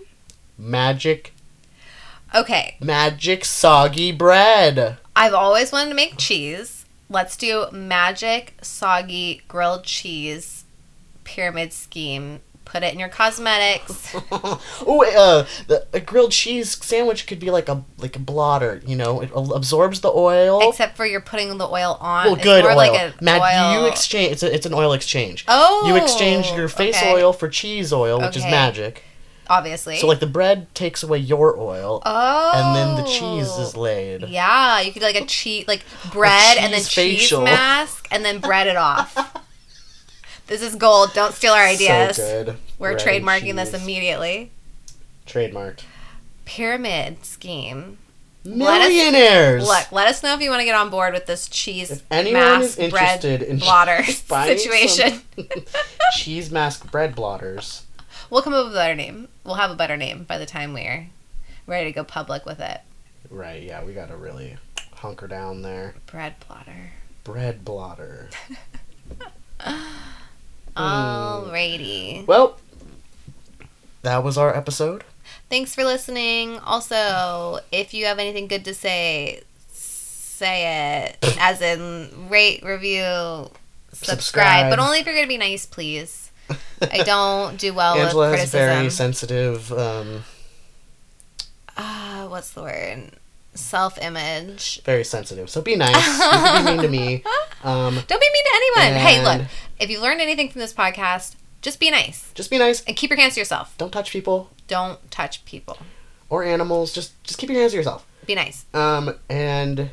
Speaker 6: Magic,
Speaker 8: Okay,
Speaker 6: magic soggy bread.
Speaker 8: I've always wanted to make cheese. Let's do magic soggy grilled cheese pyramid scheme. Put it in your cosmetics.
Speaker 6: oh, uh, the, a grilled cheese sandwich could be like a like a blotter. You know, it absorbs the oil.
Speaker 8: Except for you're putting the oil on.
Speaker 6: well,
Speaker 8: It's
Speaker 6: good oil.
Speaker 8: like
Speaker 6: Mag-
Speaker 8: oil.
Speaker 6: you exchange. It's, a, it's an oil exchange.
Speaker 8: Oh,
Speaker 6: you exchange your face
Speaker 8: okay.
Speaker 6: oil for cheese oil, which is magic.
Speaker 8: Obviously.
Speaker 6: So like the bread takes away your oil,
Speaker 8: oh.
Speaker 6: and then the cheese is laid.
Speaker 8: Yeah, you could do like a cheese, like bread and then
Speaker 6: cheese
Speaker 8: cheese mask and then bread it off. this is gold. Don't steal our ideas.
Speaker 6: So good.
Speaker 8: We're
Speaker 6: and
Speaker 8: trademarking this immediately.
Speaker 6: Trademarked.
Speaker 8: Pyramid scheme. Let us-
Speaker 6: Millionaires.
Speaker 8: Look, let us know if you want to get on board with this cheese
Speaker 6: If anyone
Speaker 8: mask
Speaker 6: is
Speaker 8: bread
Speaker 6: interested in
Speaker 8: blotter situation.
Speaker 6: cheese mask bread blotters,
Speaker 8: We'll come up with a better name. We'll have a better name by the time we're ready to go public with it.
Speaker 6: right? Yeah, we gotta really hunker down there.
Speaker 8: Bread blotter.
Speaker 6: Bread blotter.
Speaker 8: Alrighty.
Speaker 6: Well, that was our episode.
Speaker 8: Thanks for listening. Also, if you have anything good to say, say it. As in, rate, review, subscribe.
Speaker 6: Subscribe.
Speaker 8: But only if you're going to be nice, please. I don't do well
Speaker 6: Angela
Speaker 8: with
Speaker 6: has very sensitive. Um,
Speaker 8: Ah, what's the word? Self image.
Speaker 6: very sensitive. So be nice. You can be mean to me. Um,
Speaker 8: Don't be mean to anyone. hey, look, if you learned anything from this podcast, just be nice
Speaker 6: just be nice.
Speaker 8: and keep your hands to yourself.
Speaker 6: Don't touch people
Speaker 8: Don't touch people.
Speaker 6: or animals. Just just keep your hands to yourself.
Speaker 8: Be nice.
Speaker 6: Um, and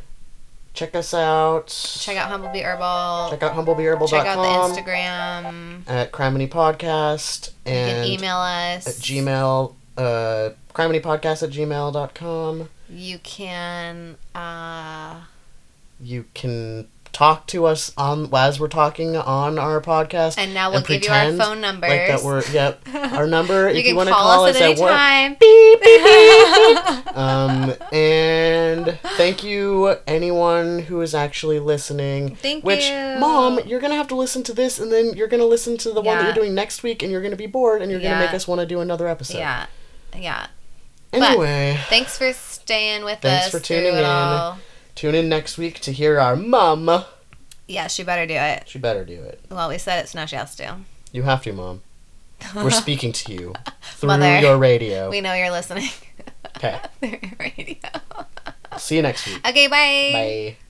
Speaker 6: check us out.
Speaker 8: Check out Humblebee Herbal.
Speaker 6: Check out humblebeeherbal.com.
Speaker 8: Check out the Instagram.
Speaker 6: at Criminy Podcast
Speaker 8: You
Speaker 6: and
Speaker 8: can email us.
Speaker 6: at Gmail, uh, Podcast at gmail.com.
Speaker 8: You can uh
Speaker 6: You can talk to us on as we're talking on our podcast.
Speaker 8: and now we'll
Speaker 6: and
Speaker 8: give you our phone numbers.
Speaker 6: Like that we're, yep. Our number,
Speaker 8: you
Speaker 6: if you want to
Speaker 8: call, us
Speaker 6: us
Speaker 8: at
Speaker 6: at work.
Speaker 8: time.
Speaker 6: Beep, beep, beep, beep. um, and thank you, anyone who is actually listening.
Speaker 8: Thank you.
Speaker 6: Which,
Speaker 8: you.
Speaker 6: mom, you're gonna have to listen to this, and then you're gonna listen to the one that you're doing next week, and you're gonna be bored, and you're gonna make us want to do another episode.
Speaker 8: Yeah. Yeah.
Speaker 6: Anyway,
Speaker 8: Thanks for staying with
Speaker 6: Thanks
Speaker 8: us.
Speaker 6: Thanks
Speaker 8: for
Speaker 6: tuning in.
Speaker 8: all.
Speaker 6: tune in next week to hear our mom.
Speaker 8: Yeah, she better do it.
Speaker 6: She better do it.
Speaker 8: Well, we said it, so now she has to.
Speaker 6: You have to, mom. We're speaking to you through
Speaker 8: Mother,
Speaker 6: your radio.
Speaker 8: We know you're listening.
Speaker 6: Okay.
Speaker 8: Through your radio.
Speaker 6: See you next week.
Speaker 8: Okay, bye.
Speaker 6: Bye.